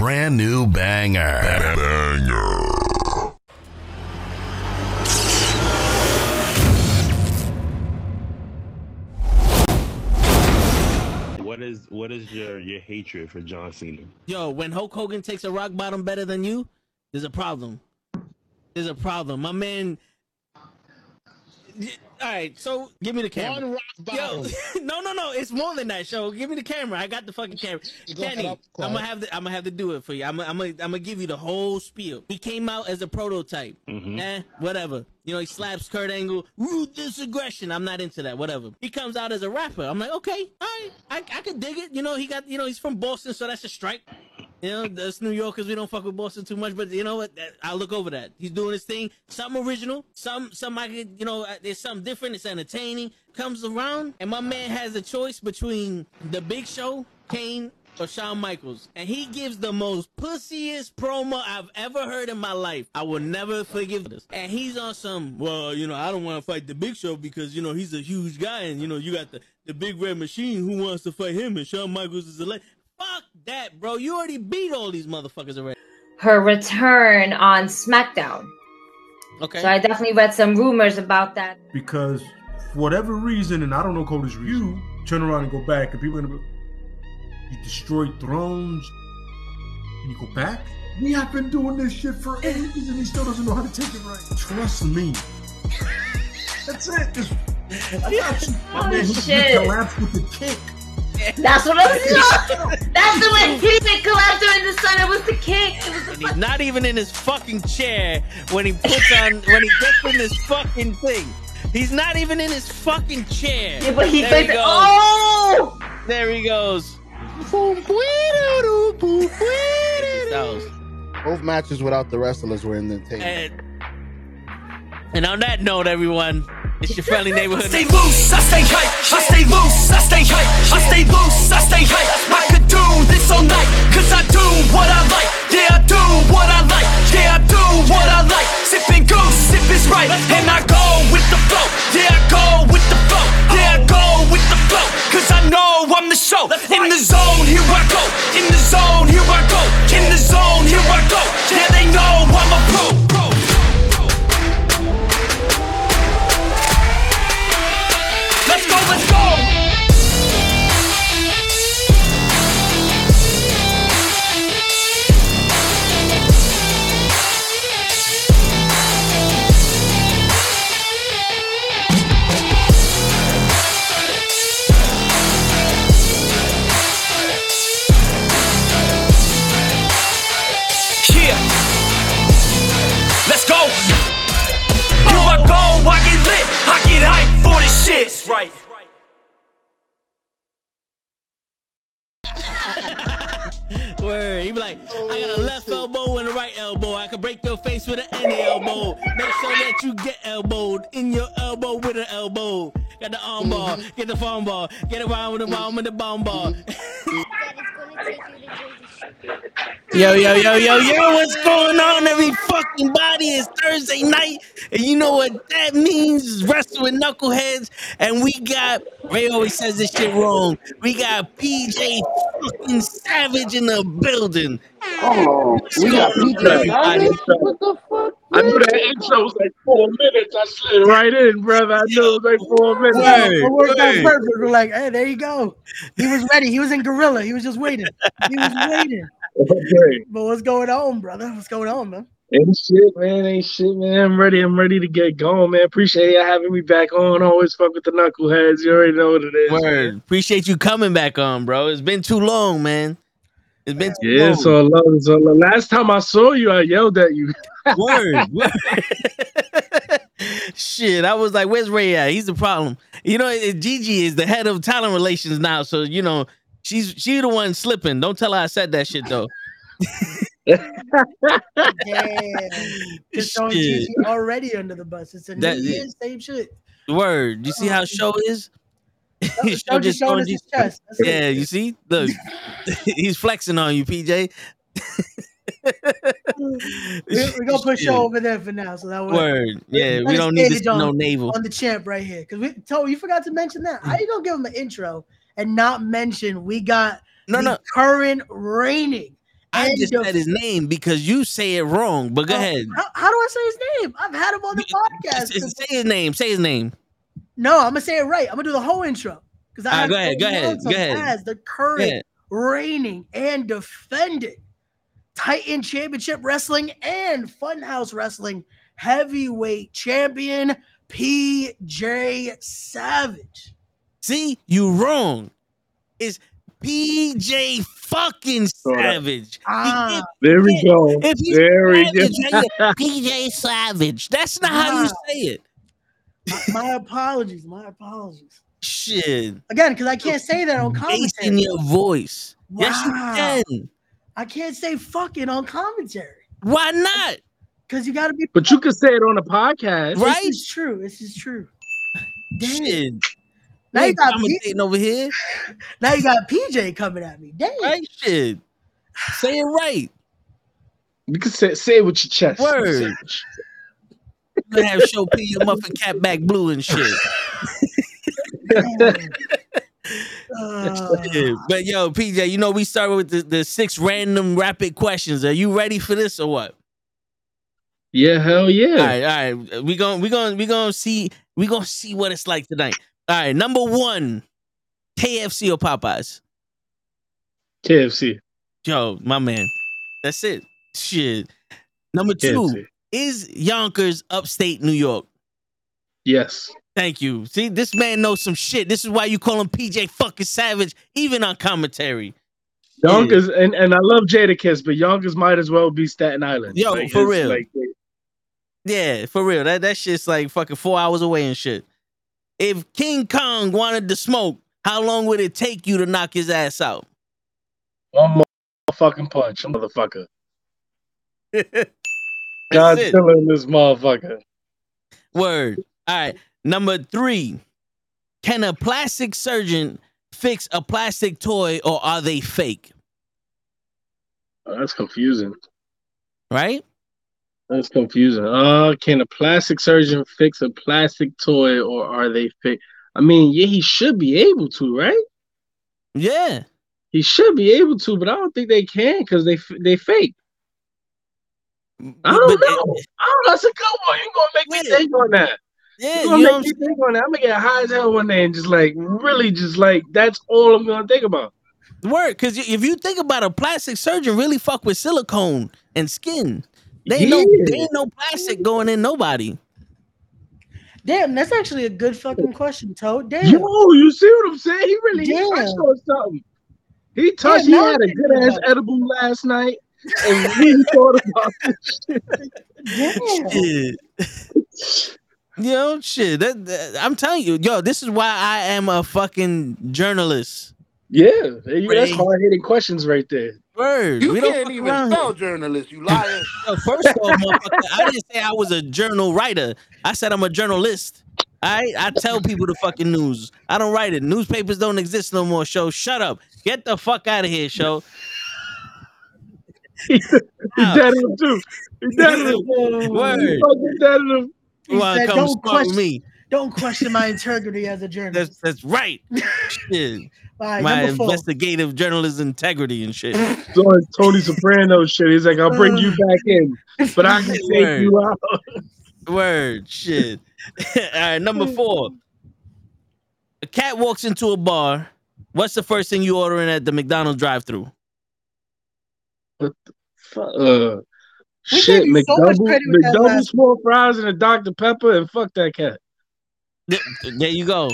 brand new banger. Banger. What is what is your your hatred for John Cena? Yo, when Hulk Hogan takes a rock bottom better than you, there's a problem. There's a problem. My man. All right, so give me the camera. One rock Yo, no, no, no. It's more than that. Show. Give me the camera. I got the fucking camera. Go Kenny, I'm gonna have to. I'm gonna have to do it for you. I'm. gonna- I'm. gonna- I'm gonna give you the whole spiel. He came out as a prototype. Eh, whatever. You know, he slaps Kurt Angle. Ruthless aggression. I'm not into that. Whatever. He comes out as a rapper. I'm like, okay, all right, I, I could dig it. You know, he got. You know, he's from Boston, so that's a strike. You know, us New Yorkers, we don't fuck with Boston too much, but you know what? I'll look over that. He's doing his thing. Something original. Some, some I could, you know, uh, there's something different. It's entertaining. Comes around, and my man has a choice between the Big Show, Kane, or Shawn Michaels, and he gives the most pussiest promo I've ever heard in my life. I will never forgive this. And he's on some, well, you know, I don't want to fight the Big Show because you know he's a huge guy, and you know you got the the Big Red Machine who wants to fight him, and Shawn Michaels is a le- Fuck that, bro. You already beat all these motherfuckers already. her return on SmackDown. Okay. So I definitely read some rumors about that. because for whatever reason, and I don't know Cody's reason, you turn around and go back, and people are gonna be, you destroyed thrones, and you go back. We have been doing this shit for ages, and he still doesn't know how to take it right. Trust me. That's it. Just, I got you. My Oh, man, he shit. collapsed with the kick. That's what I'm saying. That's the way he didn't collapse during the sun. It was the kick. It was the And he's not even in his fucking chair when he puts on when he gets in this fucking thing. He's not even in his fucking chair. Yeah, but he there he goes. oh! There he goes. Both matches without the wrestlers were in the tape. And, and on that note, everyone, it's your friendly neighborhood. stay loose, I stay hype. I stay loose, I stay hype. I stay loose, I stay hype. I could do this all night, cause I do what I like. Yeah, I do what I like. Yeah, I do what I like. Sipping goose, sip is right. And I go with the flow. Yeah, I go with the flow. Yeah, I go with the flow. Cause I know I'm the show. In the zone, here I go. In the zone, here I go. In the zone, here I go. Yeah, they know I'm a pro. Go, let's go! Hype for shit. Right. Word. He be like, I got a left elbow and a right elbow. I can break your face with an any elbow. Make sure that you get elbowed in your elbow with an elbow. Got the arm ball, get the phone ball, get around with the bomb with the bomb bar. Yo, yo, yo, yo, yo, what's going on, every fucking body? It's Thursday night, and you know what that means? Wrestle with knuckleheads, and we got, Ray always says this shit wrong. We got PJ fucking Savage in the building. Oh, we got PJ Everybody. Savage? What the fuck? I knew that intro was like four minutes. I slid right in, brother. I knew it was like four minutes. Word, It worked out word. perfect. We're like, hey, there you go. He was ready. He was in gorilla. He was just waiting. He was waiting. Okay. But what's going on, brother? What's going on, man? Ain't shit, man. Ain't shit, man. I'm ready. I'm ready to get going, man. Appreciate you having me back on. Always fuck with the knuckleheads. You already know what it is. Word. Appreciate you coming back on, bro. It's been too long, man. It's been too Yeah, long. so love. So last time I saw you, I yelled at you. Word. word. Shit, I was like, "Where's Ray at? He's the problem." You know, Gigi is the head of talent relations now, so you know she's she the one slipping. Don't tell her I said that shit though. Damn. Just throwing Shit. Gigi already under the bus. It's a new That- year, same shit. Word. You see how oh. show is? Show Show just showing his chest. That's it. Yeah, you see? Look, he's flexing on you, PJ. We- We're gonna put Shit. show over there for now. So that way Word. Yeah, we don't need to stage see no on- navel. on the champ right here. Because we told you forgot to mention that. How you gonna give him an intro and not mention we got No, the no. current reigning I and just said his name because you say it wrong. But go Uh, ahead. How, how do I say his name? I've had him on the podcast. Say say his name. Say his name. No, I'm gonna say it right. I'm gonna do the whole intro because I All right, have go ahead, to go ahead, go ahead. as the current reigning and defending Titan Championship Wrestling and Funhouse Wrestling heavyweight champion PJ Savage. See, you wrong. It's PJ fucking Savage. Ah, There we go. If There we go. PJ Savage. That's not how you say it. My, my apologies. My apologies. Shit. Again, because I can't say that on commentary. in your voice. Yes, you can. I can't say fucking on commentary Why not? because you got to be. But you could say it on a podcast. Right? This is true. This is true. Damn. Shit. Now Now you got P- over here. now you got PJ coming at me. Damn. Right? Shit. Say it right. You can say, say it with your chest. Word. You gonna have show P your muffin cap back blue and shit. Uh, But yo, PJ, you know we started with the, the six random rapid questions. Are you ready for this or what? Yeah, hell yeah. All right, all right. We going we going we going to see we going to see what it's like tonight. All right, number 1, KFC or Popeyes? KFC. Yo, my man. That's it. Shit. Number 2, KFC. Is Yonkers upstate New York? Yes. Thank you. See, this man knows some shit. This is why you call him PJ fucking Savage, even on commentary. Yonkers and, and I love Jadakiss, but Yonkers might as well be Staten Island. Yo, Like, for real. Like, Yeah, for real. That that shit's like fucking four hours away and shit. If King Kong wanted to smoke, how long would it take you to knock his ass out? one more fucking punch, motherfucker. That's it. Godzilla in this motherfucker. Word. All right. Number three. Can a plastic surgeon fix a plastic toy or are they fake? Oh, that's confusing. Right? That's confusing. Uh, can a plastic surgeon fix a plastic toy or are they fake? I mean, yeah, he should be able to, right? Yeah. He should be able to, but I don't think they can because they they fake. I But- don't but- know. Oh, that's a good one. You're gonna make me Yeah. think on that. Yeah, You're gonna know what make I'm me think on that. I'm gonna get high as hell one day and just like really just like that's all I'm gonna think about. Word, because if you think about a plastic surgeon, really fuck with silicone and skin. They ain't no, Yeah. they ain't no plastic going in nobody. damn, that's actually a good fucking question, Toad. Damn. Yo, you see what I'm saying? He really he Damn. touched on something. He touched. now he I'm had a good ass edible last night, and really thought about this shit. Damn. Shit. Yo, shit. That, that- I'm telling you, yo, this is why I am a fucking journalist. Yeah, there you- that's Ray. hard hitting questions right there. Word. You we don't can't fuck even around spell journalist, you liar. Yo, first off, motherfucker, I didn't say I was a journal writer. I said I'm a journalist. I I tell people the fucking news. I don't write it. Newspapers don't exist no more. Show, shut up. Get the fuck out of here, show. He dead him too. He dead him. Word. He fucking dead him. He You wanna said, come don't question, me? don't question my integrity as a journalist. That's that's right. Shit. All right, My number four. investigative journalism integrity and shit. So Tony Soprano shit. He's like, I'll bring you back in, but I can take Word. you out. Word, shit. All right, number four. A cat walks into a bar. What's the first thing you ordering at the McDonald's drive-through? Uh, We shit, gave you so McDouble, credit with that McDouble small fries and a Dr. Pepper, and fuck that cat. There you go.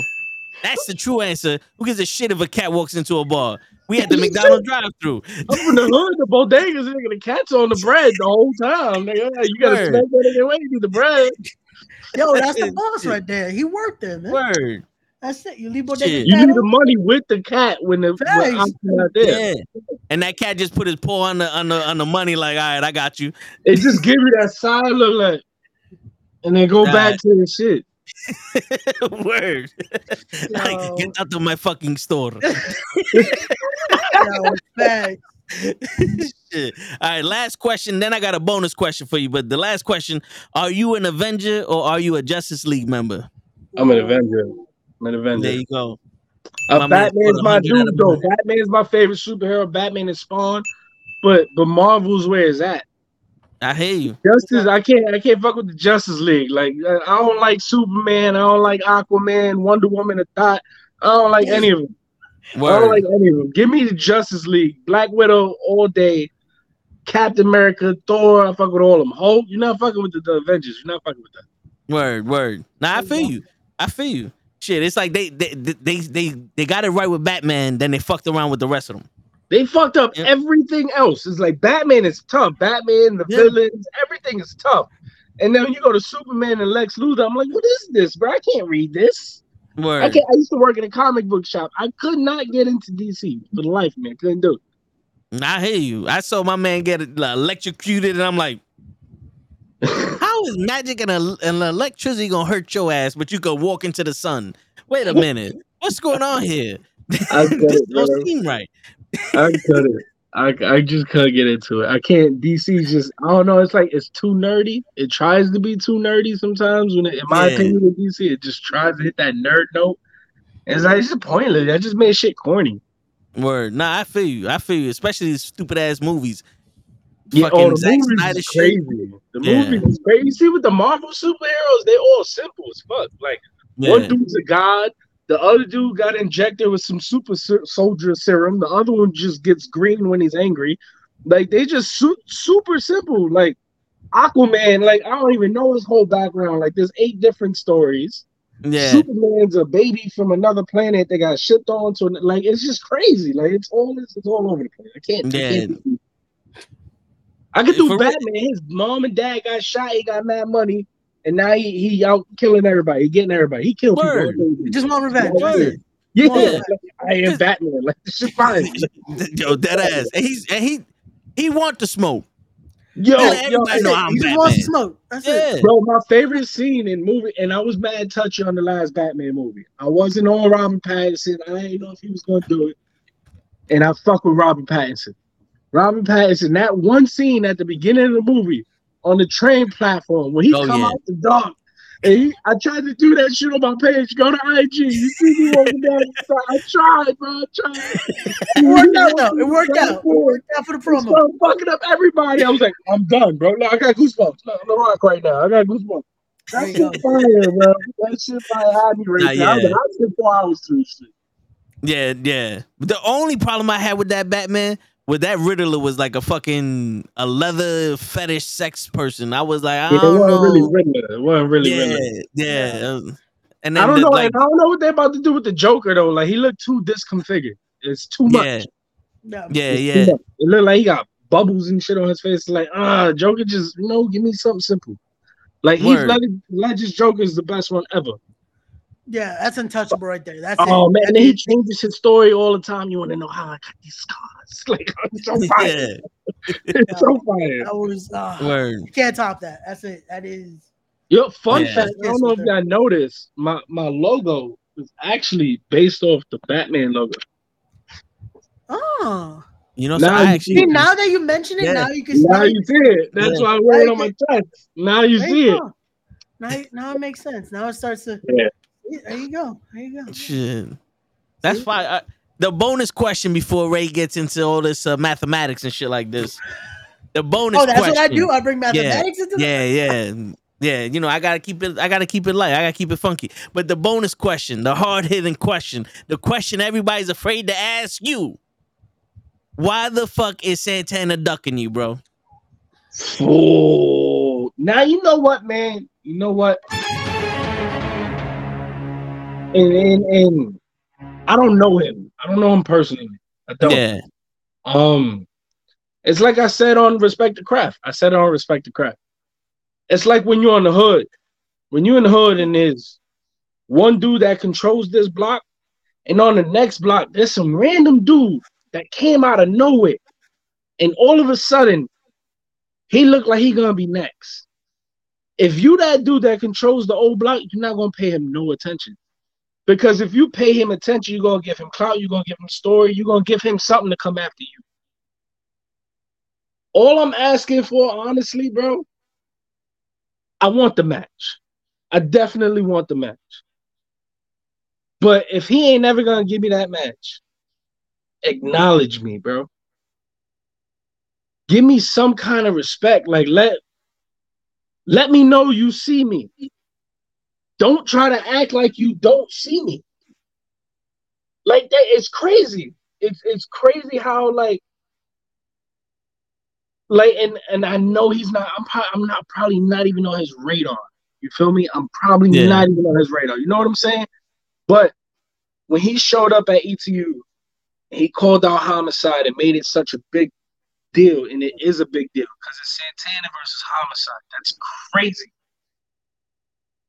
That's the true answer. Who gives a shit if a cat walks into a bar? We had the McDonald's drive-through. I'm from the hood, the bodegas, nigga. The cat's on the bread the whole time. Nigga. You gotta Word. smack that nigga away, eat the bread. Yo, that's the boss right there. He worked there, man. Word. That's it. You leave Shit. Bodega You need the money with the cat when the when Facts. there. Yeah. And that cat just put his paw on the on the on the money, like, all right, I got you. It just give you that side look like, and then go Nah. back to the shit. Word. like, get out of my fucking store. Yo, facts. Shit. All right, last question. Then I got a bonus question for you. But the last question: Are you an Avenger or are you a Justice League member? I'm an Avenger. I'm an Avenger. There you go. Uh, My Batman's my dude though. Batman's my favorite superhero. Batman and Spawn. but but Marvel's where is it's at. I hear you. Justice, I can't, I can't fuck with the Justice League. Like, I I don't like Superman. I don't like Aquaman, Wonder Woman, or Thought. I don't like any of them. I don't like any of them. Give me the Justice League, Black Widow all day, Captain America, Thor. I fuck with all of them. Hulk, you're not fucking with the, the Avengers. You're not fucking with that. Word, word. Nah, I feel you. I feel you. Shit, it's like they they they they they got it right with Batman, then they fucked around with the rest of them. They fucked up everything else. It's like Batman is tough. Batman, the villains, everything is tough. And then you go to Superman and Lex Luthor. I'm like, what is this, bro? I can't read this. Word. I can't. I used to work in a comic book shop. I could not get into DC for the life, man. Couldn't do it. I hear you. I saw my man get electrocuted, and I'm like, how is magic and, el- and electricity gonna hurt your ass, but you can walk into the sun? Wait a minute, what's going on here? I this it, don't bro. seem right. I couldn't. I, I just couldn't get into it. I can't. DC just I don't know. It's like it's too nerdy. It tries to be too nerdy sometimes. When it, in my Yeah. opinion, with DC, it just tries to hit that nerd note. It's like it's just pointless. That just made shit corny. Word. Nah, I feel you. I feel you. Especially these stupid ass movies. Yeah, oh, Fucking oh, the Zack Snyder is shit. crazy. The Yeah. movies is crazy. You see, with the Marvel superheroes, they all simple as fuck. Like one dude's a god. The other dude got injected with some super ser- soldier serum. The other one just gets green when he's angry. Like they just su- super simple. Like Aquaman, like I don't even know his whole background. Like there's eight different stories. Yeah. Superman's a baby from another planet that got shipped on to like it's just crazy. Like it's all it's, it's all over the place. I can't. I, can't I could do For real. Batman. His mom and dad got shot. He got mad money, and now he, he out killing everybody. He getting everybody. He killed Word. people. You just want revenge. That's Word. Yeah, Word. I am Batman. Like this shit fine. Yo, dead ass. And he's and he he want to smoke. Yo, Let yo, everybody know I'm He just wants to smoke. That's it. Bro, my favorite scene in movie, and I was mad touchy on the last Batman movie. I wasn't on Robin Pattinson. I didn't know if he was gonna do it, and I fuck with Robin Pattinson. Robin Pattinson, that one scene at the beginning of the movie on the train platform when he Oh, come yeah. out the dark. And he, I tried to do that shit on my page. Go to IG. You see me walking down the side. I tried, bro. I tried. It worked out though. It worked out. It worked out for the promo. Start fucking up everybody. I was like, I'm done, bro. No, I got goosebumps. No, I'm the rock right now. I got goosebumps. There That you shit fire, bro. That shit fire had me right Nah, there. I was yeah. like, I four hours through shit. Yeah, yeah. But the only problem I had with that Batman was that Riddler was like a fucking a leather fetish sex person. I was like, I Yeah, it don't wasn't know. really Riddler. It wasn't really yeah, Riddler. yeah. um, And then I don't the, know. like, I don't know what they're about to do with the Joker though. Like he looked too disconfigured. It's too much. yeah, Yeah. yeah, It's yeah. much. It looked like he got bubbles and shit on his face. Like, ah, Joker just you know, give me something simple. Like Heath Word. Ledger, Ledger's Joker is the best one ever. Yeah, that's untouchable right there. That's Oh it. man, and he changes his story all the time. You want to know how I got these scars? Like it's so fire. Yeah, It's so fire. That was uh, word. you can't top that. That's it. That is Yo, fun Yeah. fact. I don't know if y'all noticed. My my logo is actually based off the Batman logo. oh. You know, so Now I you actually, See, now that you mention it, Yeah. now you can Now now you see it. That's Yeah. why I wear it on my chest. Now you there see you it. Now, now it makes sense. Now it starts to. Yeah. There you go. There you go. shit. That's fine. Uh, the bonus question before Ray gets into all this uh, mathematics and shit like this. The bonus Oh, that's question. what I do. I bring mathematics into yeah, yeah, yeah. You know, I gotta keep it. I gotta keep it light. I gotta keep it funky. But the bonus question, the hard hitting question, the question everybody's afraid to ask you: Why the fuck is Santana ducking you, bro? Oh, now you know what, man. You know what? And, and and I don't know him. I don't know him personally. I don't. Yeah, Um, it's like I said on Respect the Craft. I said on Respect the Craft. It's like when you're on the hood. When you're in the hood and there's one dude that controls this block, and on the next block, there's some random dude that came out of nowhere. And all of a sudden, he looked like he gonna be next. If you that dude that controls the old block, you're not gonna pay him no attention. Because if you pay him attention, you're gonna give him clout, you're gonna give him story, you're gonna give him something to come after you. All I'm asking for, honestly, bro, I want the match. I definitely want the match. But if he ain't never gonna give me that match, acknowledge me, bro. give me some kind of respect. Like let let me know you see me. Don't try to act like you don't see me. Like that, it's crazy. It's it's crazy how like like and and I know he's not. I'm probably I'm not probably not even on his radar. You feel me? I'm probably Yeah. not even on his radar. You know what I'm saying? But when he showed up at ETU, he called out homicide and made it such a big deal, and it is a big deal because it's Santana versus homicide. That's crazy.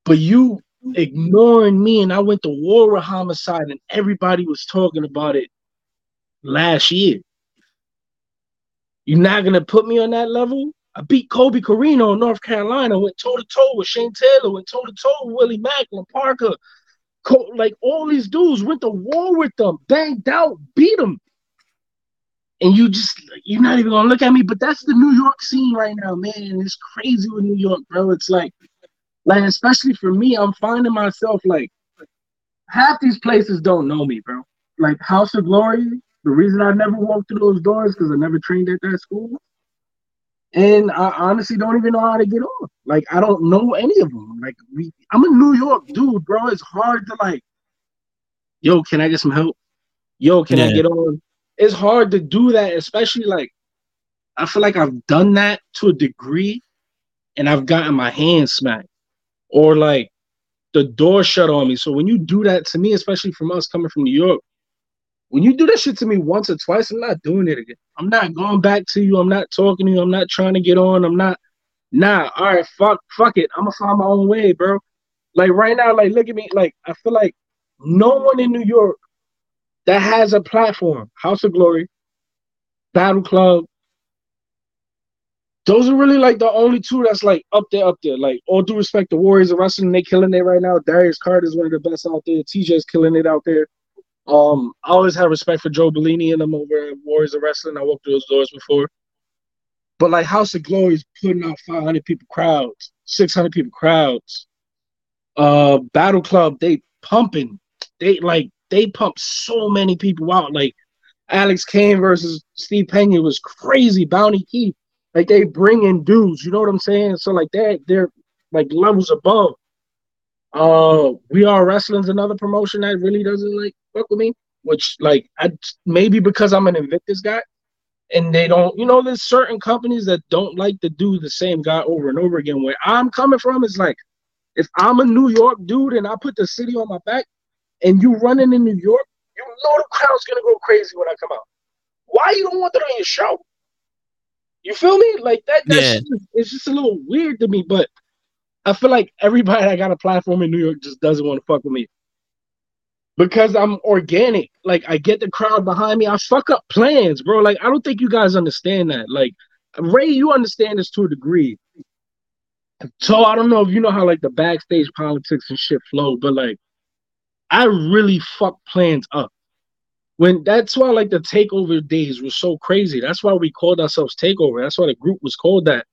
But you ignoring me, and I went to war with homicide, and everybody was talking about it last year. You're not gonna put me on that level. I beat Kobe Carino in North Carolina, went toe to toe with Shane Taylor, went toe to toe with Willie Macklin, Parker, Co- like all these dudes went to war with them, banged out, beat them. And you just you're not even gonna look at me, but that's the New York scene right now, man. It's crazy with New York, bro. It's like, like especially for me, I'm finding myself like half these places don't know me, bro. Like House of Glory, the reason I never walked through those doors because I never trained at that school. And I honestly don't even know how to get on. Like I don't know any of them. Like we, I'm a New York dude, bro. It's hard to like, yo, can I get some help? Yo, can I get on? It's hard to do that, especially like I feel like I've done that to a degree, and I've gotten my hands smacked, or like the door shut on me. So when you do that to me, especially from us coming from New York, when you do that shit to me once or twice, I'm not doing it again. I'm not going back to you. I'm not talking to you. I'm not trying to get on. I'm not. Nah. All right. Fuck. Fuck it. I'm gonna find my own way, bro. Like right now, like look at me. Like I feel like no one in New York that has a platform, House of Glory, Battle Club. Those are really like the only two that's like up there, up there. Like all due respect, the Warriors of Wrestling, they killing it right now. Darius Carter is one of the best out there. TJ's killing it out there. Um, I always had respect for Joe Bellini and them over at Warriors of Wrestling. I walked through those doors before. But like House of Glory is putting out 500 people crowds, 600 people crowds. Uh, Battle Club, they pumping. They like they pump so many people out. Like Alex Kane versus Steve Pena was crazy. Bounty Keith, like they bring in dudes. You know what I'm saying? So like that, they're like levels above. Uh, we are wrestling's another promotion that really doesn't like fuck with me. Which like I maybe because I'm an Invictus guy, and they don't. You know, there's certain companies that don't like to do the same guy over and over again. Where I'm coming from is like, if I'm a New York dude and I put the city on my back, and you running in New York, you know the crowd's gonna go crazy when I come out. Why you don't want that on your show? You feel me? Like that. That's Yeah. just, it's just a little weird to me, but I feel like everybody that got a platform in New York just doesn't want to fuck with me because I'm organic. Like I get the crowd behind me. I fuck up plans, bro. Like I don't think you guys understand that. Like Ray, you understand this to a degree. So I don't know if you know how like the backstage politics and shit flow, but like I really fuck plans up. When that's why like the takeover days were so crazy. That's why we called ourselves takeover. That's why the group was called that.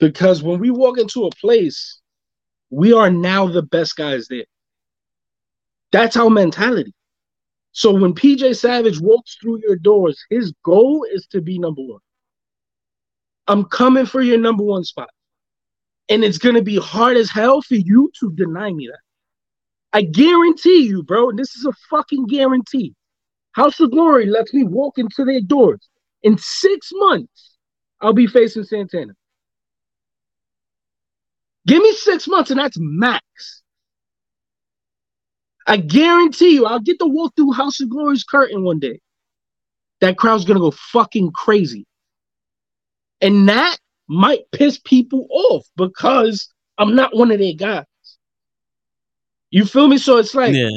Because when we walk into a place, we are now the best guys there. That's our mentality. So when PJ Savage walks through your doors, his goal is to be number one. I'm coming for your number one spot. And it's gonna be hard as hell for you to deny me that. I guarantee you, bro. This is a fucking guarantee. House of Glory lets me walk into their doors. In six months, I'll be facing Santana. Give me six months, and that's max. I guarantee you, I'll get to walk through House of Glory's curtain one day. That crowd's gonna go fucking crazy. And that might piss people off because I'm not one of their guys. You feel me? So it's like Yeah.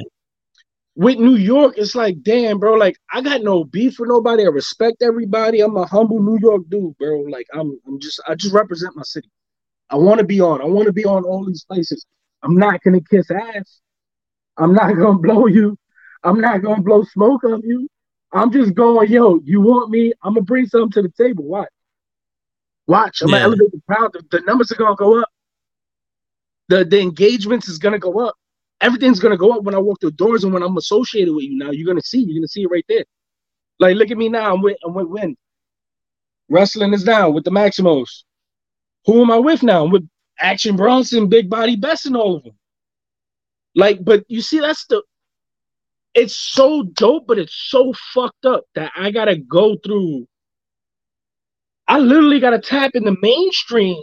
with New York, it's like, damn, bro, like I got no beef for nobody. I respect everybody. I'm a humble New York dude, bro. Like I'm I'm just I just represent my city. I want to be on. I want to be on all these places. I'm not gonna kiss ass. I'm not gonna blow you. I'm not gonna blow smoke on you. I'm just going, yo, you want me? I'm gonna bring something to the table. Watch. Watch. I'm Yeah. gonna elevate the crowd. The, the numbers are gonna go up. The the engagements is gonna go up. Everything's gonna go up when I walk through doors and when I'm associated with you. Now you're gonna see. You're gonna see it right there. Like look at me now. I'm with I'm with Win. Wrestling is down with the Maximos. Who am I with now? I'm with Action Bronson, Big Body Bes, and all of them. Like, but you see, that's the. It's so dope, but it's so fucked up that I gotta go through. I literally gotta tap in the mainstream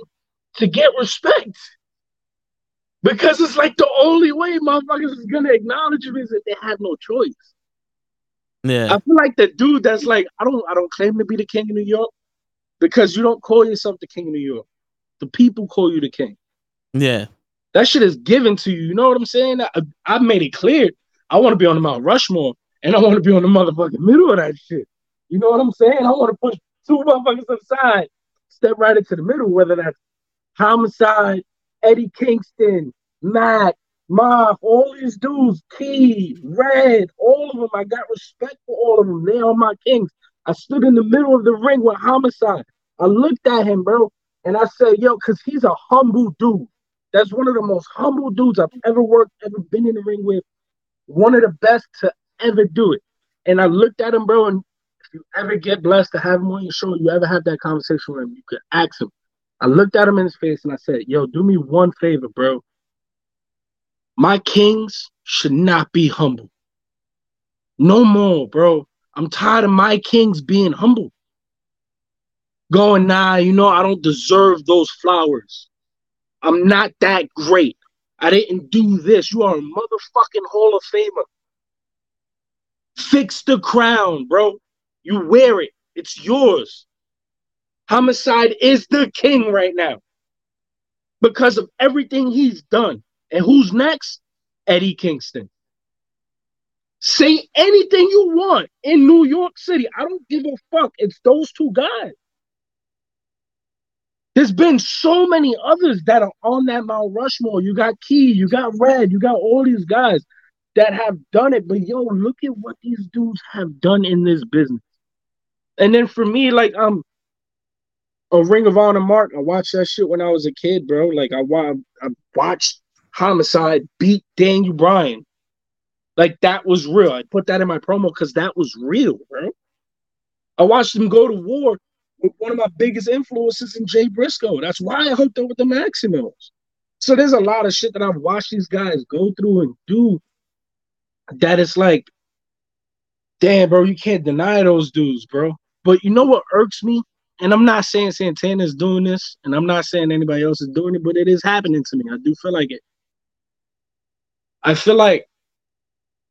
to get respect. Because it's like the only way motherfuckers is gonna acknowledge him is if they have no choice. Yeah. I feel like the dude that's like, I don't I don't claim to be the king of New York because you don't call yourself the king of New York. The people call you the king. Yeah. That shit is given to you. You know what I'm saying? I, I made it clear. I want to be on the Mount Rushmore and I want to be on the motherfucking middle of that shit. You know what I'm saying? I want to push two motherfuckers aside, step right into the middle, whether that's Homicide, Eddie Kingston, Matt, Mob, all these dudes, Key, Red, all of them. I got respect for all of them. They are my kings. I stood in the middle of the ring with Homicide. I looked at him, bro, and I said, yo, because he's a humble dude. That's one of the most humble dudes I've ever worked, ever been in the ring with. One of the best to ever do it. And I looked at him, bro, and if you ever get blessed to have him on your show, you ever have that conversation with him, you could ask him. I looked at him in his face and I said, yo, do me one favor, bro. My kings should not be humble. No more, bro. I'm tired of my kings being humble. Going, nah, you know, I don't deserve those flowers. I'm not that great. I didn't do this. You are a motherfucking Hall of Famer. Fix the crown, bro. You wear it. It's yours. Homicide is the king right now because of everything he's done. And who's next? Eddie Kingston. Say anything you want in New York City. I don't give a fuck. It's those two guys. There's been so many others that are on that Mount Rushmore. You got Key, you got Red, you got all these guys that have done it. But yo, look at what these dudes have done in this business. And then for me, like um, a Ring of Honor mark. I watched that shit when I was a kid, bro. Like I, wa- I watched Homicide beat Daniel Bryan. Like that was real. I put that in my promo because that was real, bro. I watched him go to war with one of my biggest influences in Jay Briscoe. That's why I hooked up with the Maximals. So there's a lot of shit that I've watched these guys go through and do that it's like, damn, bro, you can't deny those dudes, bro. But you know what irks me? And I'm not saying Santana's doing this, and I'm not saying anybody else is doing it, but it is happening to me. I do feel like it. I feel like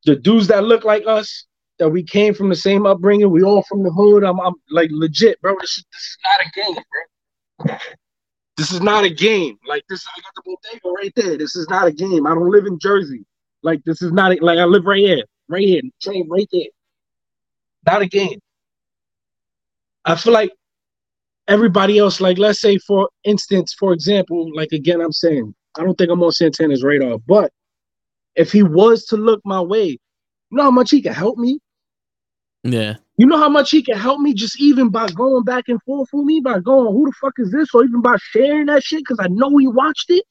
the dudes that look like us, that we came from the same upbringing, we all from the hood. I'm, I'm like legit, bro. This is, this is not a game, bro. This is not a game. Like this, I got the bodega right there. This is not a game. I don't live in Jersey. Like this is not a, like I live right here, right here, train right there. Not a game. I feel like everybody else, like let's say for instance, for example, like again, I'm saying I don't think I'm on Santana's radar, but if he was to look my way, you know how much he can help me. Yeah. You know how much he can help me just even by going back and forth with me, by going, who the fuck is this? Or even by sharing that shit because I know he watched it.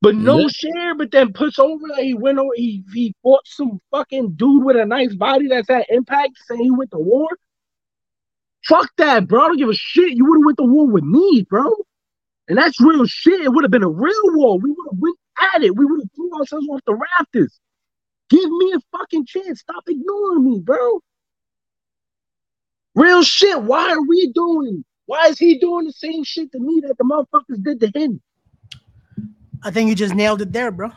But no Yeah. share, but then puts over that he went over, he, he fought some fucking dude with a nice body that's at impact saying he went to war. Fuck that, bro. I don't give a shit. You would have went to war with me, bro. And that's real shit. It would have been a real war. We would have went at it. We would have threw ourselves off the rafters. Give me a fucking chance. Stop ignoring me, bro. Real shit. Why are we doing? Why is he doing the same shit to me that the motherfuckers did to him? I think you just nailed it there, bro.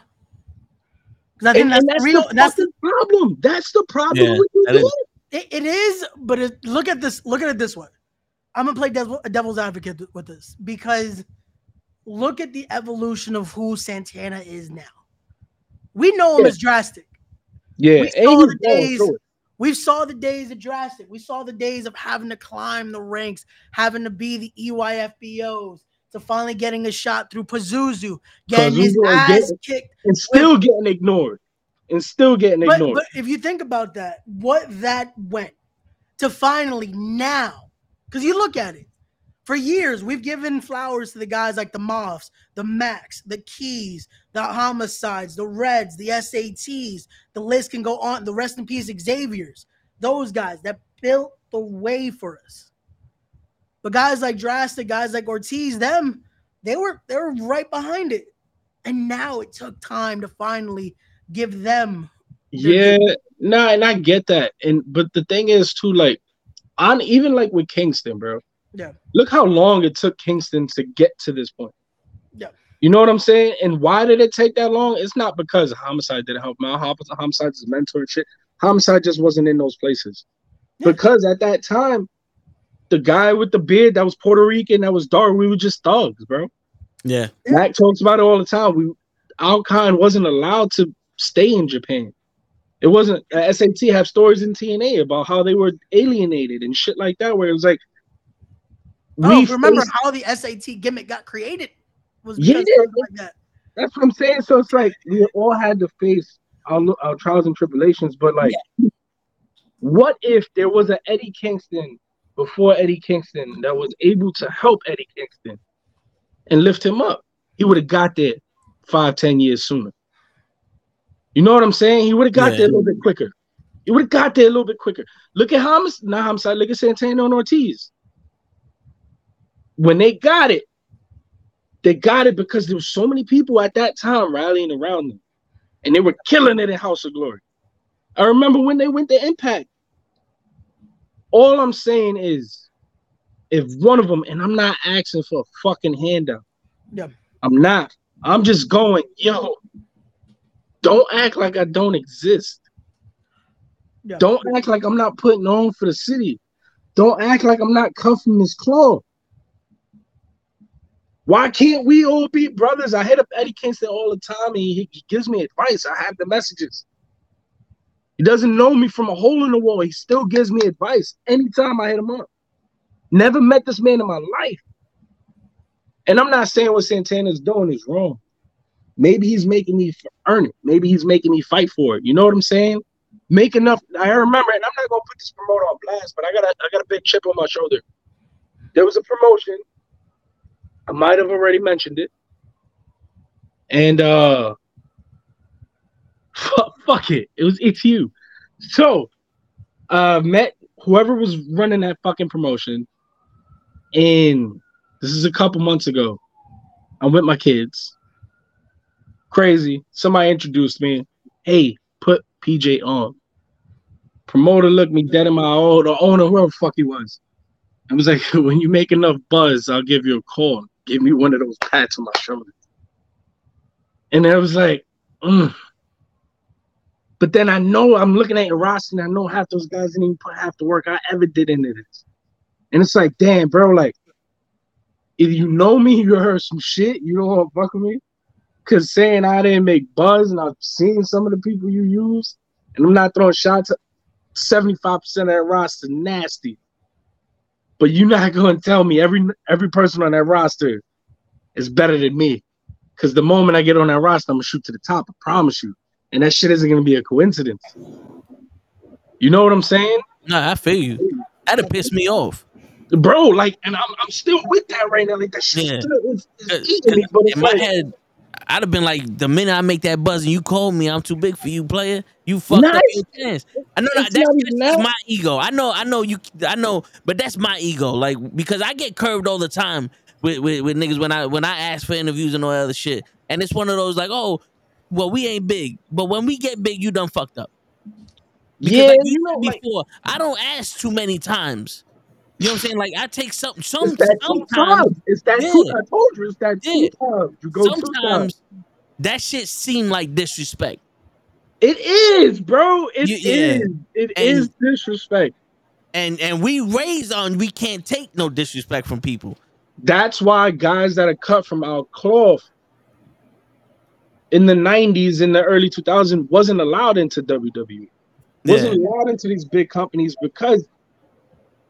Because I think And, that's, and that's real. the That's the problem. That's the problem Yeah, with you that is- doing. It, it is, but it, look at this. Look at it this way. I'm gonna play devil, devil's advocate with this because look at the evolution of who Santana is now. We know him Yeah. as Draztik. Yeah, we saw the days. We saw the days of Draztik. We saw the days of having to climb the ranks, having to be the EYFBOs, to finally getting a shot through Pazuzu, getting his Pazuzu and ass getting- kicked and still getting ignored. And still getting but, ignored. but if you think about that, what that went to finally now, because you look at it, for years we've given flowers to the guys like the Moths, the Max, the Keys, the Homicides, the Reds, the SATs. The list can go on. The rest in peace Xavier's. those guys that built the way for us. But guys like Draztik, guys like Ortiz, them, they were they were right behind it. And now it took time to finally give them Yeah, no, and I get that. And but the thing is too, like on even like with Kingston, bro. Yeah. Look how long it took Kingston to get to this point. Yeah. You know what I'm saying? And why did it take that long? It's not because Homicide didn't help him out. Hom- Homicide's mentor and shit. Homicide just wasn't in those places. Because at that time, the guy with the beard that was Puerto Rican, that was dark, we were just thugs, bro. Yeah. Mac talks about it all the time. We our kind wasn't allowed to stay in Japan. It wasn't SAT have stories in TNA about how they were alienated and shit like that, where it was like Oh, remember faced- how the SAT gimmick got created? Was Yeah. because of something like that. That's what I'm saying. So it's like we all had to face our, our trials and tribulations, but like, what if there was an Eddie Kingston before Eddie Kingston that was able to help Eddie Kingston and lift him up? He would have got there five, ten years sooner. You know what I'm saying? He would have got Yeah. there a little bit quicker. He would have got there a little bit quicker. Look at Hamas, not Homicide. Look at Santana and Ortiz. When they got it, they got it because there was so many people at that time rallying around them, and they were killing it in House of Glory. I remember when they went to Impact. All I'm saying is, if one of them, and I'm not asking for a fucking handout, Yeah. I'm not. I'm just going, yo. Don't act like I don't exist. Yeah. Don't act like I'm not putting on for the city. Don't act like I'm not cuffing this club. Why can't we all be brothers? I hit up Eddie Kingston all the time and he, he gives me advice. I have the messages. He doesn't know me from a hole in the wall. He still gives me advice anytime I hit him up. Never met this man in my life. And I'm not saying what Santana's doing is wrong. Maybe he's making me earn it. Maybe he's making me fight for it. You know what I'm saying? Make enough. I remember, and I'm not gonna put this promoter on blast, but I got a I got a big chip on my shoulder. There was a promotion. I might have already mentioned it. And uh fuck, fuck it. It was it's you. So uh met whoever was running that fucking promotion. And this is a couple months ago. I'm with my kids. Crazy. Somebody introduced me. Hey, put PJ on. Promoter looked me dead in my eye. The owner, whoever the fuck he was. I was like, when you make enough buzz, I'll give you a call. Give me one of those pats on my shoulder. And I was like, mm. but then I know I'm looking at your roster and I know half those guys didn't even put half the work I ever did into this. And it's like, damn, bro, like, if you know me, you heard some shit, you don't want to fuck with me. Cause saying I didn't make buzz and I've seen some of the people you use, and I'm not throwing shots. 75% of that roster nasty. But you're not gonna tell me every every person on that roster is better than me. Cause the moment I get on that roster, I'm gonna shoot to the top. I promise you. And that shit isn't gonna be a coincidence. You know what I'm saying? Nah, I feel you. That'd piss me off. Bro, like, and I'm I'm still with that right now. Like that shit Yeah. still is, is Uh, eating me, but In my like, head, I'd have been like, the minute I make that buzz and you call me, I'm too big for you, player. You fucked up your chance. I know that, that's, that's my ego. I know, I know you. I know, but that's my ego. Like because I get curved all the time with, with, with niggas when I when I ask for interviews and all that other shit. And it's one of those like, oh, well, we ain't big, but when we get big, you done fucked up. Because yeah, like you know, said like, before, I don't ask too many times. You know what I'm saying? Like I take some some it's that two sometimes times. It's that Yeah. two. I told you, it's that Yeah. times. You go two times. sometimes that shit seem like disrespect. It is, bro. It You- is. yeah. It And- is disrespect. And and we raise on we can't take no disrespect from people. That's why guys that are cut from our cloth in the 90s in the early 2000s wasn't allowed into WWE. Wasn't allowed into these big companies because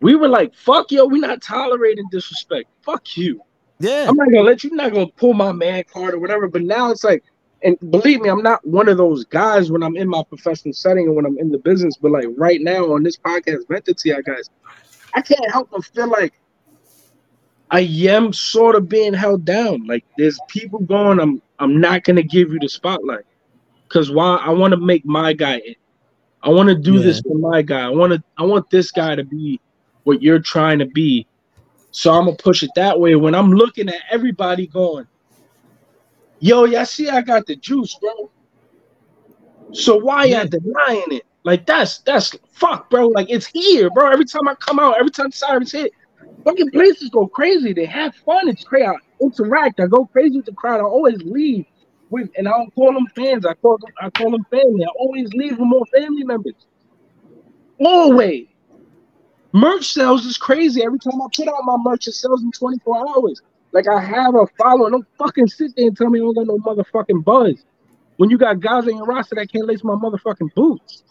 we were like, fuck yo, we're not tolerating disrespect. Fuck you. Yeah. I'm not gonna let you not gonna pull my man card or whatever. But now it's like, and believe me, I'm not one of those guys when I'm in my professional setting and when I'm in the business. But like right now on this podcast, vented to you guys, I can't help but feel like I am sort of being held down. Like there's people going, I'm I'm not gonna give you the spotlight. Cause why I want to make my guy it. I want to do Yeah. this for my guy. I want to. I want this guy to be what you're trying to be. So I'm gonna push it that way. When I'm looking at everybody going, "Yo, y'all see, I got the juice, bro." So why y'all denying it? Like that's that's fuck, bro. Like it's here, bro. Every time I come out, every time sirens hit, fucking places go crazy. They have fun. It's crazy. I interact. I go crazy with the crowd. I always leave with, and I don't call them fans. I call them, I call them family. I always leave with more family members. Always. Merch sales is crazy. Every time I put out my merch, it sells in 24 hours. Like I have a following. Don't fucking sit there and tell me I don't got no motherfucking buzz. When you got guys on your roster that can't lace my motherfucking boots.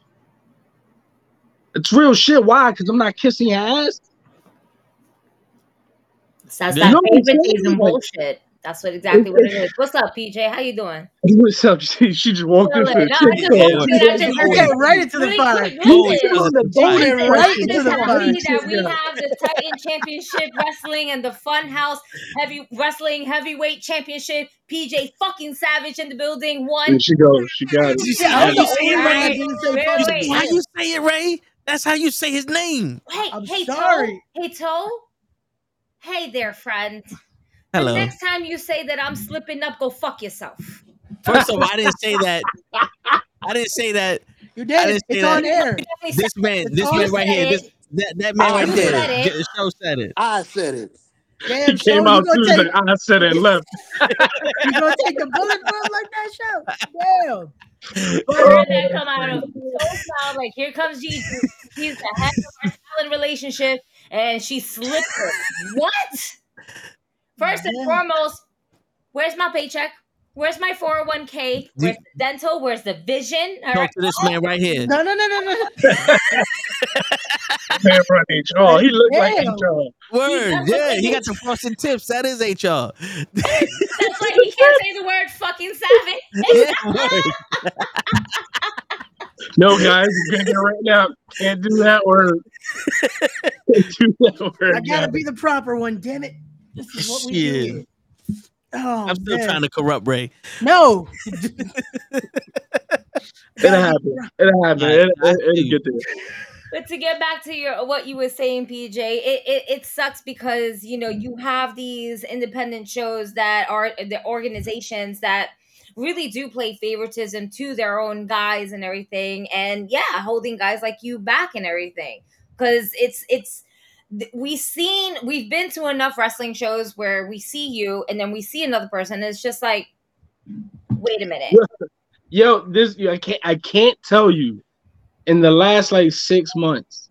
It's real shit. Why? Because I'm not kissing your ass. That's You that know what favoritism bullshit. That's what exactly what it is. What's up, PJ? How you doing? What's up? She, she just walked in. No, I just the walked. I just right into the fire. quick, You listen. sit on the You boat get and right into the fire. that we have the Titan Championship Wrestling and the Funhouse Heavy Wrestling Heavyweight Championship. PJ fucking Savage in the building. One. There she goes. She got it. You see Yeah, how you say it, Ray? Wait, wait. how you say it, Ray? That's how you say his name. Hey, I'm hey, sorry. Toe. Hey, Toe. Hey there, friend. Hello. The next time you say that I'm slipping up, go fuck yourself. First of all, I didn't say that. I didn't say that. You I did. didn't say It's that. on air. This man, this man right here, this that, that man I right said there, it. the show said it. I said it. Damn, He came you out gonna Tuesday. take I said it left. you gonna take the bullet for him like that show? Damn. Word that come out of Toe's mouth, like here comes Gigi. He's the head of our talent relationship, and she slipped it. What? First and Yeah. foremost, where's my paycheck? Where's my 401k? Where's the dental? Where's the vision? All Talk right. to this man right here. No, no, no, no, no. Man run HR. He looked like HR. Word, yeah, he got the frosted tips. That is HR. That's why he can't say the word fucking savage. No, guys, you're getting it right now. Can't do that word. Can't do that word. I gotta guys. be the proper one. Damn it. This is what we do. Shit. Oh, I'm still man. trying to corrupt Ray. No. It'll happen. It'll happen. Right, It'll, I it'll get there. But to get back to your what you were saying, PJ, it, it it sucks because you know you have these independent shows that are the organizations that really do play favoritism to their own guys and everything, and yeah, holding guys like you back and everything because it's it's we've seen we've been to enough wrestling shows where we see you and then we see another person it's just like wait a minute Yo, this I can't I can't tell you in the last like six months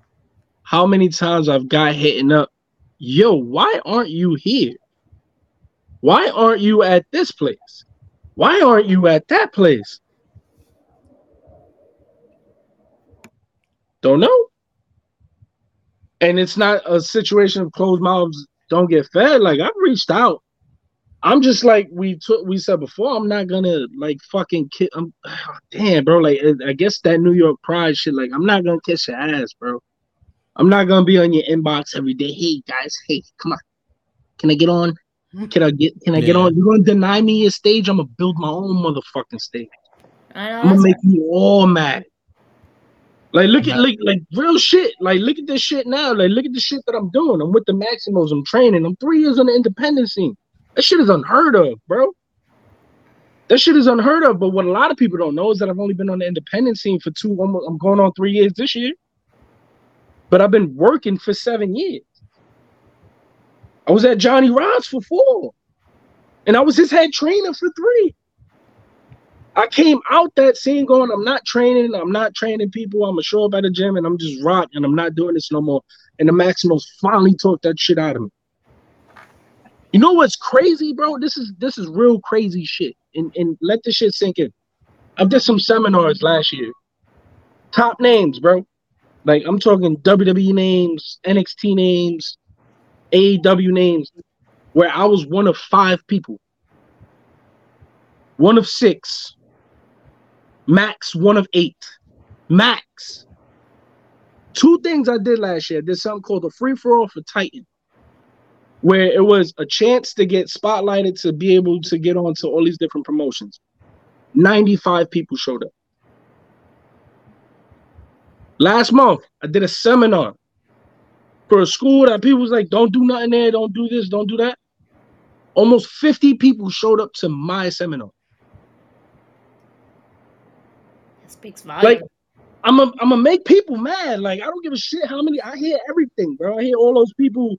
how many times I've got hitting up. Yo, why aren't you here? Why aren't you at this place? Why aren't you at that place? Don't know. And it's not a situation of closed mouths don't get fed. Like I've reached out. I'm just like we took we said before. I'm not gonna like fucking kiss. I'm damn, bro. Like I guess that New York pride shit. Like I'm not gonna kiss your ass, bro. I'm not gonna be on your inbox every day. Hey guys, hey, come on. Can I get on? Can I get? Can I get on? You're gonna deny me a stage? I'm gonna build my own motherfucking stage. I know I'm gonna that's make you all mad. Like look at like like real shit. Like look at this shit now. Like look at the shit that I'm doing. I'm with the Maximos. I'm training. I'm three years on the independent scene. That shit is unheard of, bro. That shit is unheard of. But what a lot of people don't know is that I've only been on the independent scene for two. Almost, I'm going on three years this year. But I've been working for seven years. I was at Johnny Rods for four, and I was his head trainer for three. I came out that scene going, I'm not training, I'm not training people, I'm gonna show up at the gym and I'm just rocking, I'm not doing this no more. And the Maximos finally took that shit out of me. You know what's crazy, bro? This is this is real crazy shit. And and let this shit sink in. I did some seminars last year. Top names, bro. Like I'm talking WWE names, NXT names, AEW names, where I was one of five people. One of six. Max one of eight. Max. Two things I did last year. Did something called a free for all for Titan, where it was a chance to get spotlighted to be able to get onto all these different promotions. 95 people showed up. Last month, I did a seminar for a school that people was like, don't do nothing there, don't do this, don't do that. Almost 50 people showed up to my seminar. It speaks volumes. Like, I'm a, I'm gonna make people mad. Like, I don't give a shit how many. I hear everything, bro. I hear all those people,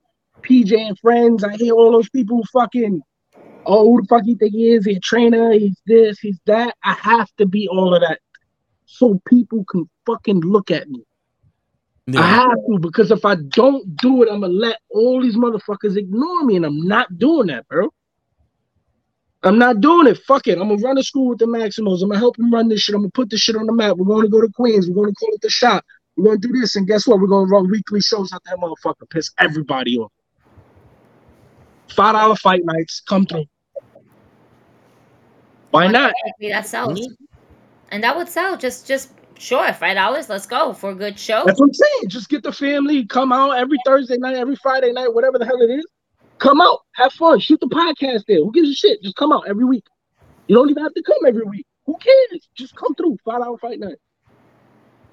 PJ and friends. I hear all those people fucking. Oh, who the fuck you think he is? He's a trainer. He's this. He's that. I have to be all of that, so people can fucking look at me. I have to because if I don't do it, I'm gonna let all these motherfuckers ignore me, and I'm not doing that, bro. I'm not doing it. Fuck it. I'm gonna run a school with the Maximos. I'm gonna help them run this shit. I'm gonna put this shit on the map. We're gonna go to Queens. We're gonna call it the shop. We're gonna do this, and guess what? We're gonna run weekly shows out that motherfucker. Piss everybody off. Five dollar fight nights. Come through. Why not? That sells. Mm-hmm. And that would sell. Just just sure, five dollars. Let's go for a good show. That's what I'm saying. Just get the family, come out every Thursday night, every Friday night, whatever the hell it is. Come out, have fun, shoot the podcast there. Who gives a shit? Just come out every week. You don't even have to come every week. Who cares? Just come through. Five hour fight night.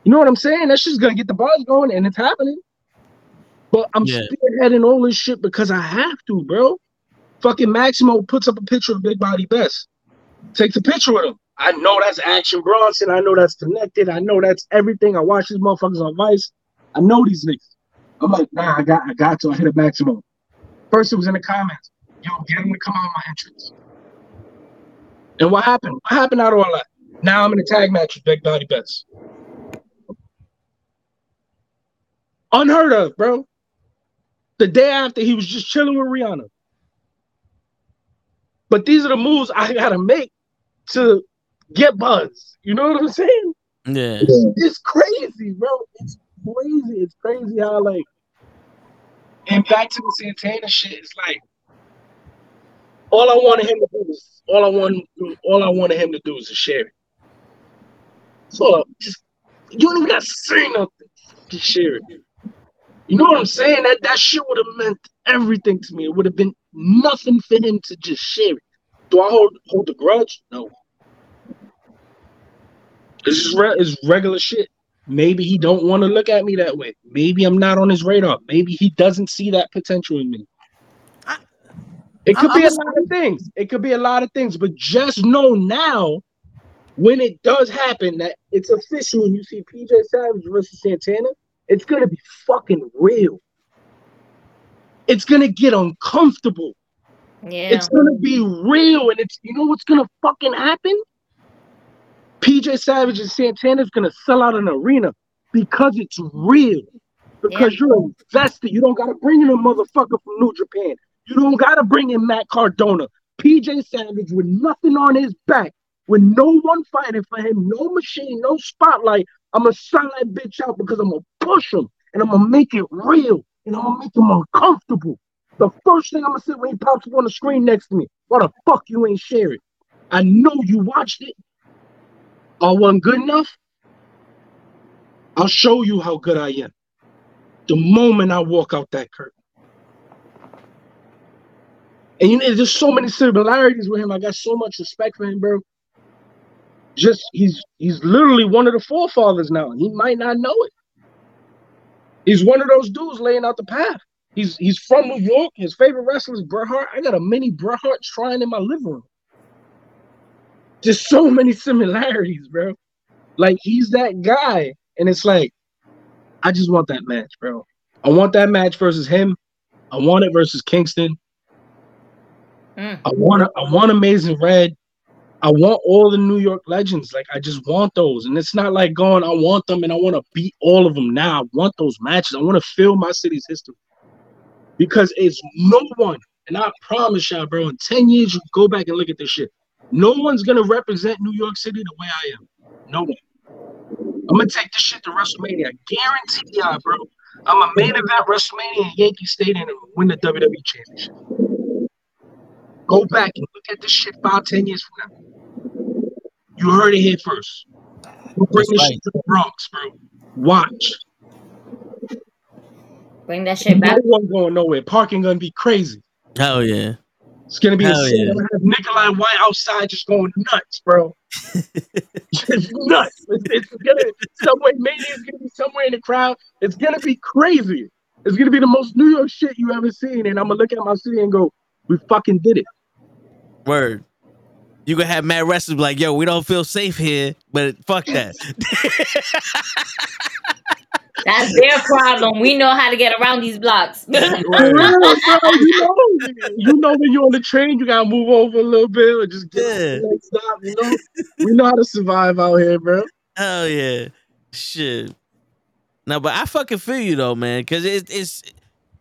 You know what I'm saying? That's just gonna get the buzz going, and it's happening. But I'm Yeah. spearheading all this shit because I have to, bro. Fucking Maximo puts up a picture of Big Body Bes. Takes a picture with him. I know that's Action Bronson. I know that's connected. I know that's everything. I watch these motherfuckers on Vice. I know these niggas. I'm like, nah, I got, I got to. I hit a Maximo. First, it was in the comments. Yo, get him to come out of my entrance. And what happened? What happened out of all that? Now I'm in a tag match with Big Body Bes. Unheard of, bro. The day after, he was just chilling with Rihanna. But these are the moves I gotta make to get buzz. You know what I'm saying? Yeah. It's, it's crazy, bro. It's crazy. It's crazy how like and back to the Santana shit. It's like all I wanted him to do is all I want all I wanted him to do is to share it. So just you don't even gotta say nothing. Just share it. You know what I'm saying? That that shit would have meant everything to me. It would have been nothing for him to just share it. Do I hold hold the grudge? No. It's just re- it's regular shit. Maybe he don't want to look at me that way. Maybe I'm not on his radar. Maybe he doesn't see that potential in me. It could I- be I a lot of things. It could be a lot of things, but just know now when it does happen that it's official and you see PJ Savage versus Santana, it's gonna be fucking real. It's gonna get uncomfortable. Yeah. It's gonna be real, and it's you know what's gonna fucking happen? PJ Savage and Santana's gonna sell out an arena because it's real. Because you're invested. You don't gotta bring in a motherfucker from New Japan. You don't gotta bring in Matt Cardona. PJ Savage with nothing on his back, with no one fighting for him, no machine, no spotlight. I'm gonna sell that bitch out because I'm gonna push him and I'm gonna make it real and I'm gonna make him uncomfortable. The first thing I'm gonna say when he pops up on the screen next to me, why the fuck you ain't share it? I know you watched it. I wasn't good enough. I'll show you how good I am. The moment I walk out that curtain. And you know, there's so many similarities with him. I got so much respect for him, bro. Just he's he's literally one of the forefathers now. He might not know it. He's one of those dudes laying out the path. He's he's from New York. His favorite wrestler is Bret Hart. I got a mini Bret Hart shrine in my living room. Just so many similarities, bro. Like he's that guy, and it's like, I just want that match, bro. I want that match versus him. I want it versus Kingston. Mm. I want I want Amazing Red. I want all the New York legends. Like I just want those, and it's not like going. I want them, and I want to beat all of them now. I want those matches. I want to fill my city's history because it's no one. And I promise y'all, bro, in ten years, you go back and look at this shit. No one's gonna represent New York City the way I am. No one. I'm gonna take this shit to WrestleMania. I guarantee y'all, bro. I'm a main event WrestleMania in Yankee Stadium and win the WWE Championship. Go back and look at this shit five, ten years from now. You heard it here first. We'll bring That's this right. shit to the Bronx, bro. Watch. Bring that shit No back. one going nowhere. Parking gonna be crazy. Hell yeah. It's gonna be insane. yeah. I'm gonna have Nikolai White outside just going nuts, bro. just nuts. It's, it's gonna somewhere Mania is gonna be somewhere in the crowd. It's gonna be crazy. It's gonna be the most New York shit you ever seen. And I'm gonna look at my city and go, we fucking did it. Word. You gonna have mad wrestlers like, yo, we don't feel safe here, but fuck that. That's their problem. We know how to get around these blocks. For real, you know, you know when you're on the train, you gotta move over a little bit or just get Yeah. to the next stop. You know, we know how to survive out here, bro. Hell yeah. Shit. No, but I fucking feel you though, man, because it, it's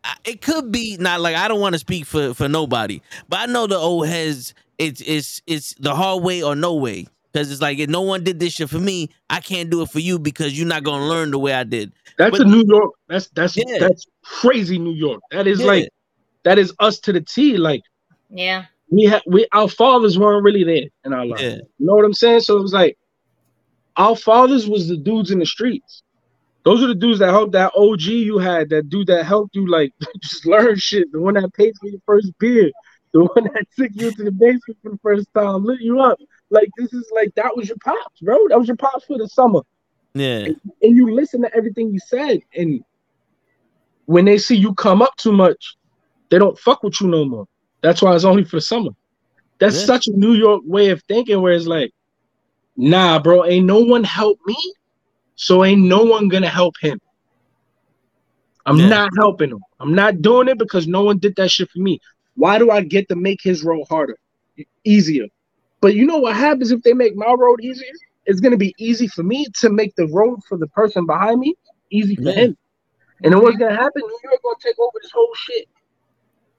I- it could be not like I don't want to speak for for nobody, but I know the old heads. It's it's it's the hard way or no way. Because it's like if no one did this shit for me, I can't do it for you because you're not gonna learn the way I did. That's But- a New York. That's that's Yeah. that's crazy New York. That is Yeah. like that is us to the T. Like yeah. we had we our fathers weren't really there in our life. Yeah. You know what I'm saying? So it was like our fathers was the dudes in the streets. Those are the dudes that helped that OG you had, that dude that helped you like just learn shit, the one that paid for your first beer, the one that took you to the basement for the first time, lit you up. Like this is like that was your pops, bro. That was your pops for the summer Yeah. and you listen to everything you said and when they see you come up too much they don't fuck with you no more that's why it's only for the summer that's Yeah. such a new york way of thinking where it's like nah bro ain't no one help me so ain't no one gonna help him i'm Yeah. not helping him i'm not doing it because no one did that shit for me why do i get to make his role harder easier but you know what happens if they make my road easier it's gonna be easy for me to make the road for the person behind me easy for Yeah. him. And then what's gonna happen? New York gonna take over this whole shit.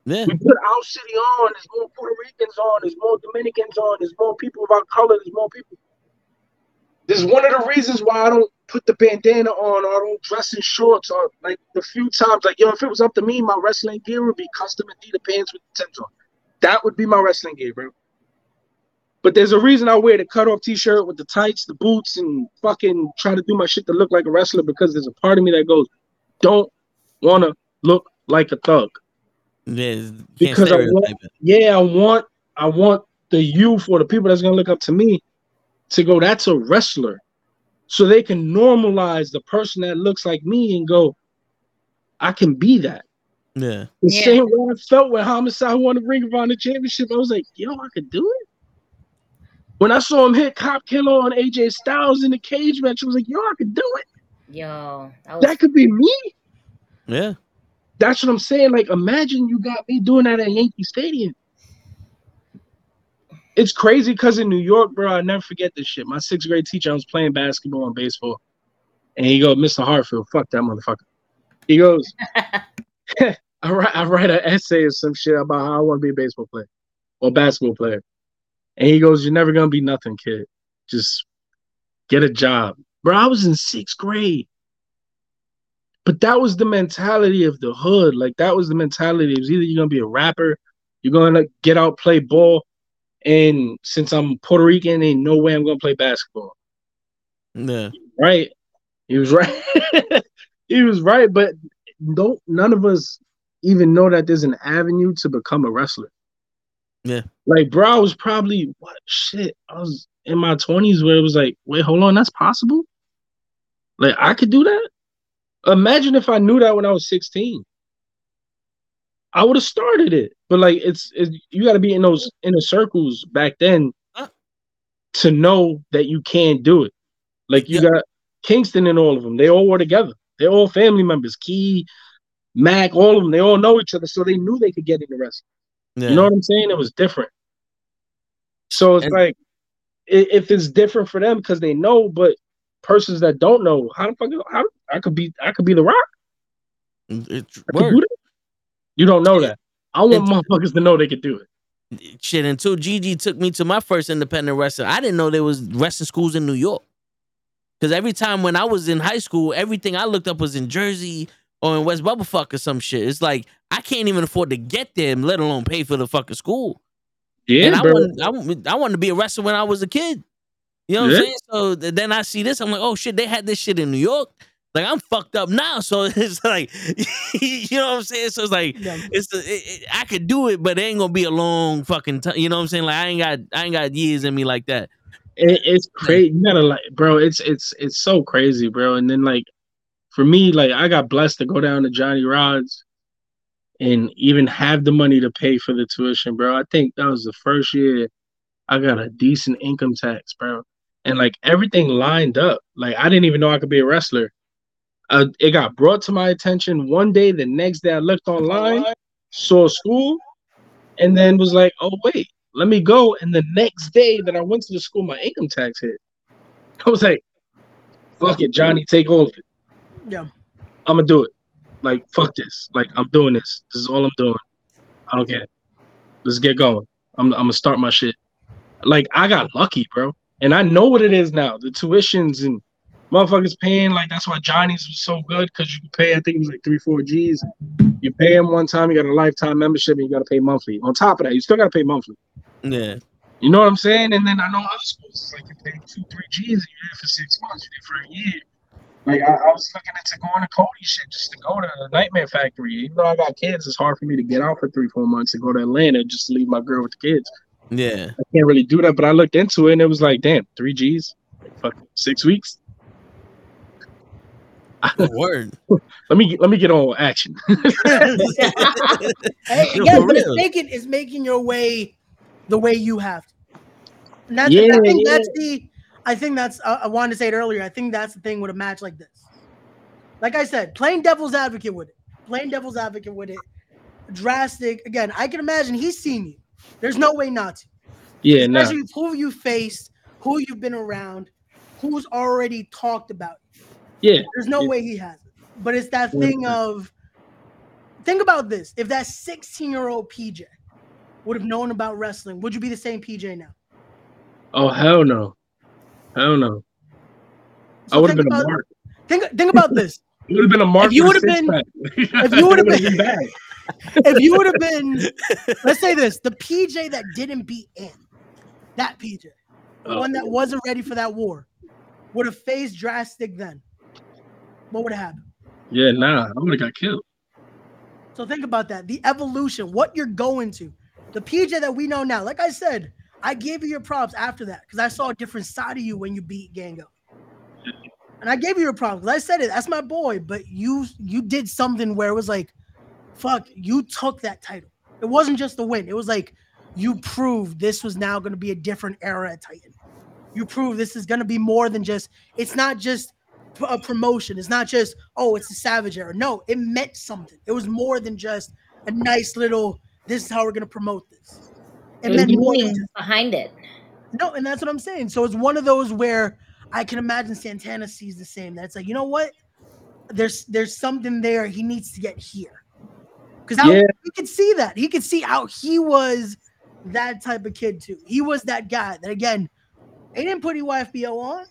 Yeah. We put our city on. There's more Puerto Ricans on. There's more Dominicans on. There's more people of our color. There's more people. This is one of the reasons why I don't put the bandana on or I don't dress in shorts or like the few times like yo, if it was up to me, my wrestling gear would be custom Adidas pants with the Timbs on. That would be my wrestling gear, bro. But there's a reason I wear the cutoff t-shirt with the tights, the boots, and fucking try to do my shit to look like a wrestler because there's a part of me that goes, don't wanna look like a thug. Yeah. Because I want, yeah, I want, I want the youth or the people that's gonna look up to me to go, that's a wrestler. So they can normalize the person that looks like me and go, I can be that. Yeah. The Yeah. same way I felt when Homicide won the Ring of Honor championship. I was like, yo, I could do it. When I saw him hit Cop Killer on AJ Styles in the cage match, I was like, yo, I could do it. Yo, that was That could be me. Yeah. That's what I'm saying. Like, imagine you got me doing that at Yankee Stadium. It's crazy because in New York, bro, I never forget this shit. My sixth grade teacher, I was playing basketball and baseball. And he go, Mr. Hartfield, fuck that motherfucker. He goes, I write I write an essay or some shit about how I want to be a baseball player or basketball player. And he goes, You're never gonna be nothing, kid. Just get a job. Bro, I was in sixth grade. But that was the mentality of the hood. Like that was the mentality. It was either you're gonna be a rapper, you're gonna get out, play ball. And since I'm Puerto Rican, ain't no way I'm gonna play basketball. Yeah. Right? He was right. he was right, but don't none of us even know that there's an avenue to become a wrestler. Yeah. Like, bro, I was probably what shit. I was in my twenties where it was like, wait, hold on, that's possible. Like, I could do that. Imagine if I knew that when I was 16. I would have started it. But like, it's, it's you got to be in those inner circles back then Huh? to know that you can do it. Like, you Yeah. got Kingston and all of them. They all were together. They're all family members. Key, Mac, all of them. They all know each other, so they knew they could get into wrestling. Yeah. You know what I'm saying? It was different. So it's And- like if it's different for them because they know, but persons that don't know, how the fuck how I could be I could be the rock. It's I could word. do. You don't know that. I want motherfuckers to know they could do it. shit until Gigi took me to my first independent wrestling. I didn't know there was wrestling schools in New York. Because every time when I was in high school, everything I looked up was in Jersey or in West Bubblefuck or some shit. It's like I can't even afford to get them, let alone pay for the fucking school. Yeah, and I bro. wanted, I, wanted- I wanted to be a wrestler when I was a kid. You know what Yeah. I'm saying? So th- then I see this, I'm like, oh shit, they had this shit in New York. Like I'm fucked up now, so it's like, you know what I'm saying. So it's like, Yeah. it's the, it, it- I could do it, but it ain't gonna be a long fucking time. You know what I'm saying? Like I ain't got I ain't got years in me like that. It, it's crazy. You gotta like, bro. It's it's it's so crazy, bro. And then like, for me, like I got blessed to go down to Johnny Rod's, and even have the money to pay for the tuition, bro. I think that was the first year I got a decent income tax, bro. And like everything lined up. Like I didn't even know I could be a wrestler. Uh, it got brought to my attention one day. The next day, I looked online, saw school, and then was like, "Oh wait, let me go." And the next day that I went to the school, my income tax hit. I was like, "Fuck it, Johnny, take all of it. Yeah. I'm gonna do it. Like fuck this. Like I'm doing this. This is all I'm doing. I don't care. Let's get going. I'm I'm gonna start my shit. Like I got lucky, bro, and I know what it is now. The tuitions and motherfuckers paying like that's why Johnny's was so good because you can pay. I think it was like three four G's. You pay them one time, you got a lifetime membership, and you got to pay monthly. On top of that, you still got to pay monthly. Yeah. You know what I'm saying? And then I know other schools, it's like you pay two, three G's, and you're there for six months, you're there for a year. Like I, I was looking into going to Cody shit just to go to the Nightmare Factory. Even though I got kids, it's hard for me to get out for three, four months to go to Atlanta just to leave my girl with the kids. Yeah. I can't really do that. But I looked into it and it was like, damn, three G's, fuck, six weeks. Word. Let me let me get on action. Hey, yeah, but it's making it's making your way the way you have to. And that's, Yeah, I think yeah. that's the I think that's uh, I wanted to say it earlier. I think that's the thing with a match like this. Like I said, playing devil's advocate with it. Playing devil's advocate with it. Draztik. Again, I can imagine he's seen you. There's no way not to. yeah, no. Especially with who you faced, who you've been around, who's already talked about. Yeah. There's no Yeah. way he hasn't. But it's that thing of think about this. If that 16 year old PJ would have known about wrestling, would you be the same PJ now? Oh hell no. Hell no. I So I would have been a mark. Think think about this. It would have been a mark. If you would've been- if you would've It would've been- if you would have been, let's say this, the PJ that didn't beat in, that PJ, the Oh. one that wasn't ready for that war, would have faced Draztik then. What would have happened? Yeah, nah, I would have got killed. So think about that. The evolution, what you're going to. The PJ that we know now, like I said, I gave you your props after that because I saw a different side of you when you beat Gangone. And I gave you your props. I said it, that's my boy, but you you did something where it was like, fuck, you took that title. It wasn't just a win. It was like you proved this was now going to be a different era at Titan. You proved this is going to be more than just, it's not just a promotion. It's not just, oh, it's the Savage era. No, it meant something. It was more than just a nice little, this is how we're going to promote this. It There's meant more than meaning behind it. no, and that's what I'm saying. So it's one of those where I can imagine Santana sees the same. That's like, you know what? There's there's something there. He needs to get here. Because Yeah. he could see that. He could see how he was that type of kid too. He was that guy that again, they didn't put EYFBO on.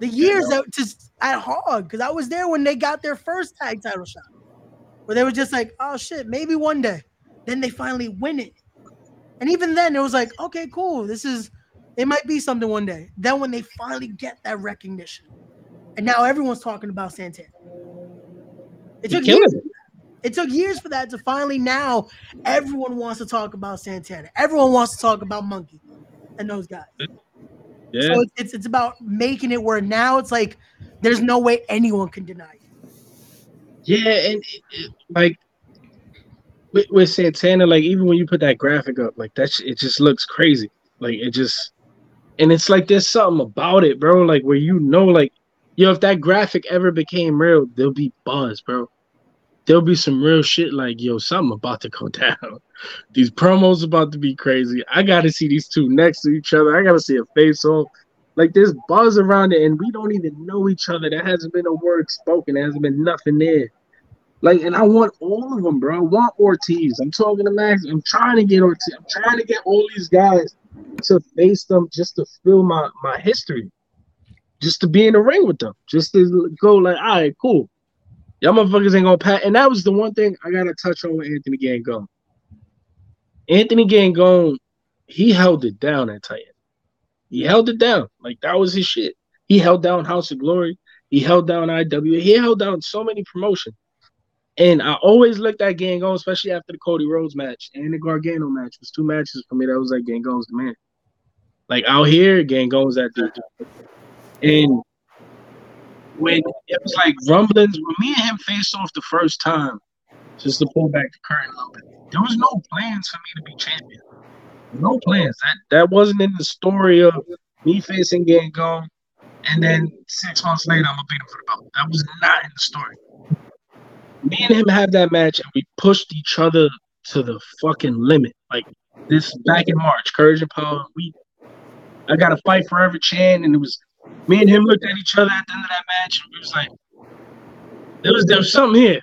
The years that just at Hog, because I was there when they got their first tag title shot. Where they were just like, oh shit, maybe one day. Then they finally win it. And even then, it was like, okay, cool. This is, it might be something one day. Then when they finally get that recognition, and now everyone's talking about Santana. It took years. it. It took years for that to finally now everyone wants to talk about Santana. Everyone wants to talk about Monkey and those guys. Yeah. So it's, it's it's about making it where now it's like there's no way anyone can deny it. Yeah, and it, it, like with, with Santana, like even when you put that graphic up, like that, it just looks crazy. Like it just, and it's like there's something about it, bro. Like where you know, like yo, if that graphic ever became real, there'll be buzz, bro. There'll be some real shit. Like yo, something about to go down. These promos about to be crazy. I gotta see these two next to each other. I gotta see a face off. Like there's buzz around it, and we don't even know each other. There hasn't been a word spoken. There hasn't been nothing there. Like, and I want all of them, bro. I want Ortiz. I'm talking to Max. I'm trying to get Ortiz. I'm trying to get all these guys to face them just to feel my my history, just to be in the ring with them, just to go like, all right, cool. Y'all motherfuckers ain't gonna pat. And that was the one thing I gotta touch on with Anthony Gangone. Anthony Gangone, he held it down at Titan. He held it down. Like that was his shit. He held down House of Glory. He held down IW. He held down so many promotions. And I always looked at Gangone, especially after the Cody Rhodes match and the Gargano match. It was two matches for me that was like Gangone's the man. Like out here, Gangone's that dude. And when it was like rumblings, when me and him faced off the first time, just to pull back the curtain a little bit, there was no plans for me to be champion. No plans. That that wasn't in the story of me facing Gangone, and then six months later I'm gonna beat him for the belt. That was not in the story. Me and him had that match, and we pushed each other to the fucking limit. Like this back in March, Courage and Power. We, I got a fight for every Chan, and it was me and him looked at each other at the end of that match, and we was like, there was there was something here.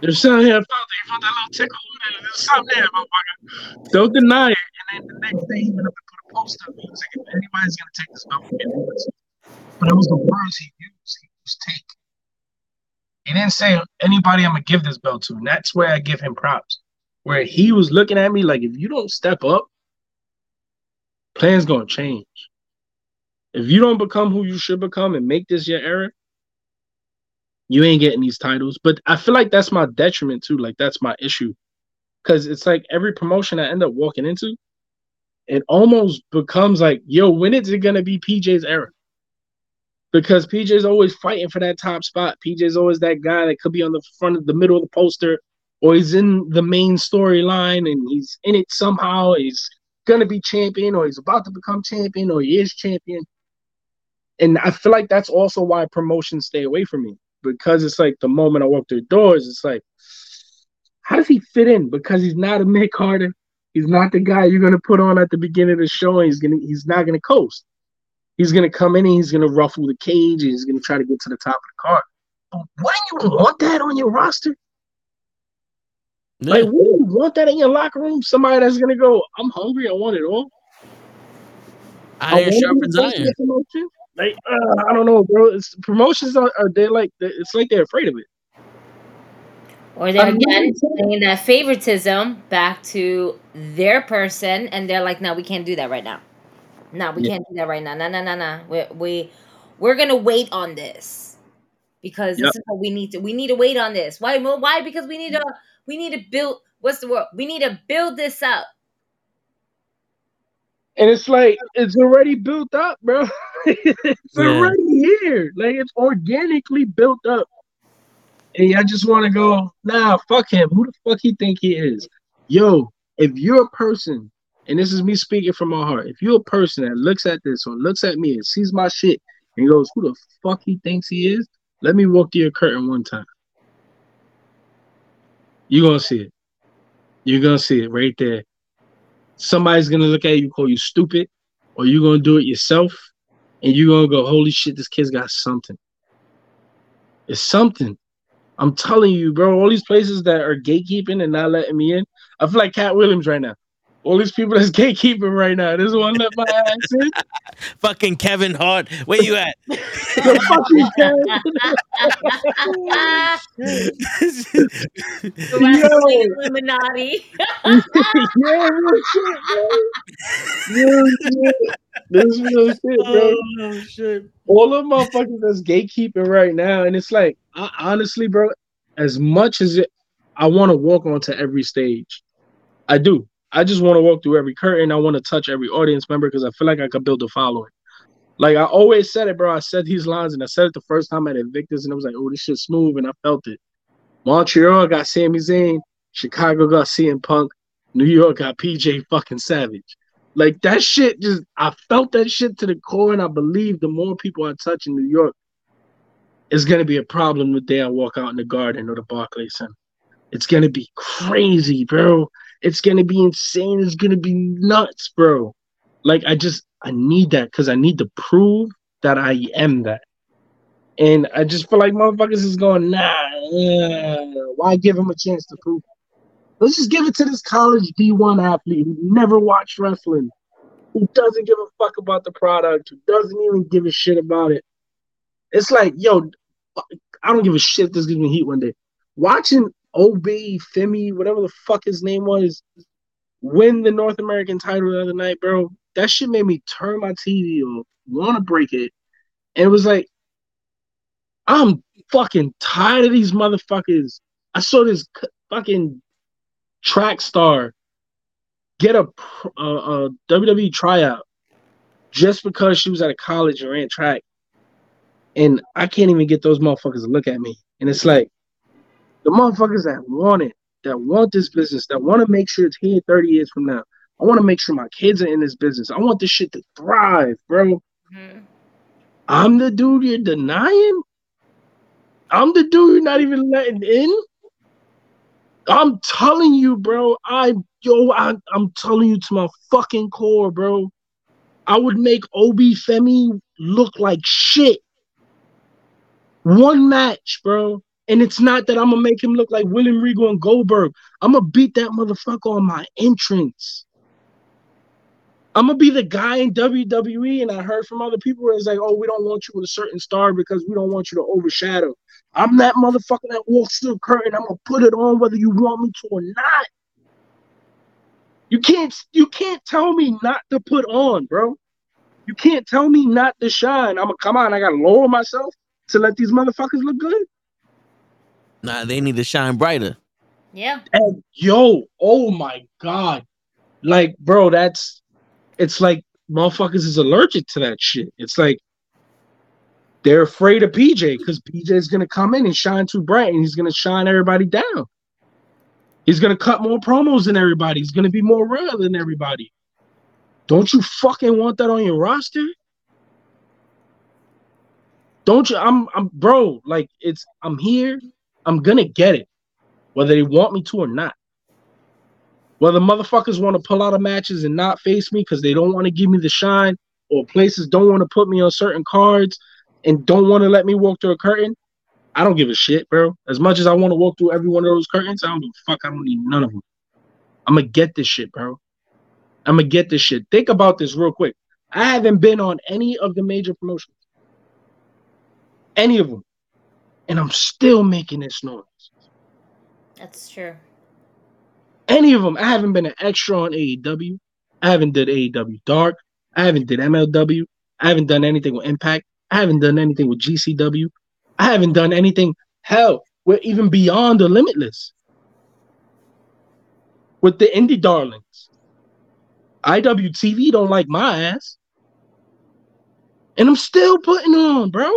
There's something here. I felt, you felt that little tickle. There's something there, motherfucker. Don't deny it. And then the next day, he went up and put a post up. He was like, if anybody's gonna take this belt. But it was the words he used. He was take. He didn't say anybody I'm gonna give this belt to, and that's where I give him props. Where he was looking at me like, if you don't step up, plans gonna change. If you don't become who you should become and make this your era, you ain't getting these titles. But I feel like that's my detriment too. Like that's my issue. Cause it's like every promotion I end up walking into, it almost becomes like, yo, when is it gonna be PJ's era? Because PJ's always fighting for that top spot. PJ's always that guy that could be on the front of the middle of the poster, or he's in the main storyline and he's in it somehow. He's gonna be champion, or he's about to become champion, or he is champion. And I feel like that's also why promotions stay away from me because it's like the moment I walk through doors, it's like, how does he fit in? Because he's not a Mick Carter. He's not the guy you're gonna put on at the beginning of the show. And he's gonna he's not gonna coast. He's gonna come in and he's gonna ruffle the cage and he's gonna try to get to the top of the card. But wouldn't you want that on your roster? Like, wouldn't you want that in your locker room? Somebody that's gonna go, I'm hungry, I want it all. I Iron want sharpens to go to iron. Like, uh, I don't know, bro. It's, promotions are, are they like it's like they're afraid of it. Or they're I'm again really that favoritism back to their person, and they're like, "No, we can't do that right now. No, we Yeah. can't do that right now. No, no, no, no. We we we're gonna wait on this because this is what we need to. We need to wait on this. Why? Why? Because we need to. Mm-hmm. We need to build. What's the word? We need to build this up. And it's like it's already built up, bro. it's Yeah. already here. Like it's organically built up. And I just want to go, nah, fuck him. Who the fuck he think he is? Yo, if you're a person, and this is me speaking from my heart, if you're a person that looks at this or looks at me and sees my shit and goes, who the fuck he thinks he is? Let me walk through your curtain one time. You're gonna see it. You're gonna see it right there. Somebody's gonna look at you, call you stupid, or you're gonna do it yourself, and you're gonna go, Holy shit, this kid's got something. It's something. I'm telling you, bro. All these places that are gatekeeping and not letting me in. I feel like Katt Williams right now. All these people that's gatekeeping right now. This one let my ass in. Fucking Kevin Hart. Where you at? The fucking The wrestling Illuminati. yeah, real shit, bro. Real shit. This real shit, bro. oh shit. all of my motherfuckers that's gatekeeping right now, and it's like I, honestly, bro, as much as it, I want to walk onto every stage, I do. I just want to walk through every curtain. I want to touch every audience member because I feel like I could build a following. Like I always said it, bro. I said these lines, and I said it the first time at Invictus, and I was like, "Oh, this shit's smooth," and I felt it. Montreal got Sami Zayn, Chicago got CM Punk, New York got PJ fucking Savage. Like that shit just I felt that shit to the core, and I believe the more people I touch in New York, it's gonna be a problem the day I walk out in the garden or the Barclays Center. It's gonna be crazy, bro. It's gonna be insane. It's gonna be nuts, bro. Like I just I need that because I need to prove that I am that. And I just feel like motherfuckers is going, nah, uh, why give him a chance to prove it? Let's just give it to this college D1 athlete who never watched wrestling, who doesn't give a fuck about the product, who doesn't even give a shit about it. It's like, yo, I don't give a shit if this gives me heat one day. Watching Oba, Femi, whatever the fuck his name was, win the North American title the other night, bro, that shit made me turn my TV off, want to break it. And it was like, I'm fucking tired of these motherfuckers. I saw this fucking track star get a, a, a WWE tryout just because she was at a college and ran track. And I can't even get those motherfuckers to look at me. And it's like the motherfuckers that want it, that want this business, that want to make sure it's here 30 years from now. I want to make sure my kids are in this business. I want this shit to thrive, bro. Mhm. I'm the dude you're denying. I'm the dude you're not even letting in. I'm telling you, bro. I yo, I, I'm telling you to my fucking core, bro. I would make Oba Femi look like shit. One match, bro. And it's not that I'm gonna make him look like William Regal and Goldberg. I'm gonna beat that motherfucker on my entrance. I'm gonna be the guy in WWE, and I heard from other people where it's like, oh, we don't want you with a certain star because we don't want you to overshadow. I'm that motherfucker that walks through the curtain. I'm gonna put it on whether you want me to or not. You can't you can't tell me not to put on, bro. You can't tell me not to shine. I'm gonna come on. I gotta lower myself to let these motherfuckers look good. Nah, they need to shine brighter. Yeah. And yo, oh my god, like bro, that's it's like motherfuckers is allergic to that shit. It's like they're afraid of PJ because PJ is gonna come in and shine too bright, and he's gonna shine everybody down. He's gonna cut more promos than everybody. He's gonna be more real than everybody. Don't you fucking want that on your roster? Don't you? I'm, I'm, bro. Like it's, I'm here. I'm gonna get it, whether they want me to or not. Whether motherfuckers want to pull out of matches and not face me because they don't want to give me the shine, or places don't want to put me on certain cards and don't want to let me walk through a curtain. I don't give a shit, bro. As much as I want to walk through every one of those curtains, I don't give a fuck. I don't need none of them. I'm gonna get this shit, bro. I'm gonna get this shit. Think about this real quick. I haven't been on any of the major promotions, any of them, and I'm still making this noise. That's true. Any of them. I haven't been an extra on AEW. I haven't did AEW Dark. I haven't did MLW. I haven't done anything with Impact. I haven't done anything with GCW. I haven't done anything. Hell, we're even beyond the limitless with the indie darlings. IWTV don't like my ass. And I'm still putting on, bro.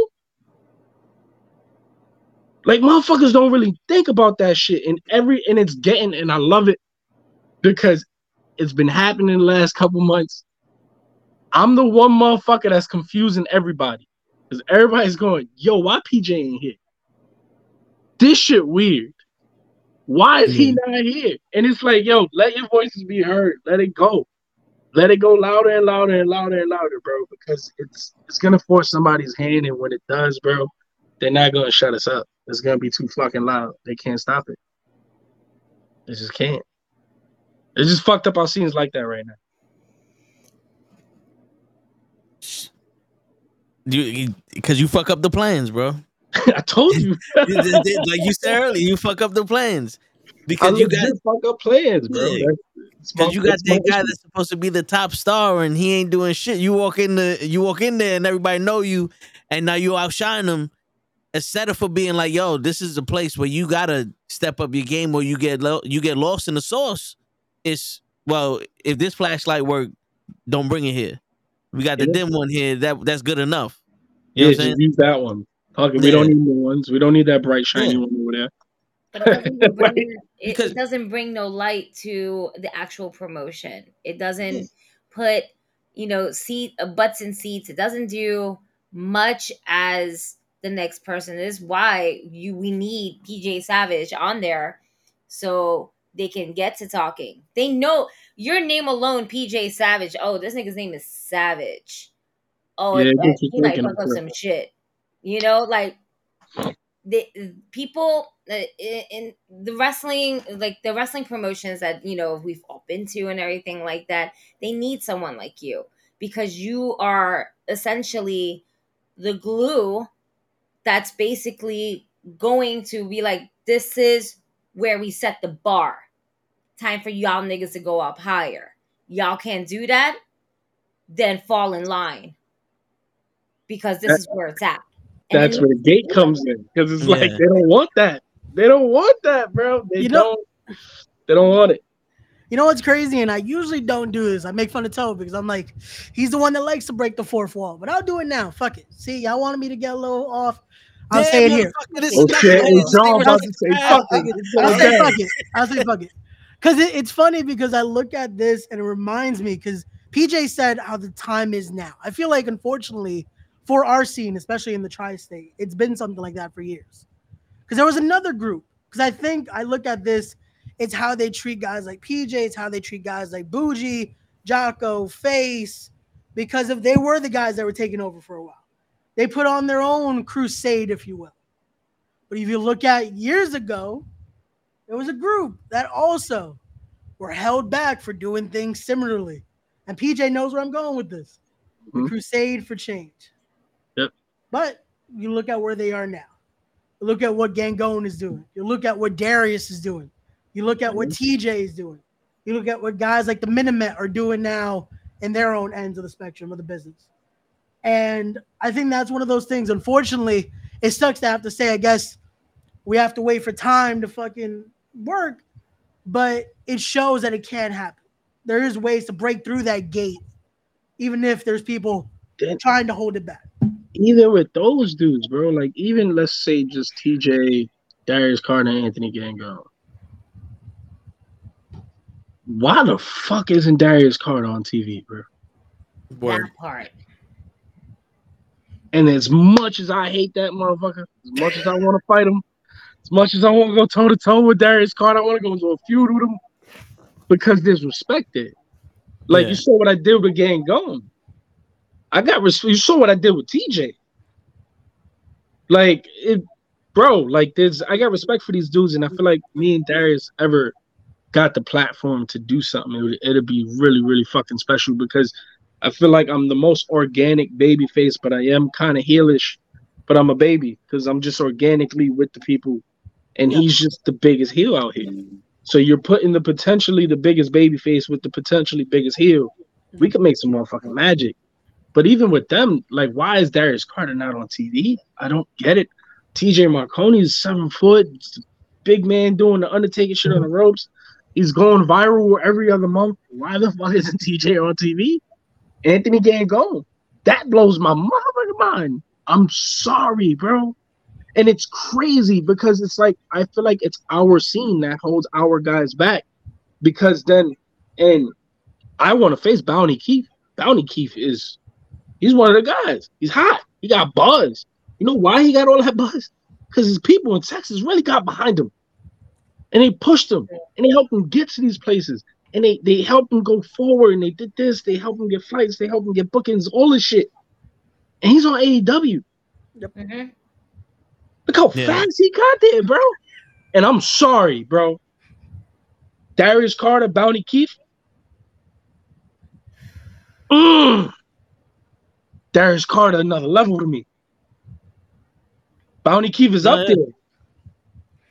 Like motherfuckers don't really think about that shit. And every and it's getting and I love it because it's been happening the last couple months. I'm the one motherfucker that's confusing everybody. Because everybody's going, yo, why PJ ain't here? This shit weird. Why is he hmm. not here? And it's like, yo, let your voices be heard. Let it go. Let it go louder and louder and louder and louder, bro. Because it's it's gonna force somebody's hand, and when it does, bro, they're not gonna shut us up. It's gonna be too fucking loud. They can't stop it. They just can't. It's just fucked up our scenes like that right now. You because you fuck up the plans, bro. I told you. like you said earlier, you fuck up the plans because you got fuck up plans, bro. Yeah. That's- it's my- because you got that guy that's supposed to be the top star and he ain't doing shit. You walk in the you walk in there and everybody know you, and now you outshine them. Instead of for being like, yo, this is a place where you gotta step up your game or you get lo- you get lost in the sauce. It's well, if this flashlight work, don't bring it here. We got the Yeah. dim one here. That that's good enough. You Yeah, know what I'm just use that one. Fuck it, we Yeah. don't need more ones. We don't need that bright shiny Yeah. one over there. But it doesn't, bring, it, it doesn't bring no light to the actual promotion. It doesn't put, you know, seat uh, butts in seats. It doesn't do much as the next person. This is why you we need PJ Savage on there so they can get to talking. They know your name alone, PJ Savage. Oh, this nigga's name is Savage. Oh, Yeah, it- it you he might fuck up some shit. You know, like the people uh, in, in the wrestling like the wrestling promotions that you know we've all been to and everything like that they need someone like you because you are essentially the glue that's basically going to be like this is where we set the bar time for y'all niggas to go up higher y'all can't do that then fall in line because this is where it's at And That's where the gate comes in because it's like they don't want that. They don't want that, bro. They You know- don't. They don't want it. You know what's crazy? And I usually don't do this. I make fun of Toe because I'm like, he's the one that likes to break the fourth wall. But I'll do it now. Fuck it. See, y'all wanted me to get a little off. I'll say it here. motherfucker, this Oh is shit! not- Hey, John about to say fuck it. I'll going say fuck it. I'll say fuck it. Because it, it's funny because I look at this and it reminds me because PJ said how the time is now. I feel like unfortunately for our scene, especially in the tri-state, it's been something like that for years. Because there was another group. Because I think I look at this, it's how they treat guys like PJ, it's how they treat guys like Bougie, Jocko, Face, because if they were the guys that were taking over for a while. They put on their own crusade, if you will. But if you look at years ago, there was a group that also were held back for doing things similarly. And PJ knows where I'm going with this. The Mhm. crusade for change. Yep. But you look at where they are now. You look at what Gangone is doing. You look at what Darius is doing. You look at what TJ is doing. You look at what guys like the Minimet are doing now in their own ends of the spectrum of the business. And I think that's one of those things. Unfortunately, it sucks to have to say, I guess we have to wait for time to fucking work, but it shows that it can happen. There is ways to break through that gate, even if there's people Then- trying to hold it back. Even with those dudes, bro. Like even let's say just TJ, Darius Carter, and Anthony Gango. Why the fuck isn't Darius Carter on TV, bro? Word. that part. And as much as I hate that motherfucker, as much as I want to fight him, as much as I want to go toe to toe with Darius Carter, I want to go into a feud with him because there's respect there. Like Yeah. you saw what I did with Gangone. I got respect. you saw what I did with TJ. Like it, bro. Like there's I got respect for these dudes, and I feel like me and Darius ever got the platform to do something, it would, it'd be really, really fucking special because I feel like I'm the most organic baby face, but I am kind of heelish, but I'm a baby because I'm just organically with the people, and he's just the biggest heel out here. So you're putting the potentially the biggest baby face with the potentially biggest heel. We mm-hmm. could make some motherfucking magic. But even with them, like, why is Darius Carter not on TV? I don't get it. TJ Marconi is seven foot, big man doing the Undertaker shit on the mm-hmm. ropes. He's going viral every other month. Why the fuck isn't TJ on TV? Anthony Gangone. That blows my motherfucking mind. I'm sorry, bro. And it's crazy because it's like I feel like it's our scene that holds our guys back. Because then and I want to face Bounty Keith. Bounty Keith is he's one of the guys. He's hot. He got buzz. You know why he got all that buzz? Because his people in Texas really got behind him. And they pushed him and they helped him get to these places. And they they helped him go forward and they did this. They helped him get flights. They helped him get bookings, all this shit. And he's on AEW. hmm Look how Yeah. fast he got there, bro. And I'm sorry, bro. Darius Carter, Bounty Keith. Mm. Darius Carter, another level to me. Bounty Keith is up there.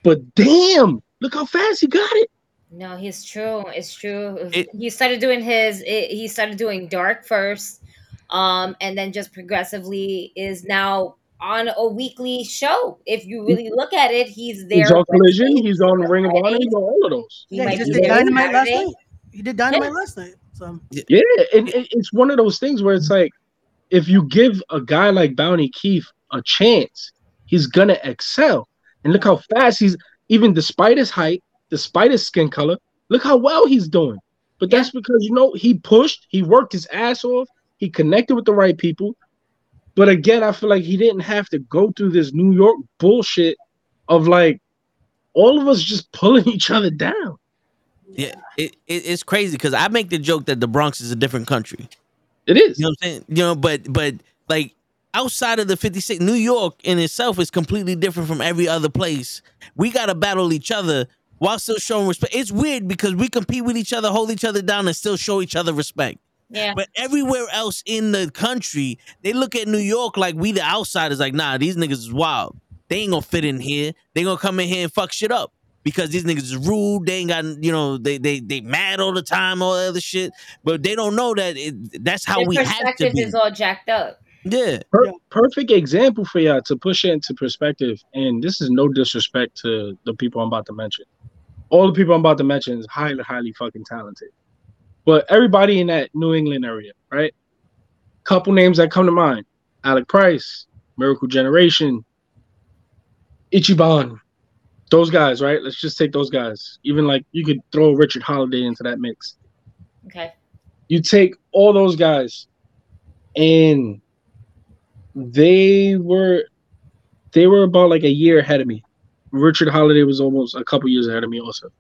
But damn, look how fast he got it. No, he's true. It's true. It- he started doing his. It, he started doing dark first, um, and then just progressively is now on a weekly show. If you really look at it, he's there. He's on Collision. Wednesdays, He's on Ring of Honor. Fridays. He's on all of those. He Yeah, might he just be did there Dynamite last Saturday. night. He did Dynamite Yeah. last night. So Yeah, and it- it's one of those things where it's like, if you give a guy like Bounty Keith a chance, he's gonna excel. And look how fast he's, even despite his height, despite his skin color, look how well he's doing. But that's because you know he pushed, he worked his ass off, he connected with the right people. But again, I feel like he didn't have to go through this New York bullshit of like all of us just pulling each other down. Yeah, it, it it's crazy because I make the joke that the Bronx is a different country. It is. You know what I'm saying? You know, but but like outside of the 56, New York in itself is completely different from every other place. We gotta battle each other while still showing respect. It's weird because we compete with each other, hold each other down, and still show each other respect. Yeah. But everywhere else in the country, they look at New York like we the outsiders. Like, nah, these niggas is wild. They ain't gonna fit in here. They gonna come in here and fuck shit up because these niggas is rude. They ain't got, you know, they they they mad all the time, all that other shit. But they don't know that it, that's how Their we have to perspective be. is all jacked up. Yeah. Per- perfect example for y'all to push it into perspective. And this is no disrespect to the people I'm about to mention. All the people I'm about to mention is highly, highly fucking talented. But everybody in that New England area, right? Couple names that come to mind: Alec Price, Miracle Generation, Ichiban. Those guys, right? Let's just take those guys. Even like you could throw Richard Holliday into that mix. Okay. You take all those guys, and they were they were about like a year ahead of me. Richard Holliday was almost a couple years ahead of me also.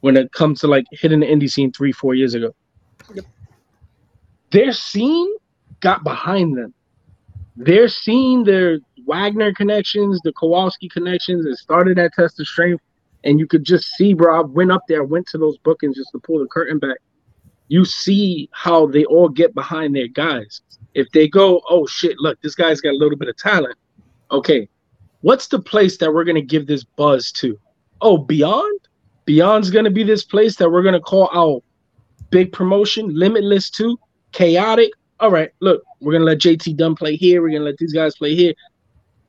When it comes to like hitting the indie scene three, four years ago. Their scene got behind them. Their scene, their Wagner connections, the Kowalski connections, it started at Test of Strength. And you could just see, bro. I went up there, went to those bookings just to pull the curtain back. You see how they all get behind their guys. If they go, oh shit, look, this guy's got a little bit of talent. Okay, what's the place that we're gonna give this buzz to? Oh, Beyond? Beyond's gonna be this place that we're gonna call our big promotion, Limitless 2, Chaotic. All right, look, we're gonna let JT Dunn play here, we're gonna let these guys play here,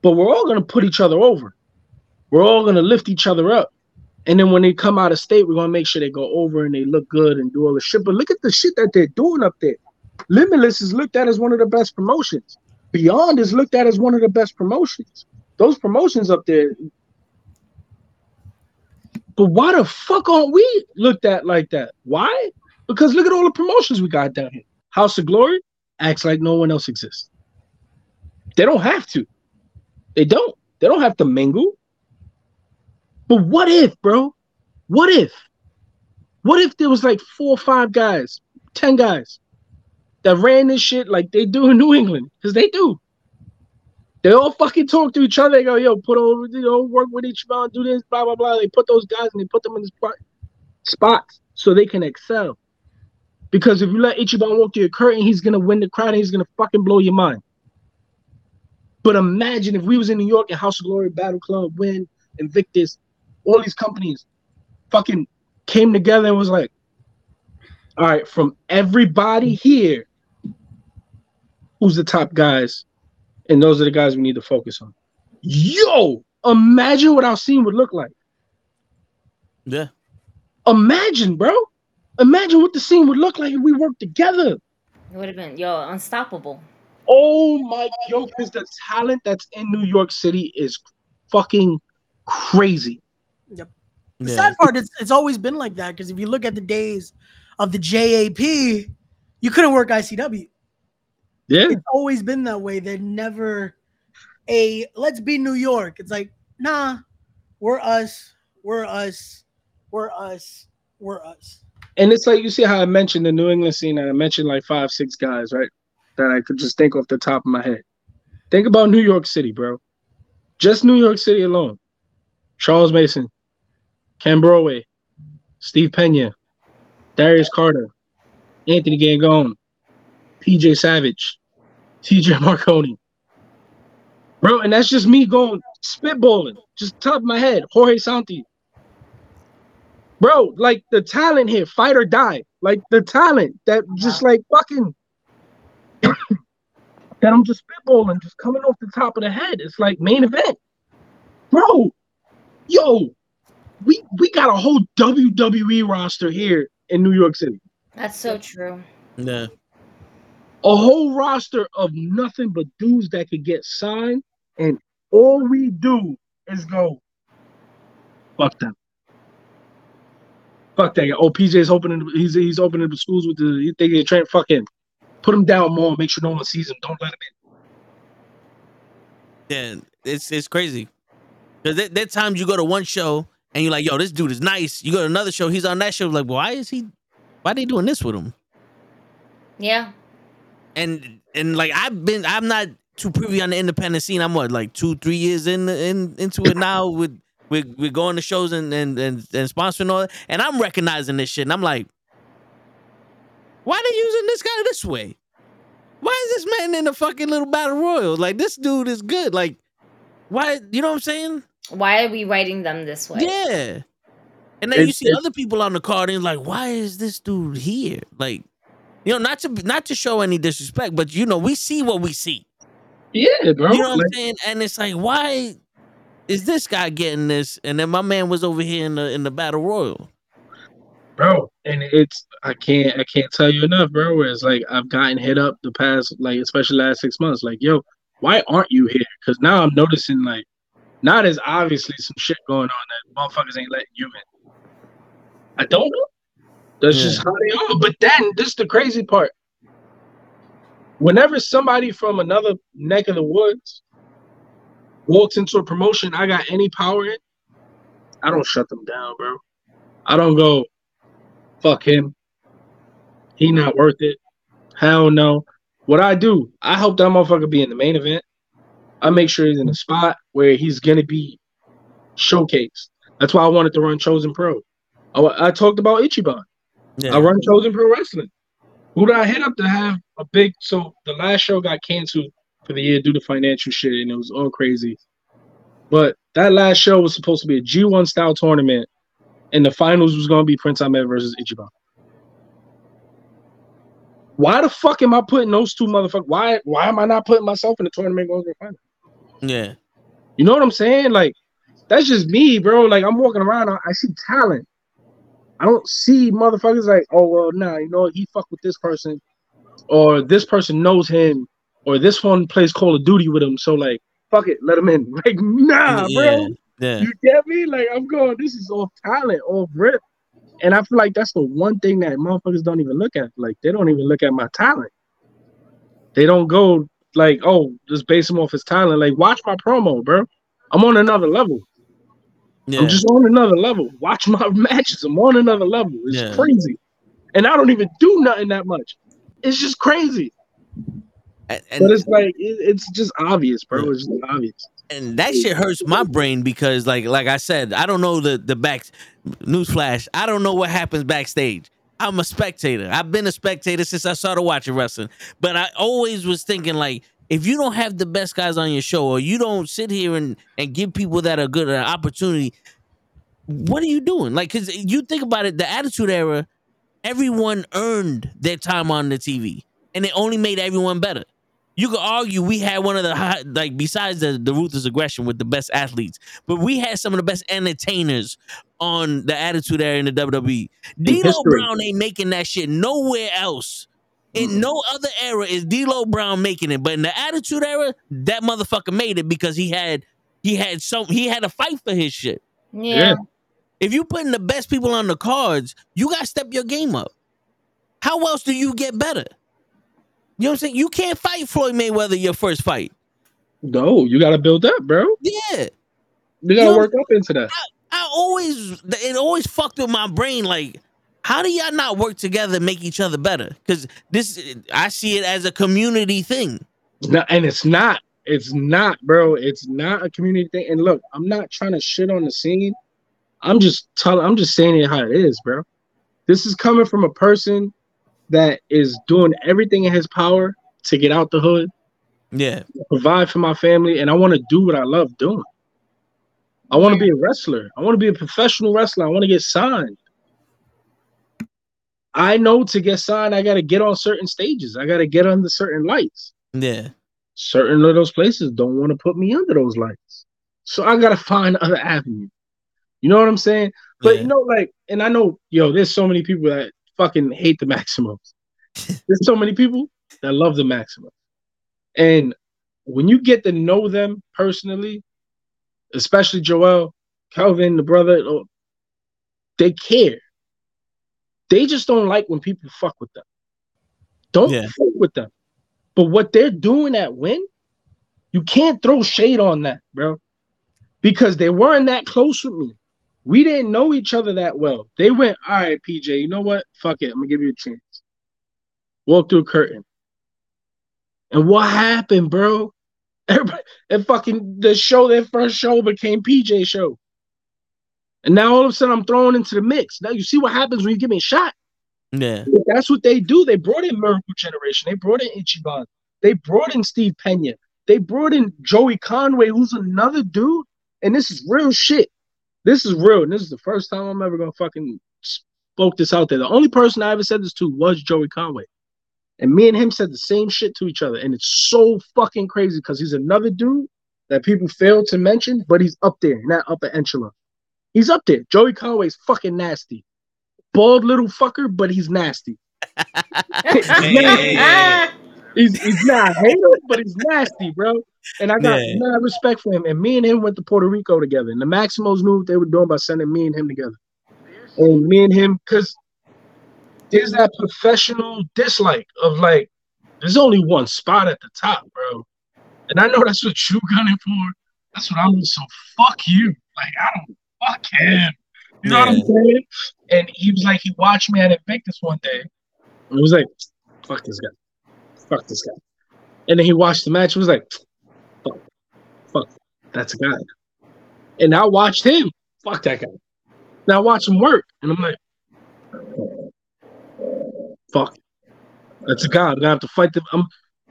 but we're all gonna put each other over. We're all gonna lift each other up. And then when they come out of state, we're gonna make sure they go over and they look good and do all the shit. But look at the shit that they're doing up there. Limitless is looked at as one of the best promotions. Beyond is looked at as one of the best promotions. Those promotions up there. But why the fuck aren't we looked at like that? Why? Because look at all the promotions we got down here. House of Glory acts like no one else exists. They don't have to. They don't. They don't have to mingle. But what if, bro? What if? What if there was like four or five guys, ten guys that ran this shit like they do in New England? Because they do. They all fucking talk to each other. They go, yo, put over, you know, work with each other, do this, blah, blah, blah. They put those guys and they put them in the spot, spots so they can excel. Because if you let Ichiban walk through your curtain, he's gonna win the crowd and he's gonna fucking blow your mind. But imagine if we was in New York and House of Glory, Battle Club, Win, Invictus, all these companies fucking came together and was like, all right, from everybody here, who's the top guys? And those are the guys we need to focus on. Yo, imagine what our scene would look like. Yeah. Imagine, bro. Imagine what the scene would look like if we worked together. It would have been yo unstoppable. Oh my yo, because the talent that's in New York City is fucking crazy. Yep. The sad part is it's always been like that because if you look at the days of the JAP, you couldn't work ICW. Yeah. It's always been that way. They're never a let's be New York. It's like, nah, we're us, we're us, we're us, we're us. And it's like you see how I mentioned the New England scene, and I mentioned like five, six guys, right? That I could just think off the top of my head. Think about New York City, bro. Just New York City alone. Charles Mason, Ken Broadway, Steve Pena, Darius Carter, Anthony Gangone, PJ Savage, TJ Marconi. Bro, and that's just me going spitballing, just top of my head. Jorge Santi. Bro, like the talent here, fight or die. Like the talent that just like fucking that I'm just spitballing, just coming off the top of the head. It's like main event. Bro, yo, we we got a whole WWE roster here in New York City. That's so true. Yeah. A whole roster of nothing but dudes that could get signed, and all we do is go, fuck them. Fuck that. Oh, PJ's opening. He's he's opening the schools with the. They get trained. Fuck him. Put him down more. Make sure no one sees him. Don't let him in. Yeah, it's it's crazy. Cause there, there are times you go to one show and you're like, yo, this dude is nice. You go to another show, he's on that show. Like, why is he? Why are they doing this with him? Yeah. And and like I've been, I'm not too privy on the independent scene. I'm what like two, three years in in into it now with with with going to shows and and and, and sponsoring all that. And I'm recognizing this shit. And I'm like, why are they using this guy this way? Why is this man in a fucking little battle royal? Like this dude is good. Like, why? You know what I'm saying? Why are we writing them this way? Yeah. And then you see other people on the card and you're like, why is this dude here? Like, you know, not to not to show any disrespect, but you know, we see what we see. Yeah, bro. You know what Like, I'm saying? And it's like, why is this guy getting this? And then my man was over here in the in the battle royal. bro, and it's I can't I can't tell you enough, bro. Where it's like I've gotten hit up the past like especially last six months, like yo, why aren't you here? Because now I'm noticing like not as obviously some shit going on that motherfuckers ain't letting you in. I don't know. That's just how they are. But then this is the crazy part. Whenever somebody from another neck of the woods walks into a promotion I got any power in, I don't shut them down, bro. I don't go, fuck him. He not worth it. Hell no. What I do, I hope that motherfucker be in the main event. I make sure he's in a spot where he's gonna be showcased. That's why I wanted to run Chosen Pro. I, I talked about Ichiban. I run Chosen Pro Wrestling. Who did I hit up to have a big? So the last show got canceled for the year due to financial shit, and it was all crazy. But that last show was supposed to be a G1 style tournament, and the finals was going to be Prince Ahmed versus Ichiban. Why the fuck am I putting those two motherfuckers? Why why am I not putting myself in the tournament going to the final? Yeah. You know what I'm saying? Like that's just me, bro. Like I'm walking around, I, I see talent. I don't see motherfuckers like, oh well, nah, you know? He fuck with this person, or this person knows him, or this one plays Call of Duty with him. So like, fuck it, let him in. Like, nah, yeah. bro. Yeah. You get me? Like I'm going, this is all talent, all rip. And I feel like that's the one thing that motherfuckers don't even look at. Like they don't even look at my talent. They don't go like, oh, just base him off his talent. Like, watch my promo, bro. I'm on another level. Yeah. I'm just on another level. Watch my matches. I'm on another level. It's Yeah. crazy. And I don't even do nothing that much. It's just crazy. And, but it's like it, it's just obvious, bro. It's just obvious. and that shit hurts my brain because like like I said, I don't know the the back newsflash. I don't know what happens backstage. I'm a spectator. I've been a spectator since I started watching wrestling. But I always was thinking like if you don't have the best guys on your show or you don't sit here and and give people that are good an opportunity, what are you doing? Like cuz you think about it, the attitude era, everyone earned their time on the TV and it only made everyone better. You could argue we had one of the high, like besides the, the ruthless aggression with the best athletes, but we had some of the best entertainers on the attitude era in the WWE. D'Lo history. Brown ain't making that shit nowhere else. In no other era is D'Lo Brown making it, but in the attitude era, that motherfucker made it because he had he had some he had to fight for his shit. Yeah. If you putting the best people on the cards, you gotta step your game up. How else do you get better? You know what I'm saying? You can't fight Floyd Mayweather your first fight. No, you gotta build up, bro. Yeah. You gotta know- work up into that. I always it always fucked with my brain like how do y'all not work together and make each other better? Because this I see it as a community thing. No, and it's not. It's not, bro. It's not a community thing. And look, I'm not trying to shit on the scene. I'm just telling. I'm just saying it how it is, bro. This is coming from a person that is doing everything in his power to get out the hood, Yeah. provide for my family, and I want to do what I love doing. I want to be a wrestler. I want to be a professional wrestler. I want to get signed. I know to get signed, I got to get on certain stages. I got to get under certain lights Yeah. certain of those places don't want to put me under those lights. So I gotta find other avenues. You know what I'm saying? But you know, like, and I know, yo, there's so many people that fucking hate the Maximos. there's so many people that love the Maximo. And when you get to know them personally, especially Joel, Calvin, the brother, oh, they care. They just don't like when people fuck with them. Don't Yeah. fuck with them. But what they're doing at Win, you can't throw shade on that, bro. Because they weren't that close with me. We didn't know each other that well. They went, all right, PJ, you know what? Fuck it. I'm gonna give you a chance. Walk through a curtain. And what happened, bro? Everybody, and fucking the show, their first show became PJ show. And now all of a sudden I'm thrown into the mix. Now you see what happens when you give me a shot. Yeah. That's what they do. They brought in Miracle Generation. They brought in Ichiban. They brought in Steve Pena. They brought in Joey Conway, who's another dude. And this is real shit. This is real. And this is the first time I'm ever gonna fucking spoke this out there. The only person I ever said this to was Joey Conway. And me and him said the same shit to each other. And it's so fucking crazy because he's another dude that people fail to mention, but he's up there, not upper echelon. He's up there. Joey Conway's fucking nasty. Bald little fucker, but he's nasty. he's, nasty. he's, he's not hater, but he's nasty, bro. And I got Yeah. mad respect for him. And me and him went to Puerto Rico together. And the Maximos knew what they were doing by sending me and him together. And me and him, because there's that professional dislike of like, there's only one spot at the top, bro. And I know that's what you're gunning for. That's what I'm so fuck you. Like, I don't fuck him. You know what I'm saying? And he was like, he watched me at Invictus one day. And he was like, fuck this guy. Fuck this guy. And then he watched the match. He was like, fuck, fuck, that's a guy. And I watched him. Fuck that guy. Now I watch him work. And I'm like, fuck. That's a guy. I'm gonna have to fight the I'm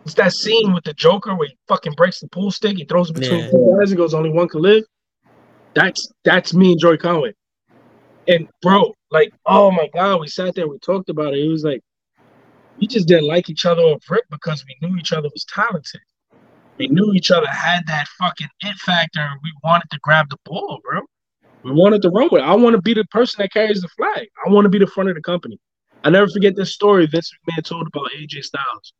it's that scene with the Joker where he fucking breaks the pool stick, he throws it between Yeah. two guys and goes, only one can live. That's that's me and Joey Conway. And bro, like, oh my god, we sat there, we talked about it. It was like we just didn't like each other off rip because we knew each other was talented. We knew each other had that fucking it factor, we wanted to grab the ball, bro. We wanted to run with it. I want to be the person that carries the flag. I want to be the front of the company. I never forget this story Vince McMahon told about AJ Styles.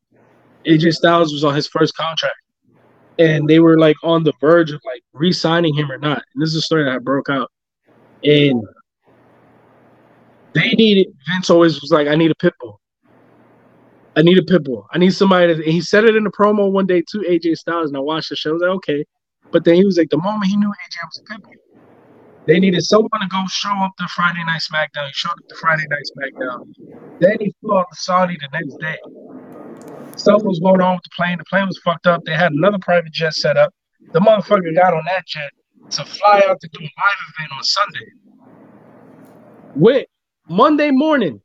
AJ Styles was on his first contract, and they were like on the verge of like re-signing him or not. And this is a story that broke out. And they needed Vince always was like, I need a pit bull. I need a pit bull. I need somebody and he said it in the promo one day to AJ Styles, and I watched the show. I was like, okay. But then he was like, the moment he knew AJ was a pit bull, they needed someone to go show up the Friday Night SmackDown. He showed up the Friday Night SmackDown. Then he flew out to Saudi the next day. Something was going on with the plane. The plane was fucked up. They had another private jet set up. The motherfucker got on that jet to fly out to do a live event on Sunday. Went Monday morning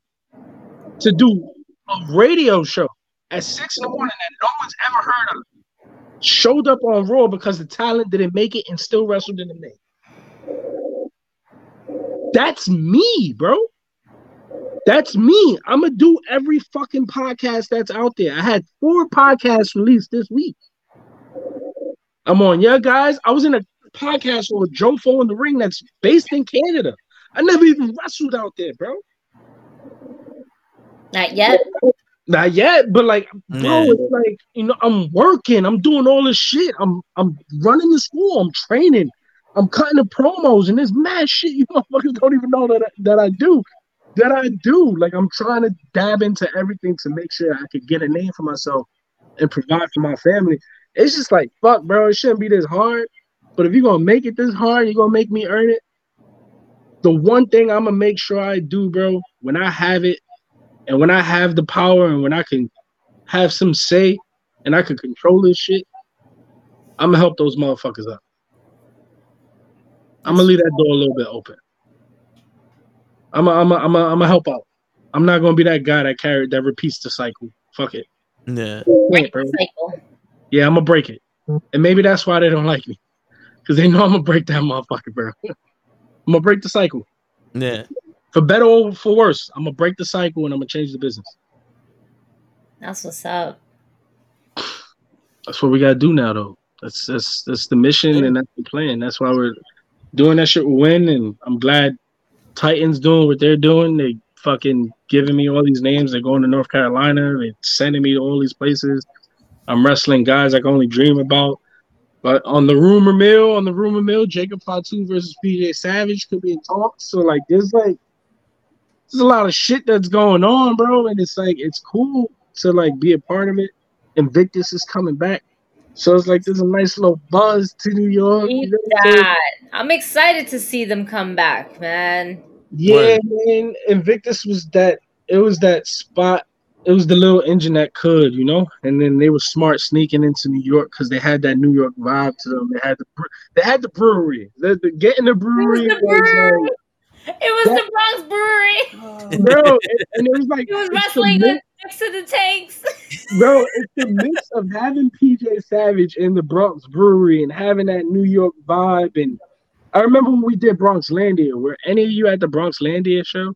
to do a radio show at six in the morning that no one's ever heard of. Showed up on Raw because the talent didn't make it and still wrestled in the main. That's me, bro. That's me. I'm gonna do every fucking podcast that's out there. I had four podcasts released this week. I'm on yeah, guys. I was in a podcast with Joe Fo in the ring that's based in Canada. I never even wrestled out there, bro. Not yet. Not yet, but like, bro, Yeah. it's like you know, I'm working, I'm doing all this shit. I'm I'm running the school, I'm training, I'm cutting the promos, and there's mad shit you motherfuckers don't even know that I, that I do. That I do. Like I'm trying to dab into everything to make sure I could get a name for myself and provide for my family. It's just like fuck, bro. It shouldn't be this hard. But if you're gonna make it this hard, you're gonna make me earn it. The one thing I'm gonna make sure I do, bro, when I have it, and when I have the power, and when I can have some say, and I can control this shit, I'm gonna help those motherfuckers out. I'm gonna leave that door a little bit open. I'm a, I'm a, I'm a, I'm a help out. I'm not gonna be that guy that carried that repeats the cycle. Fuck it. Yeah. Break the cycle. Yeah, I'm gonna break it, and maybe that's why they don't like me, because they know I'm gonna break that motherfucker, bro. I'm gonna break the cycle Yeah. for better or for worse. I'm gonna break the cycle and I'm gonna change the business. That's what's up. That's what we gotta do now, though. That's that's that's the mission and that's the plan. That's why we're doing that shit. with Win, and I'm glad Titans doing what they're doing. They fucking giving me all these names. They're going to North Carolina. They're sending me to all these places. I'm wrestling guys I can only dream about. But on the rumor mill, on the rumor mill, Jacob Fatu versus PJ Savage could be in talks. So like, there's like, there's a lot of shit that's going on, bro. And it's like, it's cool to like be a part of it. Invictus is coming back. So it's like there's a nice little buzz to New York. you know I'm? That. I'm excited to see them come back, man. Yeah, man. Invictus was that. It was that spot. It was the little engine that could, you know. And then they were smart sneaking into New York because they had that New York vibe to them. They had the bre- they had the brewery. The, the getting the brewery. the was, brewery. like, It was the Bronx Brewery. bro, and, and it was like He was the wrestling mix- next to the tanks. bro, it's the mix of having PJ Savage in the Bronx Brewery and having that New York vibe. And I remember when we did Bronx Landia. Were any of you at the Bronx Landia show?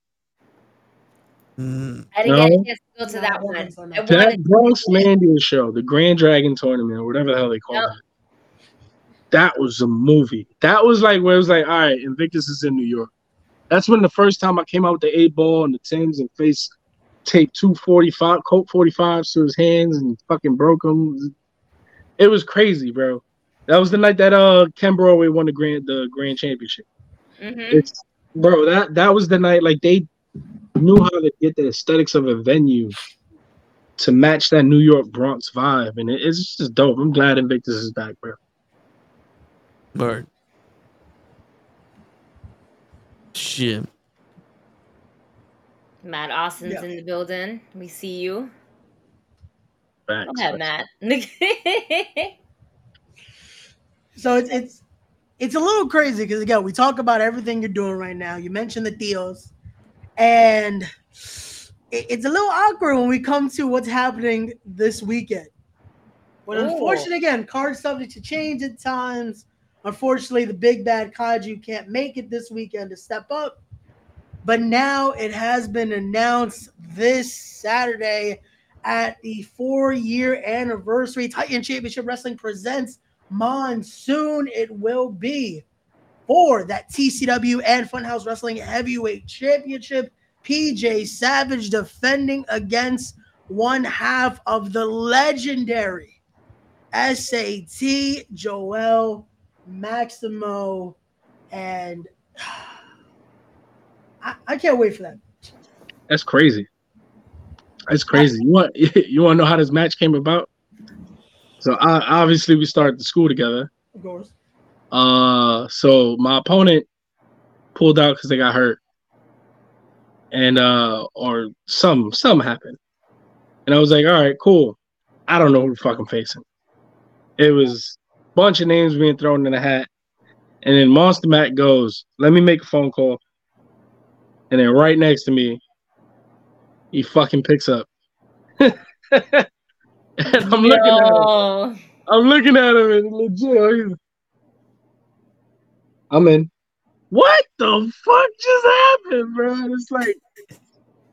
Mm. I didn't No. get a chance to go to that one. think so, no. I That Bronx Landia show, the Grand Dragon Tournament, or whatever the hell they call Yep. it. That was a movie. That was like where it was like, all right, Invictus is in New York. That's when the first time I came out with the eight ball and the Tims and face taped two 45 Colt 45s to his hands and fucking broke them. It was crazy, bro. That was the night that uh Ken Broadway won the grand the grand championship. Mhm. It's bro, that that was the night like they knew how to get the aesthetics of a venue to match that New York Bronx vibe, and it, it's just dope. I'm glad Invictus is back, bro. Word. Shit. Matt Austin's Yeah. in the building. We see you. Go Facts. ahead, Matt. So it's it's it's a little crazy because again, we talk about everything you're doing right now. You mentioned the deals, and it- it's a little awkward when we come to what's happening this weekend. But Ooh. unfortunately, again, cards subject to change at times. Unfortunately, the big bad Kaiju can't make it this weekend to step up. But now it has been announced this Saturday at the four year anniversary Titan Championship Wrestling presents Monsoon. It will be for that TCW and Funhouse Wrestling Heavyweight Championship. PJ Savage defending against one half of the legendary SAT Joel Maximo. And I, I can't wait for that. That's crazy. That's crazy. You want you want to know how this match came about? So uh, obviously we started the school together. Of course. Uh, so my opponent pulled out because they got hurt, and uh, or some some happened, and I was like, all right, cool. I don't know who the fuck I'm facing. It was bunch of names being thrown in a hat, and then Monsta Mack goes, "Let me make a phone call," and then right next to me, he fucking picks up. and I'm looking at him. I'm looking at him and legit. Oh, I'm in. What the fuck just happened, bro? It's like.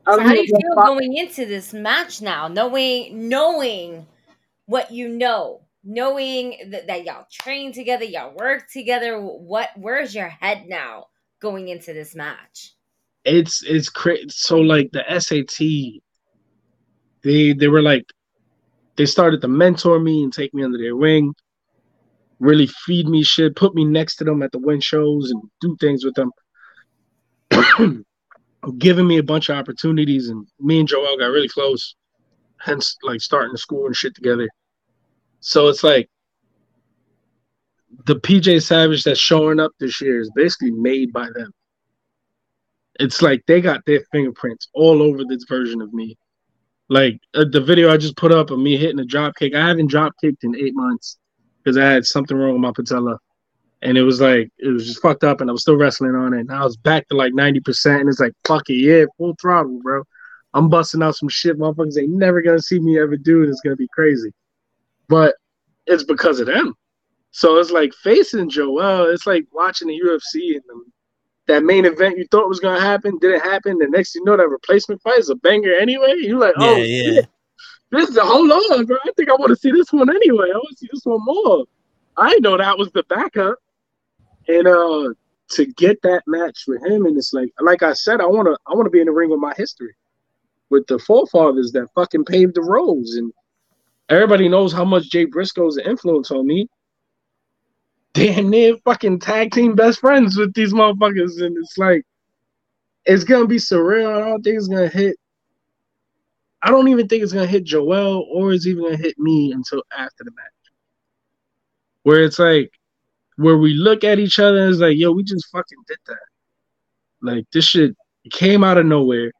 So how do you feel going into this match now, knowing knowing what you know, knowing that, that y'all train together, y'all work together? What where's your head now going into this match? it's it's crazy. So like the SAT, they they were like, they started to mentor me and take me under their wing, really feed me shit, put me next to them at the win shows and do things with them, giving me a bunch of opportunities. And me and Joel got really close, hence like starting the school and shit together. So it's like the PJ Savage that's showing up this year is basically made by them it's like they got their fingerprints all over this version of me. Like uh, the video I just put up of me hitting a drop kick. I haven't drop kicked in eight months because I had something wrong with my patella, and it was like it was just fucked up, and I was still wrestling on it. And I was back to like ninety percent, and it's like fuck it, yeah, full throttle, bro. I'm busting out some shit, motherfuckers ain't never gonna see me ever do, and it's gonna be crazy. But it's because of them. So it's like facing Joel. It's like watching the UFC and them that main event you thought was gonna happen didn't happen. The next you know that replacement fight is a banger anyway. You're like, oh Yeah, yeah. shit, this is a hold on, bro. I think I want to see this one anyway. I want to see this one more. I know that was the backup. And uh to get that match with him, and it's like like I said, I wanna I wanna be in the ring with my history. With the forefathers that fucking paved the roads. And everybody knows how much Jay Briscoe's influence on me damn near fucking tag team best friends with these motherfuckers, and it's like it's gonna be surreal. I don't think it's gonna hit. I don't even think it's gonna hit Joel or it's even gonna hit me until after the match. Where it's like where we look at each other and it's like, yo, we just fucking did that. Like this shit came out of nowhere.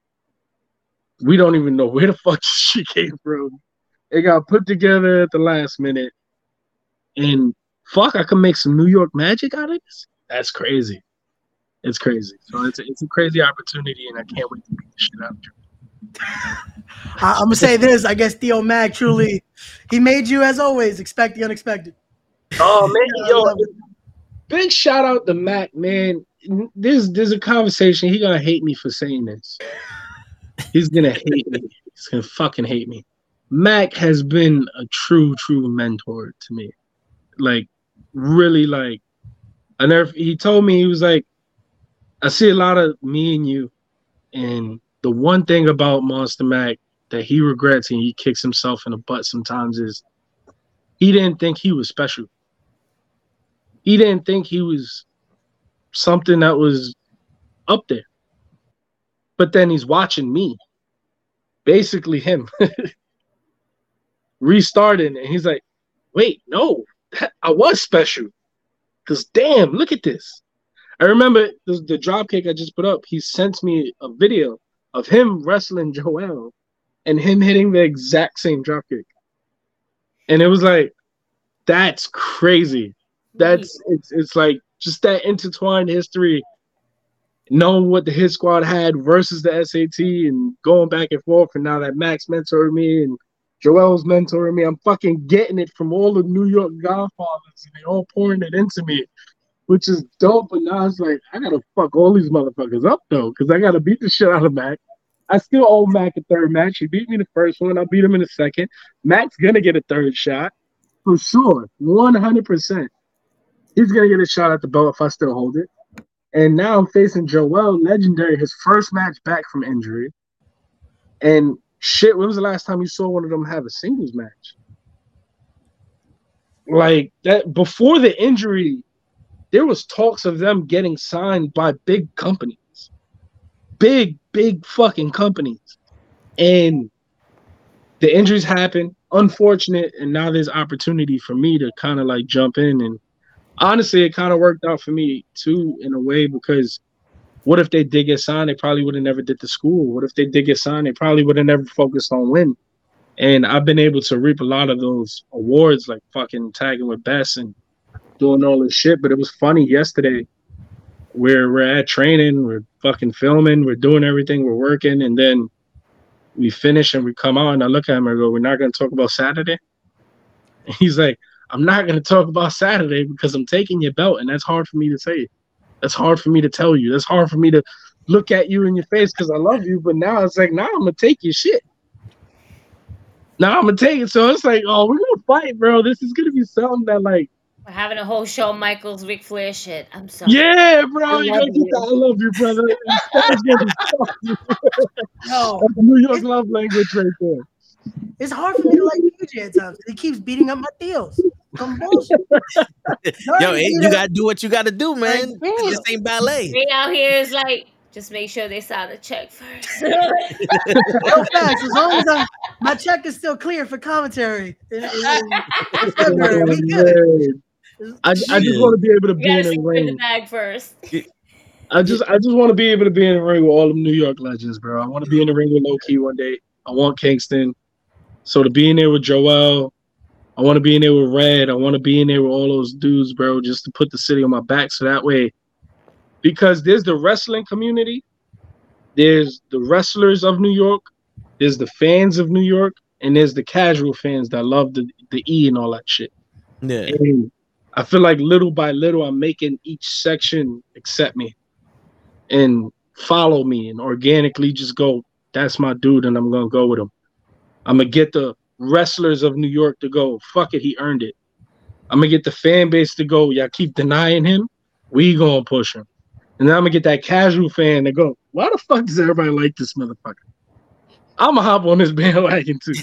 We don't even know where the fuck she came from. It got put together at the last minute. And fuck, I could make some New York magic out of this. That's crazy. It's crazy. So it's a, it's a crazy opportunity, and I can't wait to beat the shit out of you. I, I'm gonna say this. I guess Theo Mac truly, he made you as always expect the unexpected. Oh man, yo, big shout out to Mack, man. There's there's a conversation. He gonna hate me for saying this, He's gonna hate me. He's gonna fucking hate me. Mack has been a true, true mentor to me. Like, really, like, I never. He told me he was like, I see a lot of me and you, and the one thing about Monsta Mack that he regrets and he kicks himself in the butt sometimes is he didn't think he was special. He didn't think he was something that was up there. But then he's watching me, basically him, restarting, and he's like, wait, no, I was special. Because damn, look at this. I remember the, the drop kick I just put up. He sent me a video of him wrestling Joel and him hitting the exact same drop kick. And it was like, that's crazy. That's it's it's like just that intertwined history, knowing what the hit squad had versus the SAT and going back and forth. And now that Mack mentored me and Joel's mentoring me, I'm fucking getting it from all the New York Godfathers and they all pouring it into me, which is dope. But now it's like I gotta fuck all these motherfuckers up though, because I gotta beat the shit out of Mack. I still owe Mack a third match. He beat me the first one. I'll beat him in the second. Mack's gonna get a third shot for sure, one hundred percent. He's gonna get a shot at the belt if I still hold it. And now I'm facing Joel, legendary, his first match back from injury. And shit, when was the last time you saw one of them have a singles match? Like that before the injury, there was talks of them getting signed by big companies. Big, big fucking companies. And the injuries happen, unfortunate, and now there's opportunity for me to kind of like jump in and honestly it kind of worked out for me too in a way because what if they did get signed they probably would have never did the school. What if they did get signed they probably would have never focused on win and i've been able to reap a lot of those awards like fucking tagging with Bes and doing all this shit. But it was funny yesterday where we're at training we're fucking filming we're doing everything we're working and then we finish and we come out and i look at him and I go we're not to talk about saturday? And he's like I'm not to talk about Saturday because I'm taking your belt, and that's hard for me to say. That's hard for me to tell you. That's hard for me to look at you in your face because I love you. But now it's like, now I'm gonna take your shit. Now I'm gonna take it. So it's like, oh, we're gonna fight, bro. This is gonna be something that like. We're having a whole show, Michael's Ric Flair shit. I'm sorry. Yeah, bro. I You love gotta get you. that. I love you, brother. That's gonna be No, That's New York love language right there. it's hard for me to like PJ at times. He keeps beating up my deals. Some bullshit. Yo, hey, you gotta do what you gotta do, man. This ain't ballet. They out here is like, just make sure they sign the check first. No facts. As long as I'm, my check is still clear for commentary. in- in- in February, we good. I, I just want to be able to be in gotta a the ring. bag first. I just I just want to be able to be in the ring with all them New York legends, bro. I want to be in the ring with Low Ki one day. I want Kingston. So to be in there with Joel, I want to be in there with Red. I want to be in there with all those dudes, bro, just to put the city on my back. So that way, because there's the wrestling community, there's the wrestlers of New York, there's the fans of New York, and there's the casual fans that love the the E and all that shit. Yeah. And I feel like little by little, I'm making each section accept me and follow me and organically just go, that's my dude, and I'm gonna go with him. I'm gonna get the wrestlers of New York to go, fuck it, he earned it. I'm gonna get the fan base to go, y'all keep denying him, we gonna push him. And then I'm gonna get that casual fan to go, why the fuck does everybody like this motherfucker? I'm gonna hop on this bandwagon too.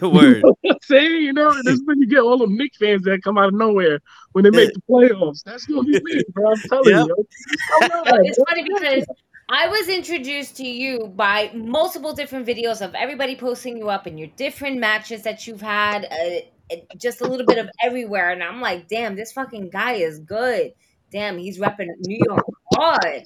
Word. You know what I'm saying, you know, and that's when you get all the Knicks fans that come out of nowhere when they make the playoffs. That's gonna be me, bro. I'm telling Yep. you. But it's funny because I was introduced to you by multiple different videos of everybody posting you up and your different matches that you've had, uh, just a little bit of everywhere. And I'm like, damn, this fucking guy is good. Damn, he's repping New York hard.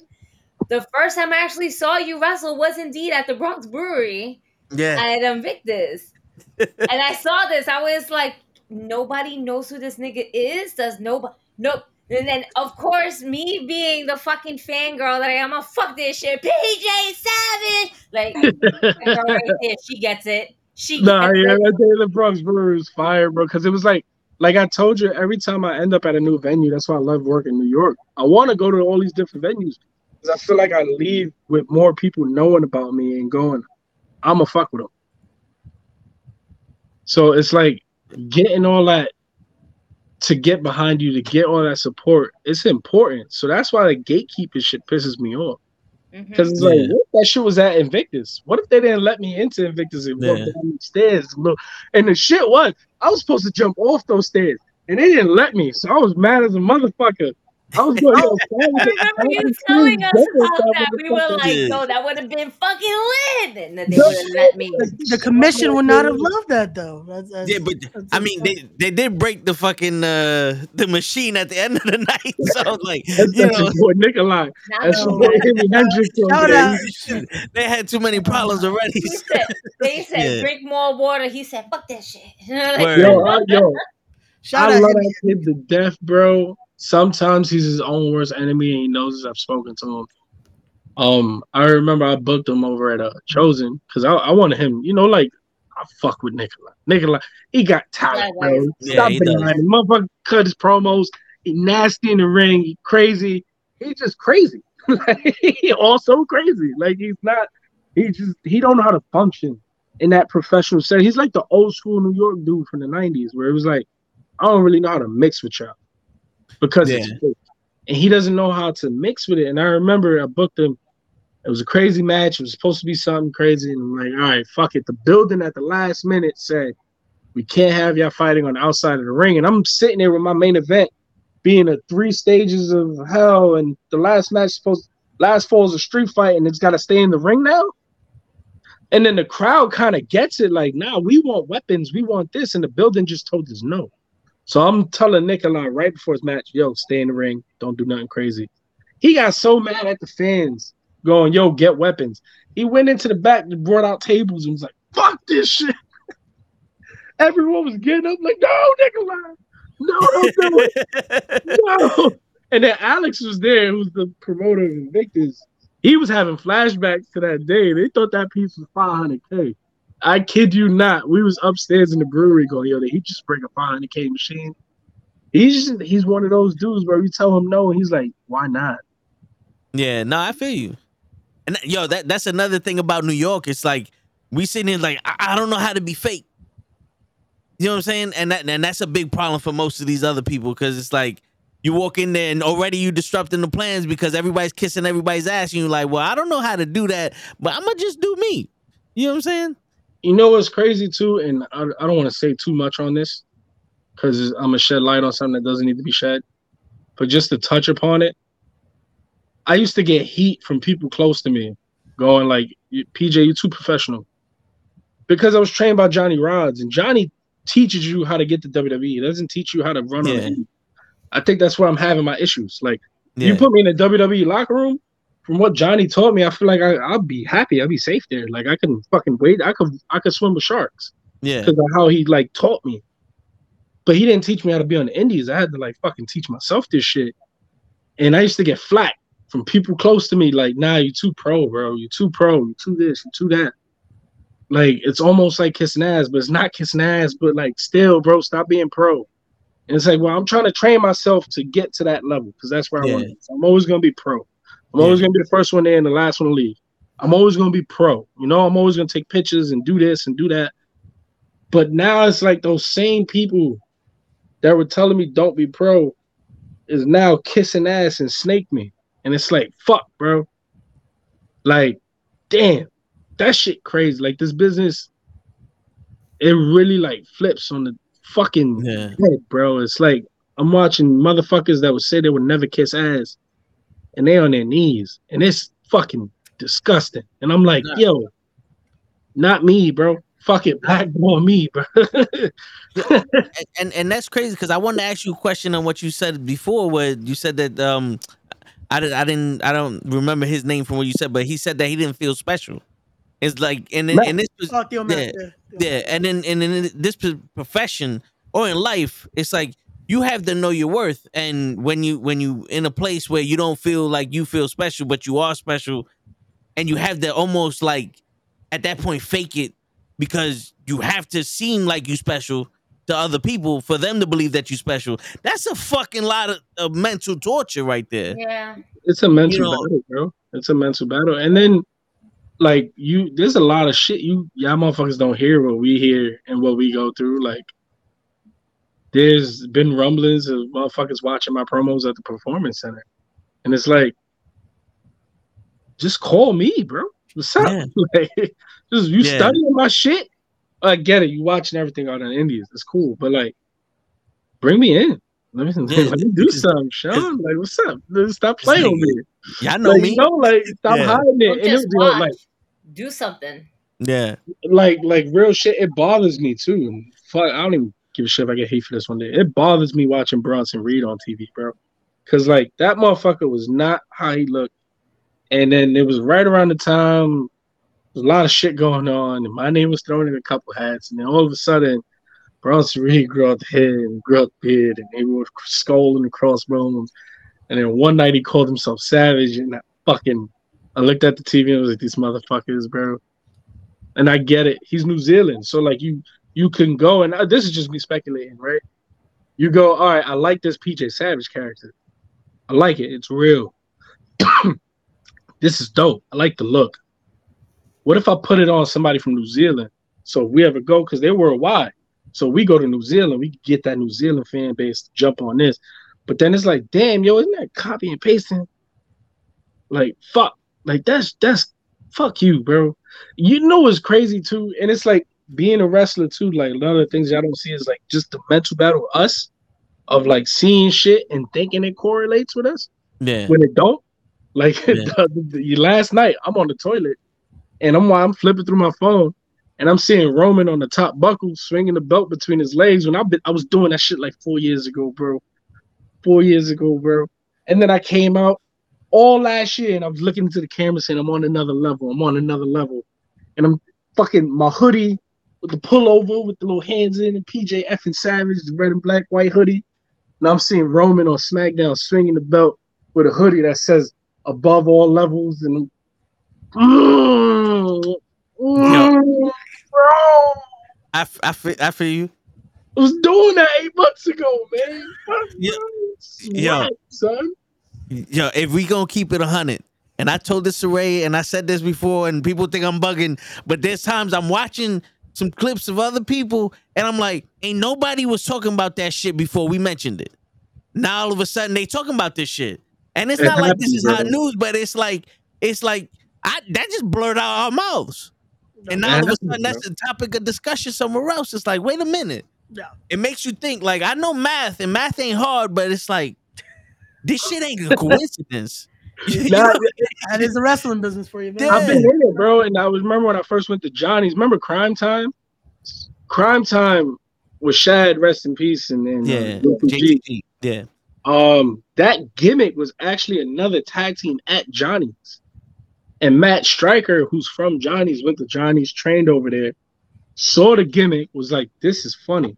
The first time I actually saw you wrestle was indeed at the Bronx Brewery Yeah. at Invictus. and I saw this. I was like, nobody knows who this nigga is. Does nobody? Nope. And then, of course, me being the fucking fangirl that I am, a fuck this shit. PJ Savage, like, right there, she gets it. She Nah, gets yeah, it. that day the Bronx Brewery was fire, bro. Because it was like, like I told you, every time I end up at a new venue, that's why I love working in New York. I want to go to all these different venues because I feel like I leave with more people knowing about me and going, I'ma fuck with them. So it's like getting all that to get behind you, to get all that support, it's important. So that's why the gatekeeper shit pisses me off. Mm-hmm. Because it's like, Yeah. what if that shit was at Invictus? What if they didn't let me into Invictus and walk Yeah. down the stairs? Look, and the shit was, I was supposed to jump off those stairs, and they didn't let me. So I was mad as a motherfucker. I was going, yo, I remember you telling us about that. We were like, Yeah. "No, that would have been fucking lit," and then they wouldn't let me. The, the commission would not have loved that though. That's, that's, Yeah, but that's I mean, they, they did break the fucking uh the machine at the end of the night. So like, That's you know, a boy Nikolai. That's your boy Jimi Hendrix. on Shout there. out. shit, they had too many problems already. He said, they said, Yeah. "Drink more water." He said, "Fuck that shit." Like, Yo, I, yo, Shout I out love that kid to death, bro. Sometimes he's his own worst enemy, and he knows this. I've spoken to him. Um, I remember I booked him over at uh, Chosen because I, I wanted him. You know, like I fuck with Nicola. Nicola, he got talent, Yeah, bro. Yeah, Stop he denying him. Motherfucker cut his promos. He nasty in the ring. He crazy. He's just crazy. Like, he also crazy. Like he's not. He just he don't know how to function in that professional setting. He's like the old school New York dude from the '90s, where it was like, I don't really know how to mix with y'all because it's Yeah. and he doesn't know how to mix with it. And I remember I booked him. It was a crazy match. It was supposed to be something crazy, and I'm like, all right, fuck it. The building at the last minute said we can't have y'all fighting on the outside of the ring, and I'm sitting there with my main event being a three stages of hell, and the last match supposed last fall is a street fight, and it's got to stay in the ring now. And then the crowd kind of gets it, like, nah, we want weapons, we want this, and the building just told us no. So I'm telling Nikolai right before his match, yo, stay in the ring, don't do nothing crazy. He got so mad at the fans, going, yo, get weapons. He went into the back and brought out tables and was like, fuck this shit. Everyone was getting up like, no, Nikolai, no, don't do it. no. And then Alex was there, who's the promoter of Invictus. He was having flashbacks to that day. They thought that piece was 500k. I kid you not. We was upstairs in the brewery going, yo, he just bring a 500k machine? He's just, he's one of those dudes where you tell him no, and he's like, why not? Yeah, no, I feel you. And yo, that that's another thing about New York. It's like we sitting here like I, I don't know how to be fake. You know what I'm saying? And that and that's a big problem for most of these other people because it's like you walk in there and already you disrupting the plans because everybody's kissing everybody's ass and you're like, well, I don't know how to do that, but I'm gonna just do me. You know what I'm saying? You know what's crazy too, and I, I don't want to say too much on this because I'm gonna shed light on something that doesn't need to be shed. But just to touch upon it, I used to get heat from people close to me, going like, "PJ, you're too professional," because I was trained by Johnny Rodz, and Johnny teaches you how to get to WWE. He doesn't teach you how to run on Yeah. the feet. I think that's where I'm having my issues. Like, Yeah. you put me in a WWE locker room. From what Johnny taught me, I feel like I, I'll be happy. I'll be safe there. Like I can fucking wait. I could I could swim with sharks yeah. because of how he like taught me. But he didn't teach me how to be on the indies. I had to like fucking teach myself this shit. And I used to get flack from people close to me, like, nah, you too pro, bro. You too pro, you too this, you too that. Like it's almost like kissing ass, but it's not kissing ass, but like still, bro, stop being pro. And it's like, well, I'm trying to train myself to get to that level because that's where I want to be. So I'm always gonna be pro. I'm always gonna be the first one there and the last one to leave. I'm always gonna be pro. You know, I'm always gonna take pictures and do this and do that. But now it's like those same people that were telling me don't be pro is now kissing ass and snake me. And it's like, fuck, bro. Like, damn, that shit crazy. Like this business, it really like flips on the fucking Yeah. head, bro. It's like I'm watching motherfuckers that would say they would never kiss ass, and they on their knees, and it's fucking disgusting. And I'm like, Nah. yo, not me, bro. Fuck it, blackball me, bro. and and, and that's crazy because I wanted to ask you a question on what you said before, where you said that um, I did, I didn't I don't remember his name from what you said, but he said that he didn't feel special. It's like in in, Matt. in this Fuck yeah. Yeah. yeah, and then and in this profession or in life, it's like you have to know your worth, and when you when you in a place where you don't feel like you feel special, but you are special, and you have to almost like at that point fake it because you have to seem like you special to other people for them to believe that you special. That's a fucking lot of, of mental torture right there. Yeah. it's a mental You know- battle, bro. It's a mental battle. And then like you there's a lot of shit you y'all motherfuckers don't hear what we hear and what we go through. Like there's been rumblings of motherfuckers watching my promos at the performance center. And it's like just call me, bro. What's up? Yeah. Like, just you Yeah. studying my shit. I get it. You watching everything out in Indians. It's cool. But like bring me in. Let me, Yeah, let me do it's- something, Sean. Like, what's up? Stop playing with me. Y'all know like, me. You know, like stop Yeah. hiding it. Don't And just was, you know, watch. like Do something. Yeah. like like real shit. It bothers me too. Fuck, I don't even give a shit if I get hate for this one day. It bothers me watching Bronson Reed on TV, bro. Cause like that motherfucker was not how he looked. And then it was right around the time there's a lot of shit going on, and my name was thrown in a couple hats, and then all of a sudden Bronson Reed grew out the head and grew out the beard, and they were skull and crossbones. And then one night he called himself Savage, and I fucking I looked at the TV and I was like, these motherfuckers, bro. And I get it. He's New Zealand, so like you you can go and uh, this is just me speculating, right? You go, all right. I like this PJ Savage character. I like it. It's real. this is dope. I like the look. What if I put it on somebody from New Zealand? So we ever go because they're worldwide. So we go to New Zealand, we get that New Zealand fan base to jump on this. But then it's like, damn, yo, isn't that copy and pasting? Like, fuck. Like that's that's fuck you, bro. You know what's crazy too, and it's like being a wrestler too. Like a lot of the things y'all don't see is like just the mental battle of us of like seeing shit and thinking it correlates with us Yeah. when it don't. Like Yeah. the, the- last night, I'm on the toilet and I'm I'm flipping through my phone and I'm seeing Roman on the top buckle swinging the belt between his legs when I been I was doing that shit like four years ago, bro. Four years ago, bro. And then I came out all last year and I was looking into the camera saying I'm on another level. I'm on another level. And I'm fucking my hoodie with the pullover with the little hands in and PJ effing Savage, the red and black white hoodie. And I'm seeing Roman on SmackDown swinging the belt with a hoodie that says above all levels and Mm, mm, bro, I, f- I, feel, I feel you. I was doing that eight months ago, man. Yeah. Yo. son. Yo, if we gonna keep it a hundred, and I told this to Ray, and I said this before, and people think I'm bugging, but there's times I'm watching some clips of other people, and I'm like, ain't nobody was talking about that shit before we mentioned it. Now all of a sudden they talking about this shit, and it's It not like this is hot news, but it's like it's like I that just blurred out our mouths, and now all of a sudden that's the topic of discussion somewhere else. It's like, wait a minute, Yeah. it makes you think. Like I know math, and math ain't hard, but it's like this shit ain't a coincidence. You know? That is the wrestling business for you, man. I've been in it, bro. And I was remember when I first went to Johnny's. Remember Cryme Tyme? Cryme Tyme with Shad, rest in peace, and then Yeah, uh, Luke G. JTG. Yeah, um that gimmick was actually another tag team at Johnny's. And Matt Striker, who's from Johnny's, went to Johnny's, trained over there, saw the gimmick, was like, this is funny.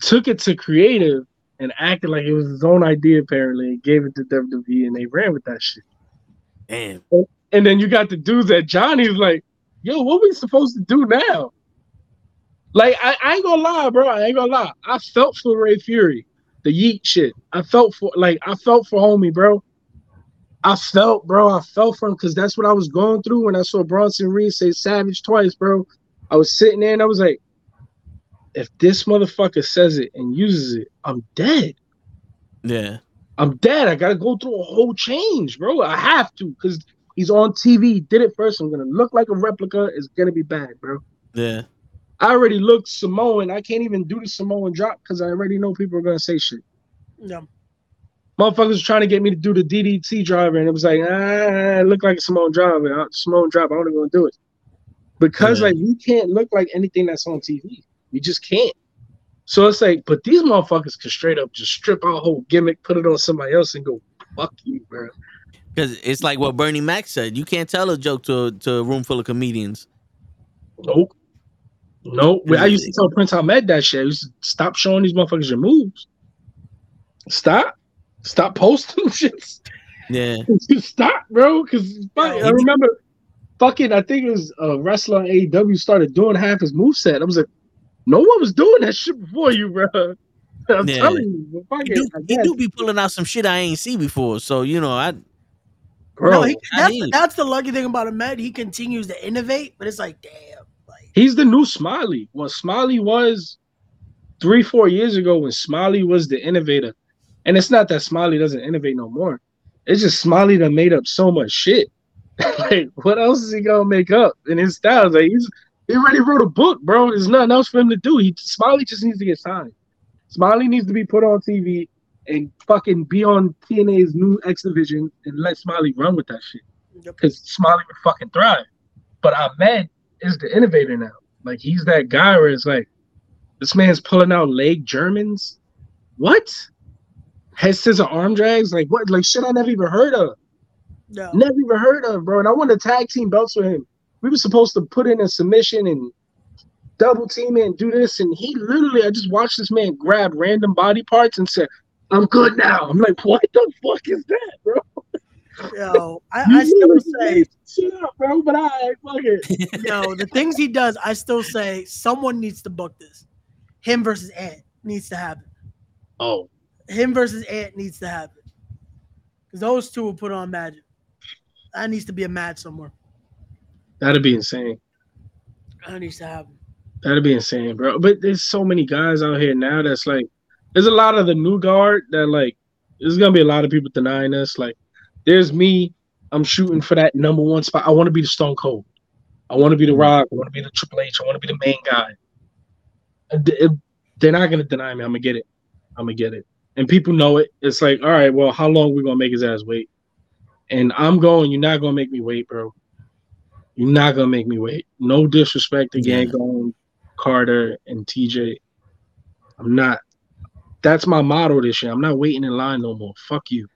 Took it to creative and acted like it was his own idea, apparently, and gave it to WWE and they ran with that shit. damn. And then you got the dudes at Johnny's like, yo, what we supposed to do now? Like, I, I ain't gonna lie, bro. I ain't gonna lie. I felt for Ray Fury, the Yeet shit. I felt for like I felt for homie, bro. I felt, bro. I felt for him because that's what I was going through when I saw Bronson Reed say Savage twice, bro. I was sitting there and I was like, if this motherfucker says it and uses it, I'm dead. Yeah, I'm dead. I gotta go through a whole change, bro. I have to because he's on TV. He did it first. I'm gonna look like a replica. It's gonna be bad, bro. yeah, I already looked Samoan. I can't even do the Samoan drop because I already know people are gonna say shit. Yeah. Motherfuckers was trying to get me to do the DDT driver, and it was like, ah, I look like a Samoan driver. Samoan drop. I don't even want to do it because Yeah. like we can't look like anything that's on TV. We just can't. So it's like, but these motherfuckers can straight up just strip our whole gimmick, put it on somebody else, and go, fuck you, bro. because it's like what Bernie Mac said. You can't tell a joke to to a room full of comedians. Nope. Nope. I used to tell Prince Ahmed that shit. I used to stop showing these motherfuckers your moves. Stop. Stop posting shit. Yeah, Stop, bro. Because I remember fucking, I think it was uh, a wrestler on AEW started doing half his moveset. I was like, no one was doing that shit before you, bro. I'm Yeah. telling you. but fuck he do, I he guess. do be pulling out some shit I ain't see before. So you know, I bro. no, he, that's, hear you. that's the lucky thing about a Ahmed. He continues to innovate, but it's like, damn. Like, He's the new Smiley. What Smiley was three, four years ago when Smiley was the innovator. And it's not that Smiley doesn't innovate no more. It's just Smiley that made up so much shit. like, what else is he gonna make up in his styles? Like he's he already wrote a book, bro. There's nothing else for him to do. He Smiley just needs to get signed. Smiley needs to be put on TV and fucking be on TNA's new X Division and let Smiley run with that shit. Because Smiley would fucking thrive. But Ahmed is the innovator now. Like he's that guy where it's like, this man's pulling out leg Germans. What? Head scissor arm drags? Like what? Like shit I never even heard of. no. Never even heard of, bro. And I want to tag team belts with him. We were supposed to put in a submission and double team it and do this. And he literally, I just watched this man grab random body parts and said, I'm good now. I'm like, what the fuck is that, bro? Yo, I, You I still say, shut up, bro. But I fuck it. yo, the things he does, I still say someone needs to book this. Him versus Ant needs to happen. Oh, Him versus Ant needs to happen. Because those two will put on magic. That needs to be a match somewhere. That'd be insane. That needs to happen. That'd be insane, bro. But there's so many guys out here now that's like, there's a lot of the new guard that like, there's gonna be a lot of people denying us. Like, there's me. I'm shooting for that number one spot. I want to be the Stone Cold. I want to be the mm-hmm. Rock. I want to be the Triple H. I want to be the main guy. And th- if- They're not gonna deny me. I'm gonna get it. I'm gonna get it. And people know it. It's like, all right, well, how long we gonna make his ass wait? And I'm going. You're not gonna make me wait, bro. You're not gonna make me wait. No disrespect again, Yeah. going Carter and TJ. I'm not. That's my motto this year. I'm not waiting in line no more. Fuck you.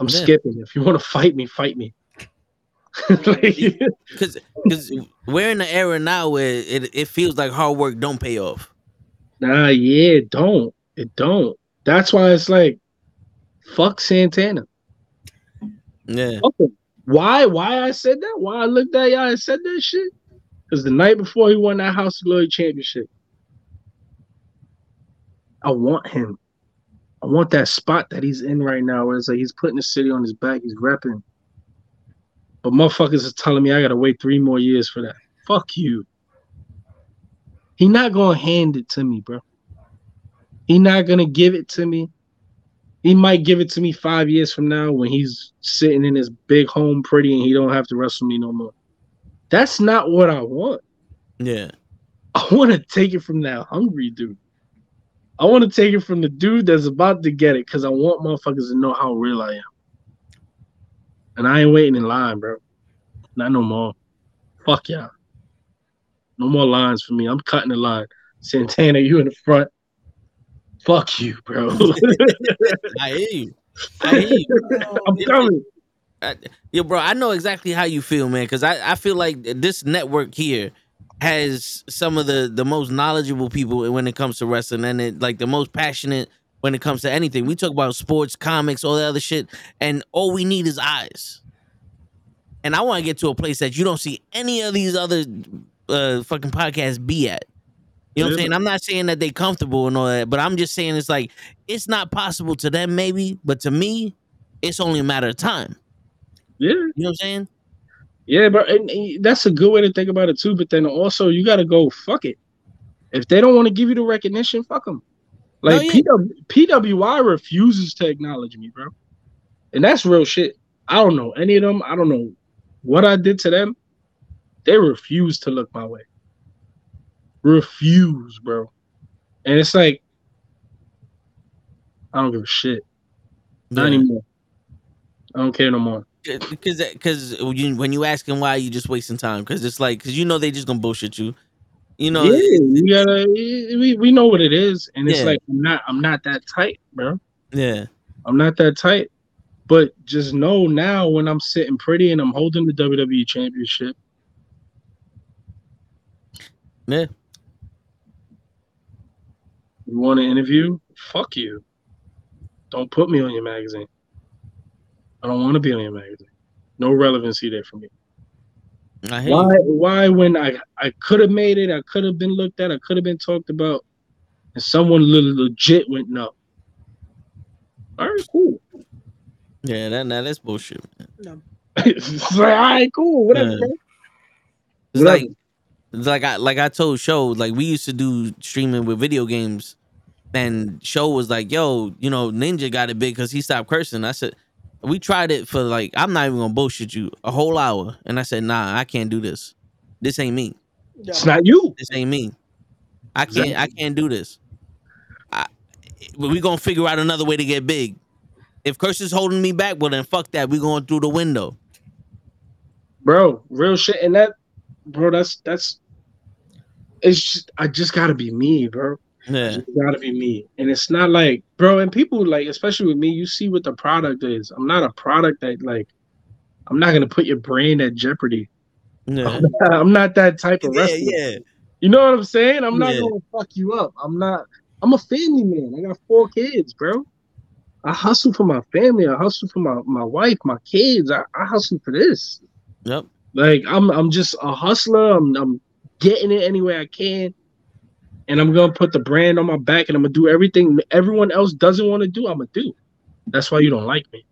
I'm Yeah. skipping. If you want to fight me, fight me. Because because we're in the era now where it, it feels like hard work don't pay off. nah, yeah, it don't. It don't. That's why it's like, fuck Santana. Yeah. Fuck him. Why? Why I said that? Why I looked at y'all and said that shit? Because the night before he won that House of Glory championship, I want him. I want that spot that he's in right now, where it's like he's putting the city on his back, he's repping. But motherfuckers is telling me I gotta wait three more years for that. Fuck you. He not gonna hand it to me, bro. He not gonna give it to me. He might give it to me five years from now when he's sitting in his big home pretty and he don't have to wrestle me no more. That's not what I want. Yeah. I want to take it from that hungry dude. I want to take it from the dude that's about to get it because I want motherfuckers to know how real I am. And I ain't waiting in line, bro. Not no more. Fuck y'all. No more lines for me. I'm cutting the line. Santana, you in the front. Fuck you, bro. I hear you. I hear you. I'm coming. I, yo, bro, I know exactly how you feel, man. Because I, I feel like this network here has some of the the most knowledgeable people when it comes to wrestling, and it, like the most passionate when it comes to anything. We talk about sports, comics, all that other shit, and all we need is eyes. And I want to get to a place that you don't see any of these other uh, fucking podcasts be at. You know what I'm saying? I'm not saying that they comfortable and all that, but I'm just saying it's like it's not possible to them, maybe, but to me, it's only a matter of time. Yeah. You know what I'm saying? Yeah, but that's a good way to think about it too. But then also, you got to go fuck it. If they don't want to give you the recognition, fuck them. Like yeah. PW, PWI refuses to acknowledge me, bro, and that's real shit. I don't know any of them. I don't know what I did to them. They refuse to look my way. Refuse, bro. And it's like, I don't give a shit. Not Yeah. anymore. I don't care no more. because because you, when you ask him why you just wasting time because it's like because you know they just gonna bullshit you you know yeah, we gotta we, we know what it is, and it's Yeah. like I'm not I'm not that tight, bro. yeah I'm not that tight. But just know now when I'm sitting pretty and I'm holding the WWE championship, yeah you want an interview? Fuck you. Don't put me on your magazine. I don't want to be on your magazine. No relevancy there for me. Why? you. Why? When I I could have made it, I could have been looked at, I could have been talked about, and someone legit went no. All right, cool. Yeah, that nah, that's bullshit. Man. No. it's like, all right, cool, whatever. Yeah. It's Whatever. like, it's like I like I told Show, like we used to do streaming with video games, and Show was like, "Yo, you know, Ninja got it big because he stopped cursing." I said, "We tried it for like I'm not even gonna bullshit you a whole hour," and I said, "Nah, I can't do this. This ain't me. It's not you. This ain't me. I can't. I can't do this. I, but we gonna figure out another way to get big. If curse is holding me back, well then fuck that. We going through the window. bro. Real shit, and that, bro. That's that's. It's just I just gotta be me, bro. Yeah, It's gotta be me, and it's not like, bro. And people like, especially with me, you see what the product is. I'm not a product that like. I'm not gonna put your brain at jeopardy. yeah, I'm not that type of yeah, wrestler. yeah. You know what I'm saying? I'm not Yeah. gonna fuck you up. I'm not. I'm a family man. I got four kids, bro. I hustle for my family. I hustle for my, my wife, my kids. I, I hustle for this. Yep. Like I'm I'm just a hustler. I'm I'm getting it any way I can. And I'm gonna put the brand on my back and I'm gonna do everything everyone else doesn't want to do, I'm gonna do. That's why you don't like me.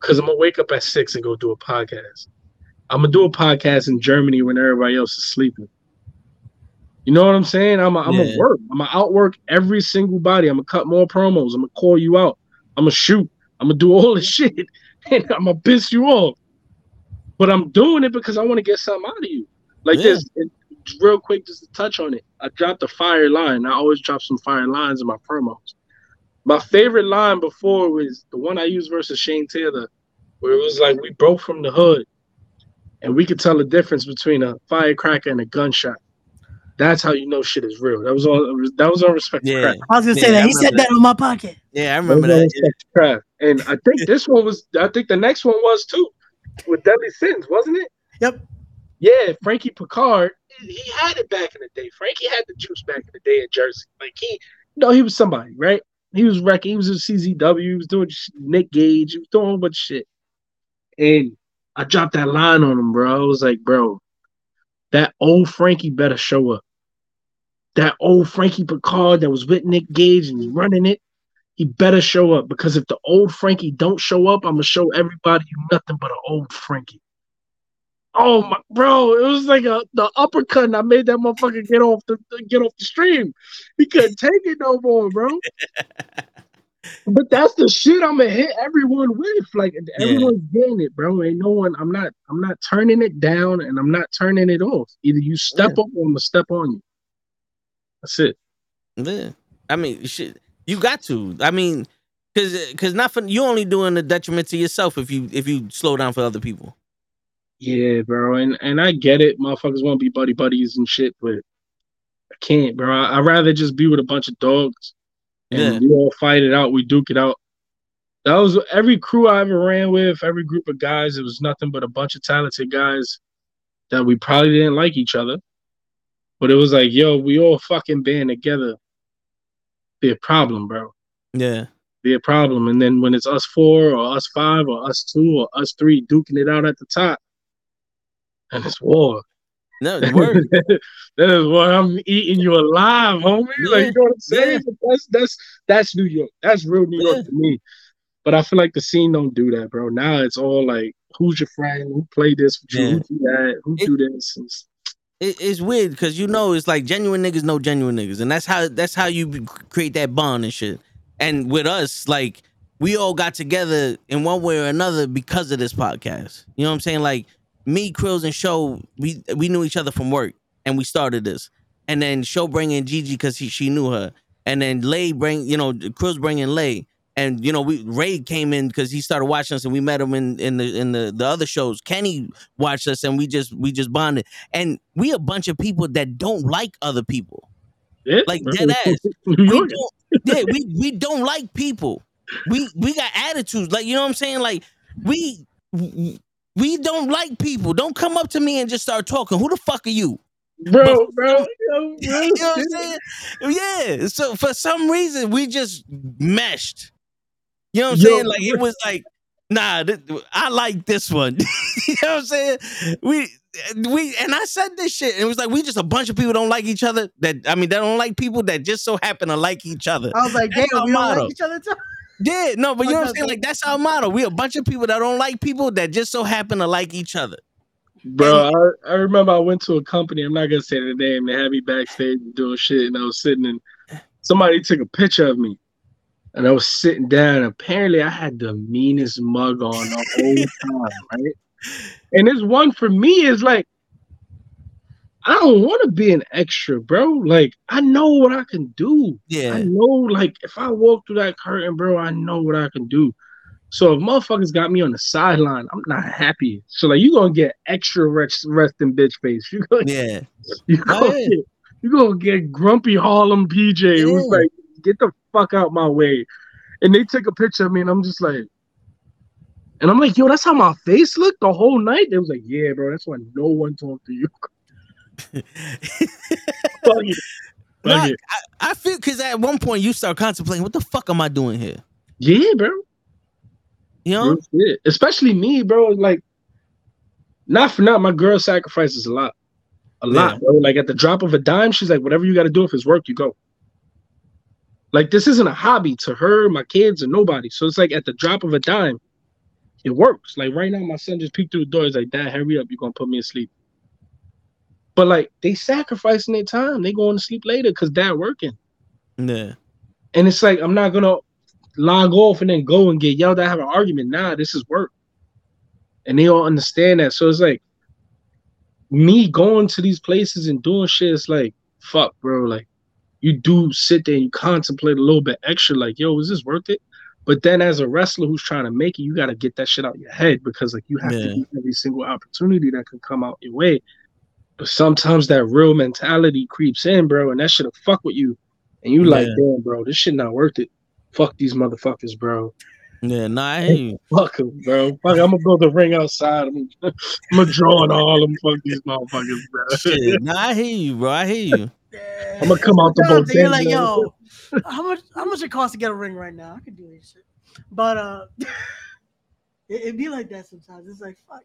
Cause I'm gonna wake up at six and go do a podcast. I'm gonna do a podcast in Germany when everybody else is sleeping. You know what I'm saying? I'm gonna Yeah. work. I'm gonna outwork every single body. I'm gonna cut more promos. I'm gonna call you out. I'm gonna shoot. I'm gonna do all this shit, and I'm gonna piss you off. But I'm doing it because I want to get something out of you. Like Yeah. this, and real quick, just to touch on it. I dropped a fire line. I always drop some fire lines in my promos. My favorite line before was the one I used versus Shane Taylor, where it was like we broke from the hood, and we could tell the difference between a firecracker and a gunshot. That's how you know shit is real. That was on. That was on respect. to Yeah. craft. I was gonna Yeah, say that. He said remember that on my pocket. Yeah, I remember was on that. respect to craft. And I think this one was. I think the next one was too, with Deadly Sins, wasn't it? Yep. Yeah, Frankie Pickard. He had it back in the day. Frankie had the juice back in the day in Jersey. Like he, no, he was somebody, right? He was wrecking. He was in CZW. He was doing Nick Gage. He was doing a whole bunch of shit. And I dropped that line on him, bro. I was like, bro, that old Frankie better show up. That old Frankie Pickard that was with Nick Gage and he's running it, he better show up because if the old Frankie don't show up, I'm gonna show everybody you nothing but an old Frankie. Oh my bro, it was like a the uppercut and I made that motherfucker get off the get off the stream. He couldn't take it no more, bro. but that's the shit I'm gonna hit everyone with. Like everyone's getting it, bro. Ain't no one I'm not I'm not turning it down and I'm not turning it off. Either you step up or I'm gonna step on you. That's it. Yeah. I mean, shit. You got to. I mean, because because not for you only doing the detriment to yourself if you if you slow down for other people. Yeah, bro, and and I get it, motherfuckers want to be buddy buddies and shit, but I can't, bro. I, would rather just be with a bunch of dogs and Yeah. we all fight it out. We duke it out. That was every crew I ever ran with, every group of guys. It was nothing but a bunch of talented guys that we probably didn't like each other, but it was like, yo, we all fucking band together. Be a problem, bro. Yeah. Be a problem, and then when it's us four or us five or us two or us three duking it out at the top, and it's war. No, word. that is why I'm eating you alive, homie. Like you know what I'm saying? yeah. That's that's that's New York. That's real New York Yeah. to me. But I feel like the scene don't do that, bro. Now it's all like, who's your friend? Who played this with you? Yeah. Who do that? Who It- do this? And s- it, it's weird because you know it's like genuine niggas know genuine niggas, and that's how that's how you create that bond and shit. And with us, like we all got together in one way or another because of this podcast. You know what I'm saying? Like me, Krills, and Show, we we knew each other from work, and we started this. And then Show bringing Gigi because she knew her, and then Lay bring you know Krills bringing Lay. And you know, we Ray came in because he started watching us, and we met him in in the in the the other shows. Kenny watched us, and we just we just bonded and we a bunch of people that don't like other people. yeah, Like dead ass. We don't, yeah, we we don't like people. We we got attitudes. Like you know what I'm saying? Like we we don't like people. Don't come up to me and just start talking. Who the fuck are you? bro, bro, yo, You know what I'm saying? Yeah. So for some reason we just meshed. You know what I'm Yo, saying? Like it was like, nah, th- I like this one. you know what I'm saying? We we and I said this shit. And it was like we just a bunch of people don't like each other. That I mean, they don't like people that just so happen to like each other. I was like, damn, we don't like each other too. Yeah, no, but you know what I'm saying? Like that's our motto. We a bunch of people that don't like people that just so happen to like each other. Bro, I, I remember I went to a company. I'm not gonna say the name. They had me backstage doing shit, and I was sitting and somebody took a picture of me, and I was sitting down. Apparently, I had the meanest mug on the whole time, right? And this one for me is like, I don't want to be an extra, bro. Like, I know what I can do. Yeah. I know, like, if I walk through that curtain, bro, I know what I can do. So if motherfuckers got me on the sideline, I'm not happy. So like, you gonna get extra rest, resting bitch face. You gonna, Yeah. you Oh, gonna, yeah. get, you gonna get grumpy Harlem PJ who's Yeah. like, get the fuck out my way. And they take a picture of me, and I'm just like, and I'm like, yo, that's how my face looked the whole night. They was like, yeah, bro, that's why no one talked to you. Fuck it. Fuck No, it. I, I feel because at one point you start contemplating, what the fuck am I doing here? Yeah, bro. You know? Especially me, bro. Like, not for not, my girl sacrifices a lot. A lot, Yeah. bro. Like at the drop of a dime, she's like, whatever you gotta do, if it's work, you go. Like this isn't a hobby to her, my kids, or nobody. So it's like at the drop of a dime, it works. Like right now, my son just peeked through the door. He's like, Dad, hurry up, you're gonna put me to sleep. But like they sacrificing their time, they going to sleep later because dad working. Yeah. And it's like I'm not gonna log off and then go and get yelled at, have an argument. Nah, this is work. And they all understand that. So it's like me going to these places and doing shit, it's like, fuck, bro. Like you do sit there and you contemplate a little bit extra, like, yo, is this worth it? But then as a wrestler who's trying to make it, you gotta get that shit out of your head because like you have Yeah. to use every single opportunity that can come out your way. But sometimes that real mentality creeps in, bro, and that shit'll fuck with you. And you like, damn, bro, this shit not worth it. Fuck these motherfuckers, bro. Yeah, nah, I hear you. Fuck them, bro. Fuck, I'm gonna build a ring outside. I'm, I'm gonna draw on all them. Fuck these motherfuckers, bro. Shit, nah, I hear you, bro. I hear you. I'm gonna come out the Sometimes bodega. You're like, yo, how much how much it costs to get a ring right now? I could do this shit. But uh it, it be like that sometimes. It's like fuck.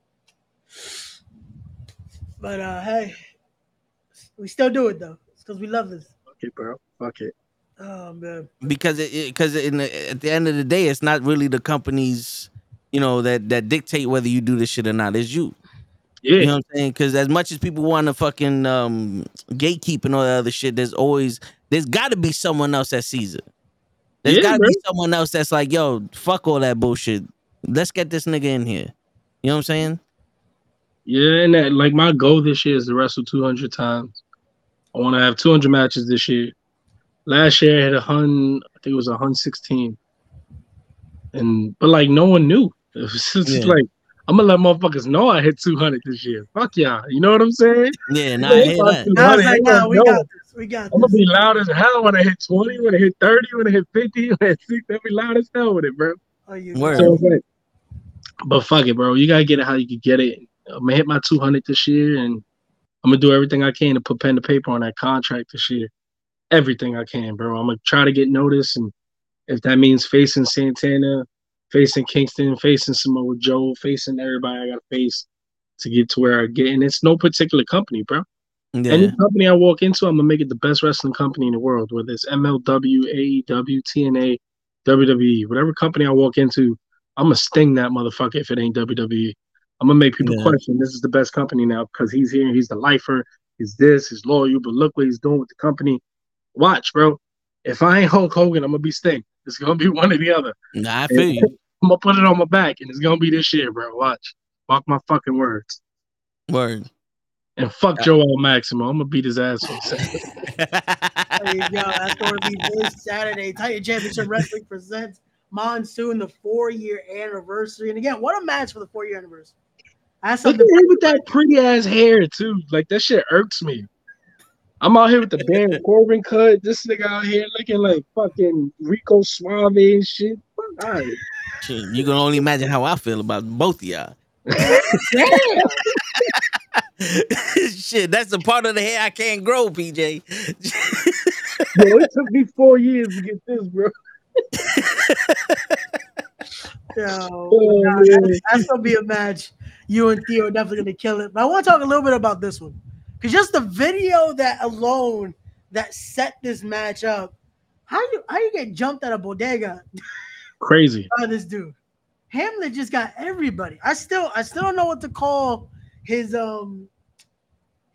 But uh hey, we still do it though. It's because we love this. Fuck it, bro. Fuck it. Oh man. because it because in the, at the end of the day, it's not really the companies, you know, that that dictate whether you do this shit or not. It's you. Yeah. You know what I'm saying? Because as much as people want to fucking um, gatekeep and all that other shit, there's always there's got to be someone else that sees it. There's Yeah, got to be someone else that's like, yo, fuck all that bullshit. Let's get this nigga in here. You know what I'm saying? Yeah, and that like my goal this year is to wrestle 200 times. I want to have 200 matches this year. Last year I had a hun, I think it was a hun 16, and but like no one knew. It was just Yeah. like I'm gonna let motherfuckers know I hit 200 this year. Fuck y'all, you know what I'm saying? Yeah, nah, I hear that. I was like, Everyone nah, we know. got this. We got This. I'm gonna be loud as hell when I hit 20, when I hit 30, when I hit 50, when I hit 60. I'll be loud as hell with it, bro. Oh, you So it's but fuck it, bro. You gotta get it how you can get it. I'm gonna hit my 200 this year, and I'm gonna do everything I can to put pen to paper on that contract this year. Everything I can, bro. I'm gonna try to get noticed, and if that means facing Santana, facing Kingston, facing Samoa Joe, facing everybody I gotta face to get to where I get. And it's no particular company, bro. Yeah. Any company I walk into, I'm gonna make it the best wrestling company in the world, whether it's MLW, AEW, TNA, WWE, whatever company I walk into, I'm gonna sting that motherfucker if it ain't WWE. I'm gonna make people Yeah. question this is the best company now because he's here, he's the lifer, he's this, he's loyal, but look what he's doing with the company. Watch, bro. If I ain't Hulk Hogan, I'm gonna be Sting. It's gonna be one or the other. Nah, I feel you. I'm gonna put it on my back, and it's gonna be this year, bro. Watch. Mark my fucking words. Word. And fuck Joel Maximo. I'm gonna beat his ass. on Saturday. There you go. That's going to be this Saturday. Titan Championship Wrestling presents Monsoon, the four year anniversary. And again, what a match for the four year anniversary. That's Look at something. him with that pretty ass hair too. Like that shit irks me. I'm out here with the Baron Corbin cut. This nigga out here looking like fucking Rico Suave and shit. Fuck, all right. Shit, you can only imagine how I feel about both of y'all. Shit, that's the part of the hair I can't grow, PJ. Yo, it took me four years to get this, bro. Yo, Oh, nah, that's, that's gonna be a match. You and Theo are definitely gonna kill it. But I want to talk a little bit about this one because just the video that alone that set this match up. How you how you get jumped at a bodega Crazy. Oh, this dude. Hamlet just got everybody. I still I still don't know what to call his um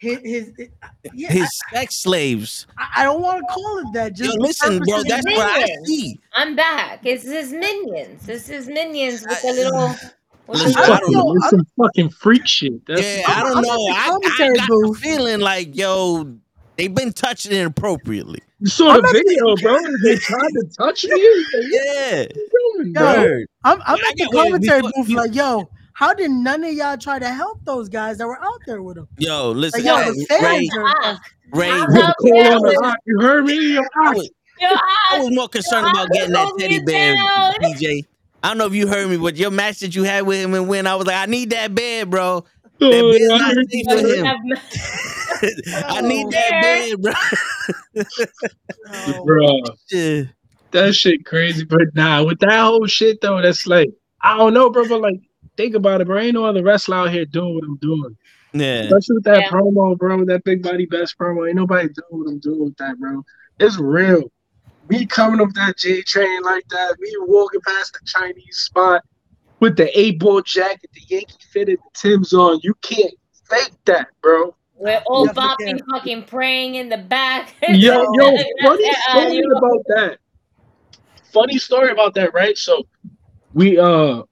his his yeah, His sex slaves. I, I don't want to call it that. Yo, Just listen, bro, purposes- that's what I see. I'm back. It's his minions. It's his minions with the little. with the Listen, I I don't don't know. It's some fucking freak shit. That's Yeah, I don't I'm know. I, I commentary got the booth. feeling like, yo, they've been touching it inappropriately. you saw I'm the at the- video, bro. They tried to touch me. Yeah. Doing, Yo, bro. I'm, I'm Yeah, at the got- wait, commentary before- booth like, yo, how did none of y'all try to help those guys that were out there with him? Yo, listen, Like, yo, I- the Ray, fans are Ray, I'm Put the out call there on the with- eye. You heard me? Yo, I was, Your I was more concerned about getting that teddy bear, PJ. I don't know if you heard me, but your match that you had with him and when I was like, I need that bed, bro. Oh, that Oh, bed's I not safe for bro. him. I need Oh, that there. bed, bro. Oh, Bro, Yeah. that shit crazy. But nah, with that whole shit though, that's like I don't know, bro. But like, think about it, bro. Ain't no other wrestler out here doing what I'm doing. Yeah. Especially with that Yeah. promo, bro. That Big Body Bes promo. Ain't nobody doing what I'm doing with that, bro. It's real. Me coming up that J train like that, me walking past the Chinese spot with the eight ball jacket, the Yankee fitted, the Tim's on. You can't fake that, bro. We're all Yeah, but bopping, fucking praying in the back. Yo, yo, Yeah, funny story you know. about that. Funny story about that, right? So we uh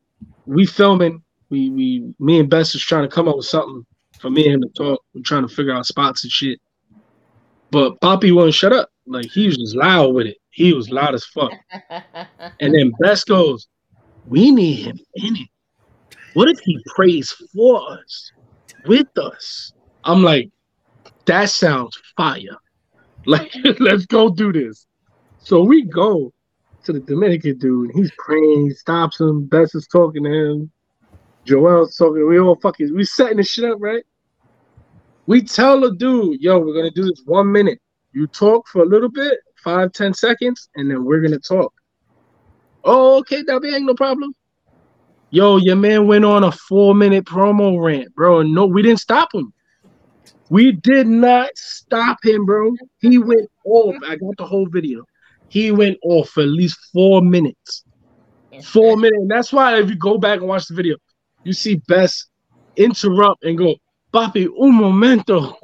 we filming, we we me and Bes is trying to come up with something for me and him to talk. We're trying to figure out spots and shit. But Poppy wouldn't shut up. Like he was just loud with it. He was loud as fuck. And then Bes goes, We need him in it. What if he prays for us, with us? I'm like, that sounds fire. Like, let's go do this. So we go to the Dominican dude. He's praying. He stops him. Bes is talking to him. Joel's talking. We all fucking. We setting the shit up, right? We tell the dude, yo, we're gonna do this one minute. You talk for a little bit, five, ten seconds, and then we're gonna talk. Oh, okay, be ain't no problem. Yo, your man went on a four minute promo rant, bro. No, we didn't stop him. We did not stop him, bro. He went off. I got the whole video. He went off for at least four minutes. Four minutes. And that's why if you go back and watch the video, you see Bes interrupt and go, Papi, un momento.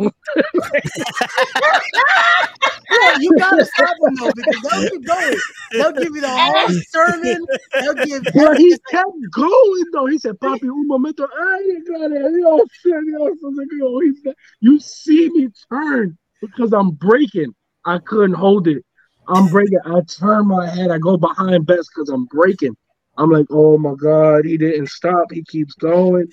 Yeah, you gotta stop him though because they'll keep going. They'll give you the whole sermon. They'll give But he kept going though. He said, Papi, un momento. I ain't got it. Yo, shit, yo. So I was like, yo, he said, you see me turn because I'm breaking. I couldn't hold it. I'm breaking. I turn my head. I go behind Bes because I'm breaking. I'm like, oh my God, he didn't stop. He keeps going.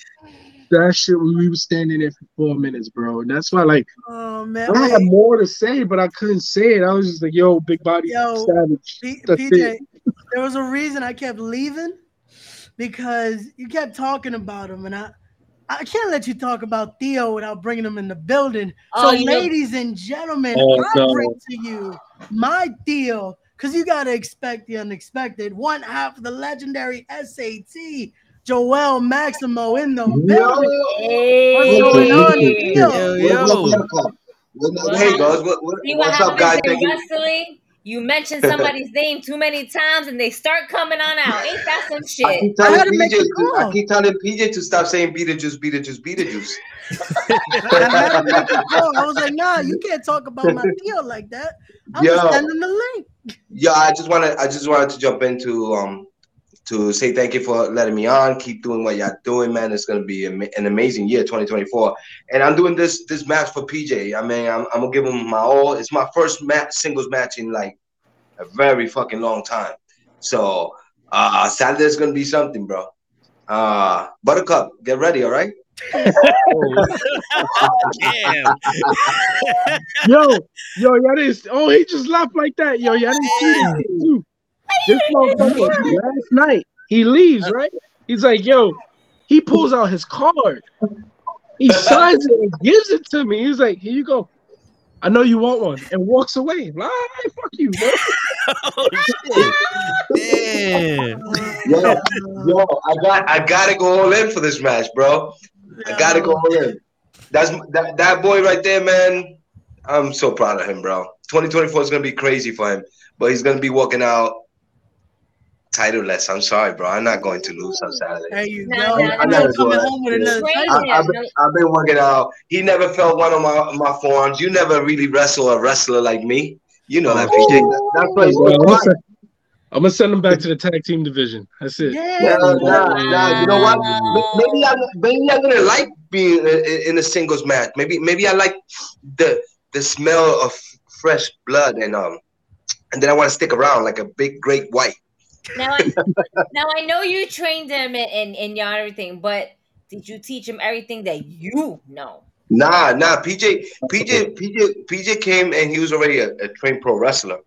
That shit, we were standing there for four minutes, bro. And that's why, like, Oh man, I had more to say, but I couldn't say it. I was just like, yo, big body Yo, savage. P- PJ, there was a reason I kept leaving because you kept talking about him, and I I can't let you talk about Theo without bringing him in the building. Oh, so, you know- ladies and gentlemen, Oh, I no. bring to you my Theo because you gotta expect the unexpected. One half of the legendary SAT, Joel Maximo in the building. What's going on, Hey. Theo? Yo, yo. What Hey happened? guys, what, what, See what what's up, guys? Thank you. Wrestling? You mention somebody's name too many times and they start coming on out. Ain't that some I shit? keep I telling had to make PJ. a To, I call. keep telling PJ to stop saying Beetlejuice, Beetlejuice, Beetlejuice. I had to make a call. I was like, nah, you can't talk about my deal like that. I'm Yo. gonna send him the link. Yeah, I just wanted, I just wanted to jump into um to say thank you for letting me on. Keep doing what y'all doing, man. It's gonna be an amazing year, 2024. And I'm doing this this match for PJ. I mean, I'm, I'm gonna give him my all. It's my first match, singles match in like a very fucking long time. So uh Saturday's gonna be something, bro. Uh Buttercup, get ready, all right? Damn. Yo, yo, y'all didn't. Oh, he just laughed like that. Yo, y'all didn't see shit too. This motherfucker last night he leaves right. He's like, yo, he pulls out his card. He signs it and gives it to me. He's like, here you go. I know you want one, and walks away. Like, fuck you, bro. Oh. Damn. Yo, yo, I got I gotta go all in for this match, bro. I gotta go all in. That's that, that boy right there, man. I'm so proud of him, bro. 2024 is gonna be crazy for him, but he's gonna be walking out titleless. I'm sorry, bro. I'm not going to lose on Saturday. There you go. I I'm never not coming do it. home with another Train title. I, I've, been, I've been working out. He never felt one of my, my forearms. You never really wrestle a wrestler like me. You know that, PJ. That's why he's Well, I'm, gonna send, I'm gonna send him back to the tag team division. That's it. Yeah. Nah, nah, nah. You know what? Maybe I'm maybe I'm gonna like being in, in a singles match. Maybe maybe I like the the smell of fresh blood and um and then I want to stick around like a big great white. Now I now I know you trained him in in, your everything, but did you teach him everything that you know? Nah, nah. PJ, PJ, PJ, PJ came and he was already a, a trained pro wrestler.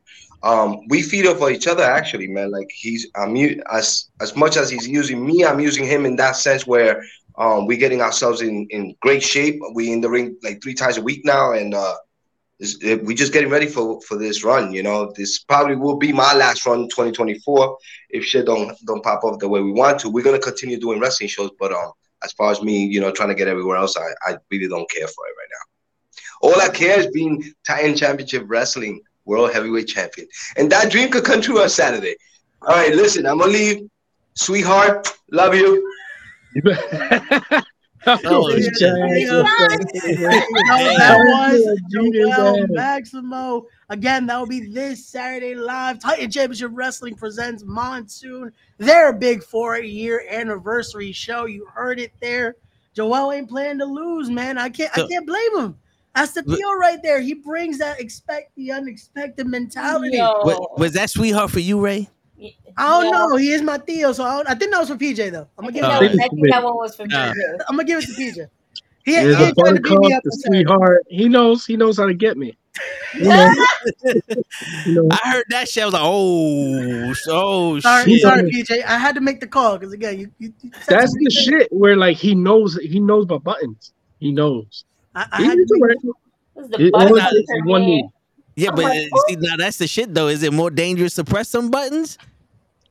Um, we feed off of each other actually, man. Like he's I'm as as much as he's using me, I'm using him in that sense where um we're getting ourselves in in great shape. We in the ring like three times a week now, and uh, it's- it- we just getting ready for for this run. You know, this probably will be my last run, 2024, if shit don't don't pop up the way we want to. We're gonna continue doing wrestling shows, but um, as far as me, you know, trying to get everywhere else, I I really don't care for it right now. All I care is being Titan Championship Wrestling World Heavyweight Champion, and that dream could come true on Saturday. All right, listen, I'm gonna leave, sweetheart. Love you. Oh, Yeah, Jack. yeah. No, that was Joel Maximo. Again, that will be this Saturday live. Titan Championship Wrestling presents Monsoon, their big four-year anniversary show. You heard it there. Joel ain't planning to lose, man. I can't. I can't blame him. That's the deal right there. He brings that expect the unexpected mentality. Yo. Was that sweetheart for you, Ray? I don't Yeah. know. He is my Theo, so I, don't- I uh, think that was for PJ though. I'm gonna think, give that, it. Oh, To, I think that one was from Nah. PJ. I'm gonna give it to PJ. He, he There's ain't a trying to beat me up. the on Saturday. sweetheart. He knows. He knows how to get me. You know, you know. I heard that shit. I was like, oh, oh Sorry, shit. sorry, PJ. I had to make the call because again, you. you, you That's the good. shit where like he knows. He knows my buttons. He knows. I, I He had to make. This is the It button only not- takes one me. Yeah, I'm but like, see, now that's the shit though. Is it more dangerous to press some buttons?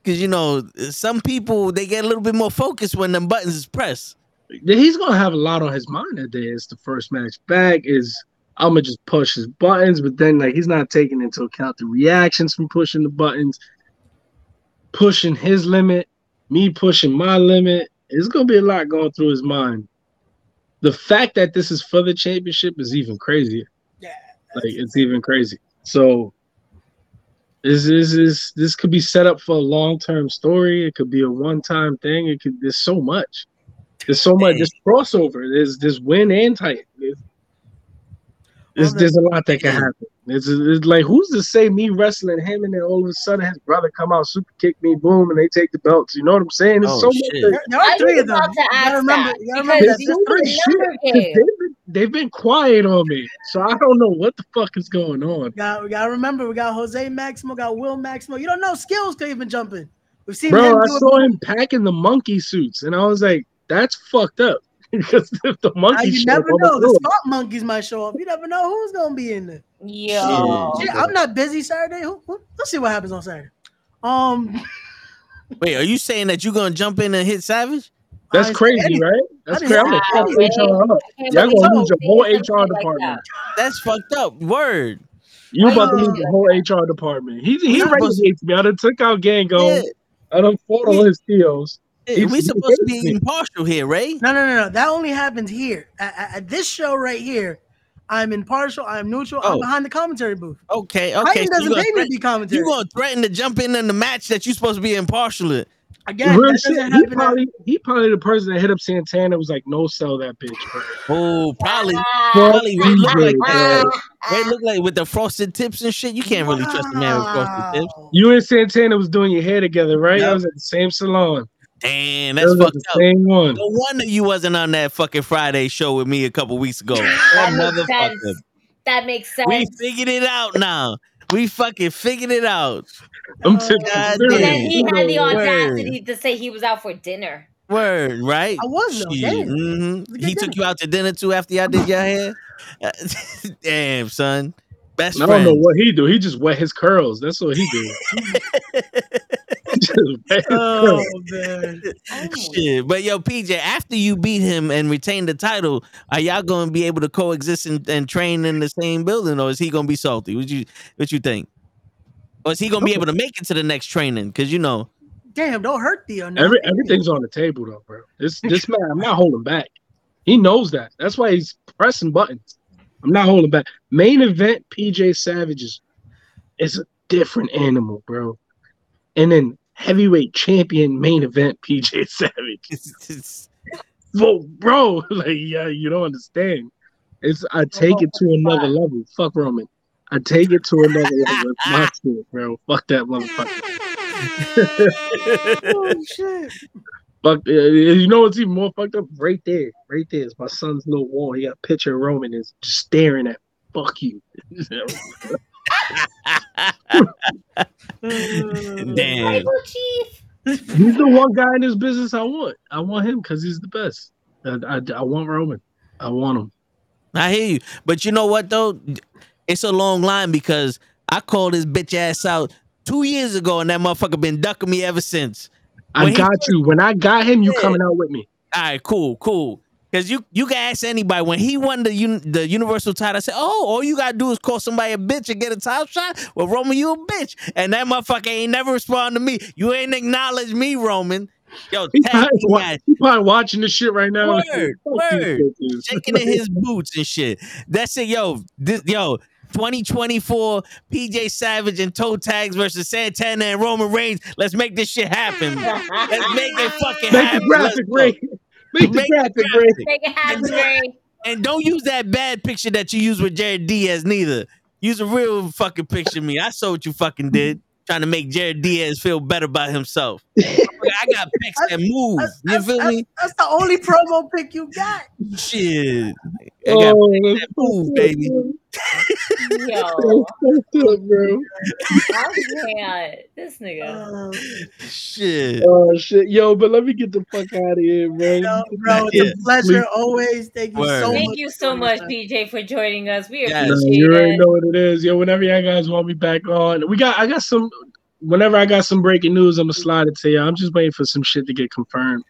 Because you know, some people they get a little bit more focused when them buttons is pressed. He's gonna have a lot on his mind that day. It's the first match back. Is I'm gonna just push his buttons, but then like he's not taking into account the reactions from pushing the buttons, pushing his limit, me pushing my limit. It's gonna be a lot going through his mind. The fact that this is for the championship is even crazier. Yeah, like it's even crazy. So this is this this could be set up for a long term story. It could be a one time thing. It could. There's so much. There's so much. There's crossover. There's this win and tight. There's, there's, there's a lot that can happen. It's, it's like who's to say me wrestling him and then all of a sudden his brother come out super kick me boom and they take the belts. You know what I'm saying? There's Oh, so shit. that- There, there I are three of them. to You ask gotta remember. You gotta remember There's that. this so is much a shit. Number 'cause game. They've been, quiet on me, so I don't know what the fuck is going on. We got, we gotta remember. We got Jose Maximo. Got Will Maximo. You don't know skills could even jump in. We've seen him Bro, I do it saw before. him packing the monkey suits, and I was like, "That's fucked up." because if the monkey you show up never know. The smart Scott monkeys might show up. You never know who's gonna be in there. Yeah, I'm not busy Saturday. Who, who, let's see what happens on Saturday. Um, Wait, are you saying that you're gonna jump in and hit Savage? That's I didn't say crazy, anything. right? That's I crazy. I'm gonna fuck anything. HR up. can't Y'all gonna lose your whole saying something HR like department. That's fucked up. Word. You Why about to you lose the whole HR department. He he not supposed- regulates me. I done took out Gangone. Yeah. I done fought all his deals. Yeah, we supposed to be impartial here, Ray. no, no, no, no. That only happens here at, at- at this show right here. I'm impartial. I'm neutral. I'm Oh. behind the commentary booth. Okay, okay. So doesn't you gonna, pay me to be commentary. you gonna threaten to jump in in the match that you're supposed to be impartial in? Again, Real that shit. He happen. at- probably he probably the person that hit up Santana was like, no sell that bitch. Bro. Oh, probably. Ah, Probably Ray look like. Ray look like with the frosted tips and shit. You can't really trust a man with frosted tips. You and Santana was doing your hair together, right? Yeah. I was at the same salon. Damn, that's was fucked the up. same one. No wonder you wasn't on that fucking Friday show with me a couple weeks ago. That That makes motherfucker. sense. That makes sense. We figured it out now. We fucking figured it out. I'm Oh, tips God and then he had the Word. audacity to say he was out for dinner. Word, right? I was though. Shit. Damn. Mhm. It was a He good took you out to dinner too after y'all did your hair. Damn, son. Best I don't know what he do. He just wet his curls. That's what he do. Just wet Oh man. Shit. But yo, PJ, after you beat him and retain the title, are y'all gonna be able to coexist and, and train in the same building, or is he gonna be salty? What you what you think? Or is he gonna be able to make it to the next training? Because you know, damn, don't hurt Theo. Now. Uh, Every, everything's on the table though, bro. This this man, I'm not holding back. He knows that. That's why he's pressing buttons. I'm not holding back. Main event PJ Savage is, is a different animal, bro. And then heavyweight champion main event PJ Savage. Well, bro, like yeah, you don't understand. It's I take it to another level. Fuck Roman. I take it to another level. It's my shit, bro. Fuck that motherfucker. oh shit. Fuck, uh, you know what's even more fucked up? Right there, right there is my son's little wall. He got a picture of Roman is just staring at. Fuck you. Damn. Michael Chief. he's the one guy in this business I want. I want him because he's the best. I, I, I want Roman. I want him. I hear you. But you know what though? It's a long line because I called this bitch ass out two years ago and that motherfucker been ducking me ever since. I When he got first- you. When I got him, you Yeah. coming out with me. All right, cool, cool. Cause you you can ask anybody when he won the un, the universal title. I said, oh, all you gotta do is call somebody a bitch and get a title shot. Well, Roman, you a bitch, and that motherfucker ain't never respond to me. You ain't acknowledge me, Roman. Yo, He probably, wa- he probably watching this shit right now. Word, word. shaking in his boots and shit. That's it, yo. This yo. 2024 PJ Savage and toe tags versus Santana and Roman Reigns. Let's make this shit happen. Let's make it fucking Make the happen. Let's graphic, go. Ray. Make the Make the graphic, Ray. Make it happen, Ray. And don't use that bad picture that you use with Jared Diaz neither. Use a real fucking picture of me. I saw what you fucking did. Trying to make Jared Diaz feel better about himself. I got pics that move. That's, You feel that's, me? that's the only promo pick you got. Shit. I got Oh, pics that move, baby. Yo, bro. I can't. This nigga. Uh, Shit. Oh shit, yo! But let me get the fuck out of here, bro. yo, bro, it's Yeah. a pleasure always. Thank you Word. so much. Thank you so much, PJ, for joining us. We Yes. No, you already it. know what it is, yo. Whenever y'all guys want me back on, we got I got some. Whenever I got some breaking news, I'm gonna slide it to y'all. I'm just waiting for some shit to get confirmed.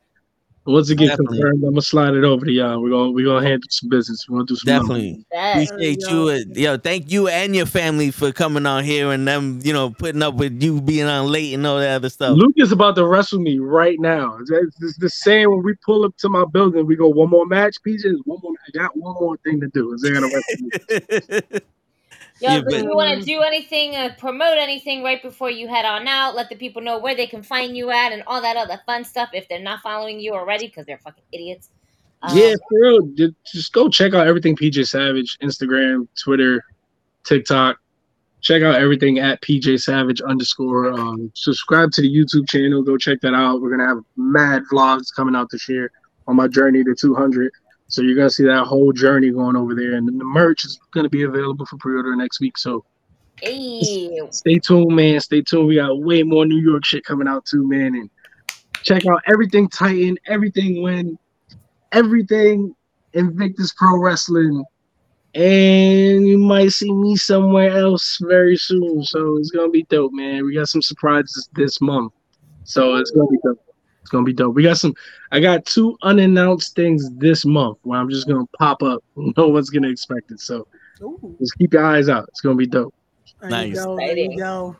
Once it gets Definitely. confirmed, I'm gonna slide it over to y'all. We're gonna we're gonna handle some business. We're gonna do some numbers. Definitely. That. Appreciate Yo. you. Yo, thank you and your family for coming on here and them, you know, putting up with you being on late and all that other stuff. Luke is about to wrestle me right now. It's, it's the same when we pull up to my building. We go one more match. PJ, one more. I got one more thing to do. Is they're gonna wrestle me. Yo, Yeah, do but- you want to do anything, uh, promote anything right before you head on out? Let the people know where they can find you at and all that other fun stuff if they're not following you already because they're fucking idiots. Um, Yeah, for real. Just go check out everything PJ Savage, Instagram, Twitter, TikTok. Check out everything at PJ Savage underscore. Um, subscribe to the YouTube channel. Go check that out. We're gonna have mad vlogs coming out this year on my journey to 200. So you're gonna see that whole journey going over there, and the merch is gonna be available for pre-order next week. So Hey, stay tuned, man. Stay tuned. We got way more New York shit coming out too, man. And check out everything Titan, everything Win, everything Invictus Pro Wrestling. And you might see me somewhere else very soon. So it's gonna be dope, man. We got some surprises this month. So it's gonna be dope. It's gonna be dope. We got some I got two unannounced things this month where I'm just gonna pop up. No one's gonna expect it. So Ooh, just keep your eyes out. It's gonna be dope. there Nice. you go. There you go.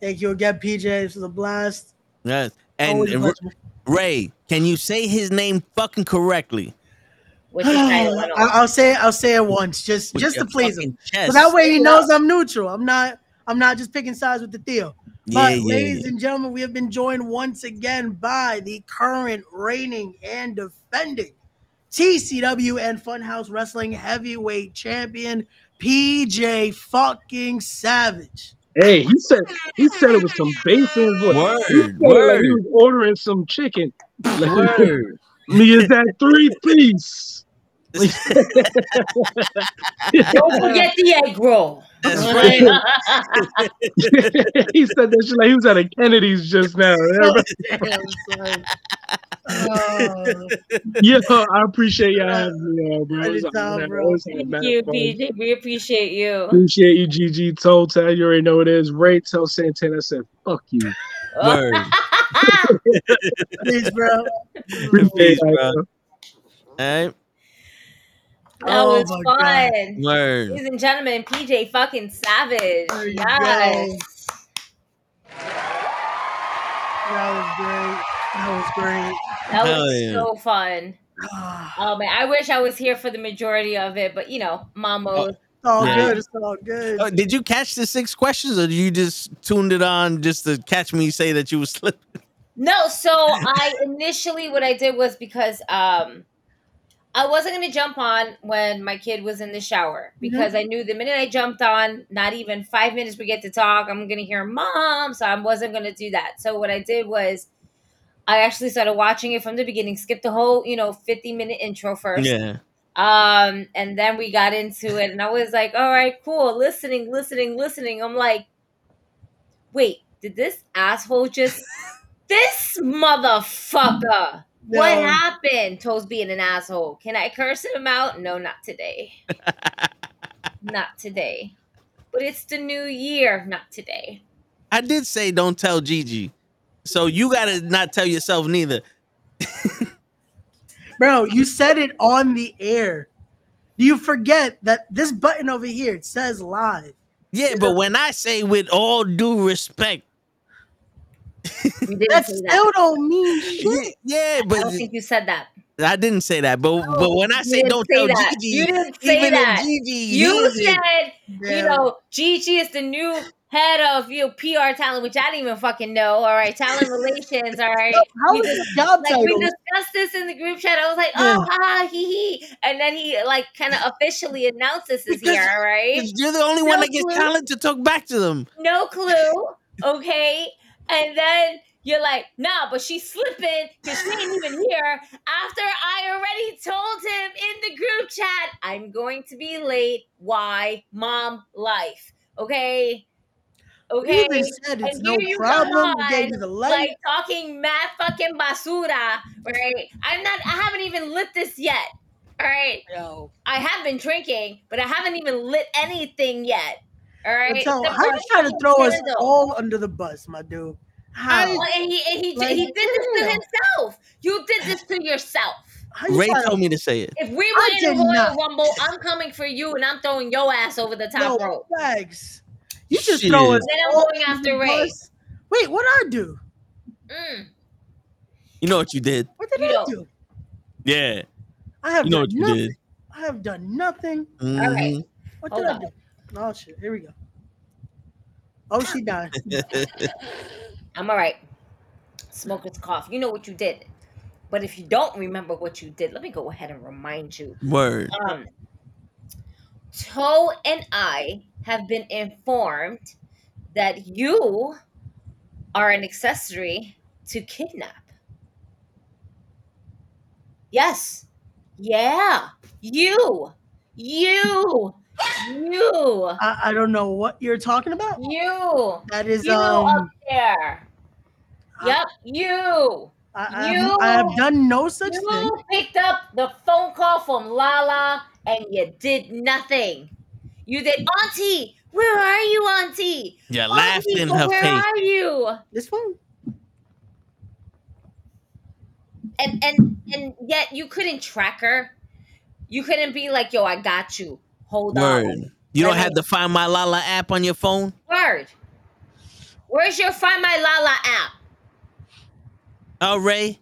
Thank you again, PJ. This was a blast. Yes. And, Always and. Ray, can you say his name fucking correctly? what's your title? and all? I- I'll say it. I'll say it once, just With just to please him. chest. So that way he knows. I'm neutral. I'm not. I'm not just picking sides with the Theo. Yeah, But yeah, ladies yeah. and gentlemen, we have been joined once again by the current reigning and defending TCW and Funhouse Wrestling Heavyweight Champion PJ fucking Savage. Hey, he said he said it was some bass in his voice. Word, He said it like he was ordering some chicken. Word. Me is that three piece. Don't forget the egg roll. That's right. he said that shit like he was at a Kennedy's just now. Damn, son. Oh, yeah, I appreciate y'all having me on, bro. It was a Anytime, mad- bro. it was a Thank you. PJ. We appreciate you. Appreciate you, GG. Toe tag, you already know what it is. Ray tell Santana I said, fuck you. Word. please, bro. Appreciate Peace, bro. bro. All right. That Oh was fun. Word. Ladies and gentlemen, PJ fucking Savage. There Yes. That was great. That was great. That Hell was yeah. so fun. Oh man, I wish I was here for the majority of it, but you know, mom mode. It's all Yeah. good. It's all good. Oh, did you catch the six questions, or you just tuned it on just to catch me say that you were slipping? No, so I initially what I did was because um I wasn't gonna jump on when my kid was in the shower because I knew the minute I jumped on, not even five minutes we get to talk, I'm gonna hear mom, so I wasn't gonna do that. So what I did was I actually started watching it from the beginning, skipped the whole, you know, 50 minute intro first. Yeah. Um, and then we got into it, and I was like, all right, cool, listening, listening, listening. I'm like, wait, did this asshole just this motherfucker? What happened? Toes being an asshole. Can I curse him out? No, not today. not today. But it's the new year, not today. I did say don't tell Gigi, so you gotta not tell yourself neither. Bro, you said it on the air. Do you forget that this button over here it says live? Yeah, but when I say with all due respect, You didn't That still that. don't mean shit. yeah, but I don't think you said that. I didn't say that. But but when I say don't say tell that. Gigi, You didn't say even that. Gigi You said, Yeah. you know, Gigi is the new head of you know, PR talent, which I didn't even fucking know. All right, talent relations. All right. How We is the job like we discussed this in the group chat. I was like, Yeah. oh, ha, ha, he, he. And then he like kind of officially announced this is Because- here, All right, you're the only one No that gets talent to talk back to them. No clue, okay? And then you're like, nah, but she's slipping because she ain't even here. After I already told him in the group chat, I'm going to be late. Why? Mom life. Okay? We Okay? even said it's And no here you come problem. We gave you the light. like talking mad fucking basura, right? I'm not. I haven't even lit this yet. All right. Yo. I have been drinking, but I haven't even lit anything yet. All right. So Except how for you trying to throw us candle. all under the bus, my dude? How? Well, and he and he, Like, he did this to himself. You did this to yourself. Ray trying told me to say it. If we I win in did Royal not. Rumble, I'm coming for you, and I'm throwing your ass over the top No, rope. Thanks. You just Shit. throw us Then I'm all going after Ray. bus. Wait, what did I do? Mm. You know what you did? What did You I don't. do? Yeah. I have You know done what you nothing. did. I have done nothing. Okay. Mhm. What Hold did I do? Oh shit! Here we go. Oh, she died. I'm all right. Smoker's cough. You know what you did. But if you don't remember what you did, let me go ahead and remind you. Word. Um, Toe and I have been informed that you are an accessory to kidnap. Yes. Yeah. You. You. You. I, I don't know what you're talking about. You. That is You up um. there. Yep. You. I, I, you- have, I have done no such You thing. You picked up the phone call from Lala and you did nothing. You did, Auntie. Where are you, Auntie? You laughed in her where face. are you? This phone. And and and yet you couldn't track her. You couldn't be like, "Yo, I got you. Hold Word. on." You don't have the Find My Lala app on your phone? Word. Where's your Find My Lala app? Oh, Ray.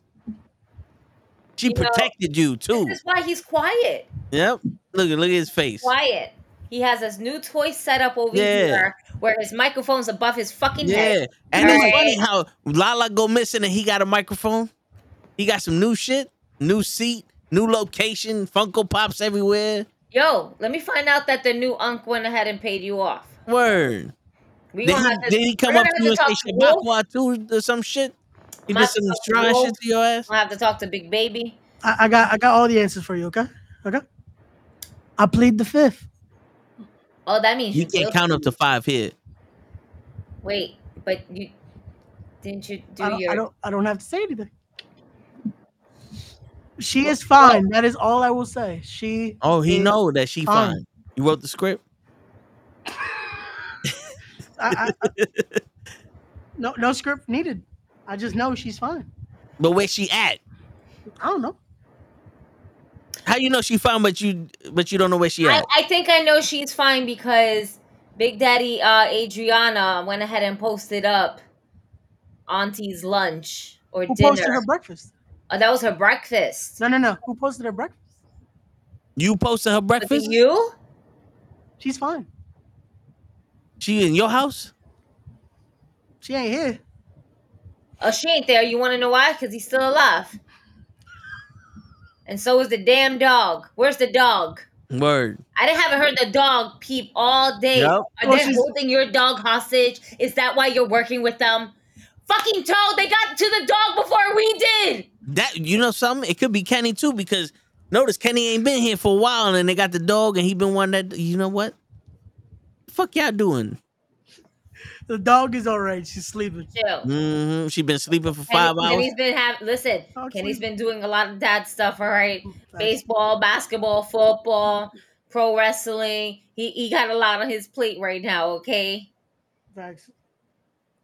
She You know, protected you too. This is why he's quiet. Yep. Look at look at his face. Quiet. He has his new toy set up over Yeah. here where his microphone's above his fucking Yeah. head. And it's Alright. funny how Lala go missing and he got a microphone. He got some new shit, new seat, new location, Funko Pops everywhere. Yo, let me find out that the new Unc went ahead and paid you off. Word. We Did he, to, did he come up gonna to you and say to talk to Wolf. Shabakwa too or some shit? He did some talk to shit to your ass? I'll have to talk to Big Baby. I, I got I got all the answers for you. Okay. Okay. I plead the fifth. Oh, that means You you can't count up to five here. Wait, but you didn't you do I your? I don't. I don't have to say anything. She is fine. That is all I will say. She. Oh, he know that she fine. fine. You wrote the script? I, I, no no script needed. I just know she's fine. But where she at? I don't know. How you know she fine, but you but you don't know where she I, at? I think I know she's fine because Big Daddy uh Adriana went ahead and posted up auntie's lunch or Who dinner. posted her breakfast? Oh, that was her breakfast. No, no, no. Who posted her breakfast? You posted her breakfast? you? She's fine. She in your house? She ain't here. Oh, she ain't there. You want to know why? Because he's still alive. And so is the damn dog. Where's the dog? Word. I didn't haven't heard the dog peep all day. Yep. Are Well, they she's- holding your dog hostage? Is that why you're working with them? Fucking Toad, they got to the dog before we did. That you know something? It could be Kenny too because notice Kenny ain't been here for a while and they got the dog and he been one that you know what? fuck y'all doing? The dog is all right. She's sleeping. Chill. hmm She's been sleeping for Kenny, five hours. Kenny's been have listen. Kenny's been doing a lot of dad stuff. All right, baseball, basketball, football, pro wrestling. He he got a lot on his plate right now. Okay. Facts.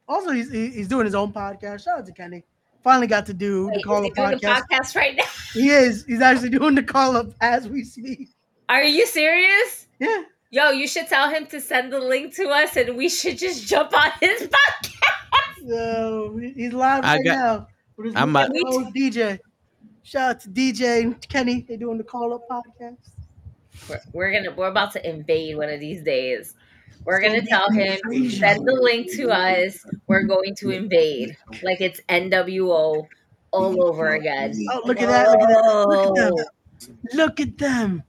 Also, he's he's doing his own podcast. Shout out to Kenny. Finally got to do Wait, the is call he up doing the podcast. podcast right now? He is. He's actually doing the call up as we speak. Are you serious? Yeah. Yo, you should tell him to send the link to us, and we should just jump on his podcast. So he's live I right got- now. With his I'm new about- DJ. Shout out to DJ and Kenny. They're doing the call up podcast. We're, we're gonna we're about to invade one of these days. We're gonna tell him send the link to us. We're going to invade like it's NWO all over again. Oh, look at that! Look at that! Look at Oh. them! Look at them!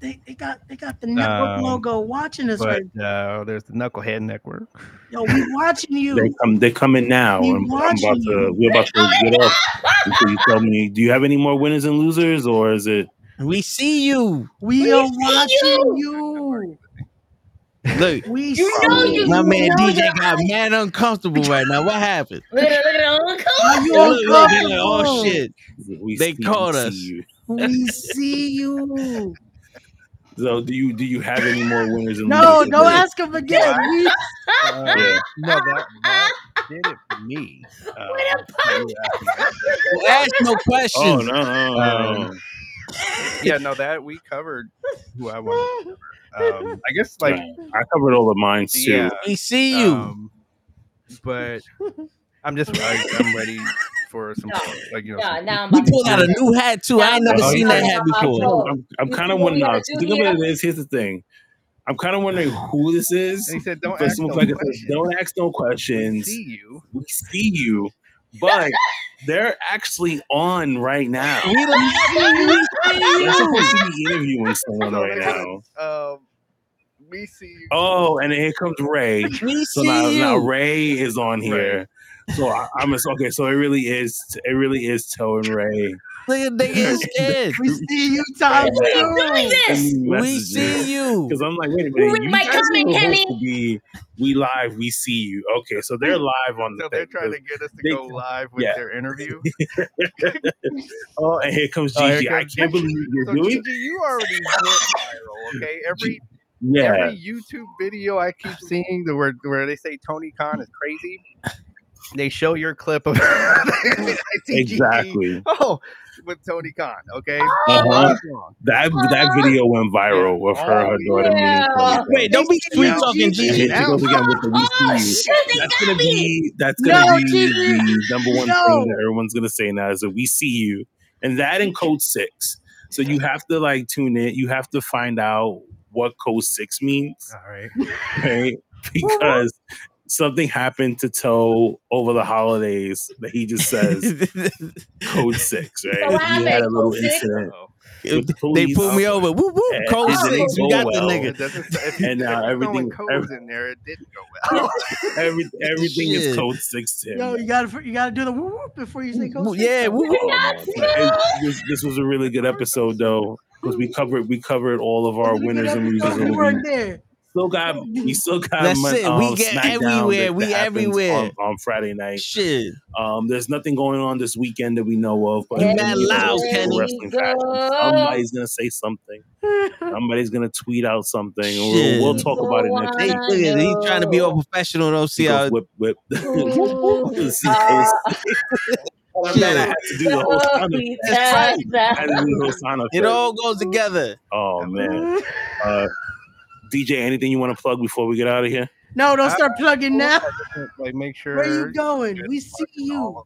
They, they got they got the network Um, logo watching us right. But uh, there's the Knucklehead Network. Yo, we watching you. They come. They coming now. We I'm, I'm about watching to. you. We're about to get off. Until you tell me. Do you have any more winners and losers, or is it? We see you. We, We are see watching you. Look, We You know you- my man know DJ that- got mad uncomfortable right now. What happened? Look at look at look Are Look, look, oh shit. We They see- caught us. see. We see you. So do you? Do you have any more winners and No, losers? don't ask him again. We, Uh, Yeah. no, that, that did it for me. Uh, What a punch. Well, ask no questions. Oh no. no, no, no. Um, yeah, no, that we covered who I want. Um, I guess like I covered all the mines too. yeah, We see you. um, but I'm just I, I'm ready for some No, like you know. No, now I'm you pulled out a new hat too. I ain't never Oh, seen yeah. that hat before. I'm, I'm kind of wondering. gotta Now, do think of here? here's the thing. I'm kind of wondering who this is. and he said, "Don't ask no like it says, questions. don't ask no We questions. see you." We see you, but they're actually on right now. We don't see you. We see They're supposed to be interviewing someone right now. said, Um, we see you. Oh, and here comes Ray. We So see now, now. Ray is on here. So I, I'm just, okay. So it really is. It really is Toe and Ray. Look at they getting scared. we see you, Tom. Why are you doing this? We see you. Because I'm like, wait a minute. in You my guys comment, Kenny? be we live. We see you. Okay, so they're live on the So they're thing. trying to get us to they- go live with yeah. their interview. Oh, and here comes Oh, here Gigi. I can't believe you're So doing. Gigi, you already went viral. Okay, every Yeah, every YouTube video I keep seeing the where where they say Tony Khan is crazy. They show your clip of I see Gigi. exactly. Oh, with Tony Khan. Okay, Uh-huh. That that video went viral with her, her daughter Yeah. Tony Wait, don't be sweet talking, And Gigi- Gigi. she goes again with the we Oh shit, they That's gonna me. be that's gonna No, be Gigi. the number one No. thing that everyone's gonna say now is that we see you, and that in code six. So you have to like tune in. You have to find out what code six means, All right. right? Because something happened to Toe over the holidays that he just says code six, right? So he had a little six? incident. The they pulled me over. Woo woo. Code six. We got the well. It nigga. doesn't. If, And, if uh, you're everything- throwing codes in there, it didn't go well. Every, everything is code six to him. Yo, you gotta you gotta do the whoop whoop before you say Woo, coach. Yeah, woo woo. Oh, man. It- this, this was a really good episode though because we covered we covered all of our winners and losers of We weren't there. Still got we still got That's mon- it. We um, get SmackDown everywhere. that- We that happens everywhere. on, on Friday night. Shit. Um, there's nothing going on this weekend that we know of. But You we mad loud, Kenny. Somebody's gonna say something. Somebody's gonna tweet out something. Or we'll, we'll talk about it next Hey, week. look at it. He trying to be all professional. Don't see how. whip whip. Uh, Oh, man, I had to do the whole sound he. I had to do the whole sound It all goes together. Oh man. Uh, DJ, anything you want to plug before we get out of here? No, don't start plugging now. Like, make sure Where you going? We see you.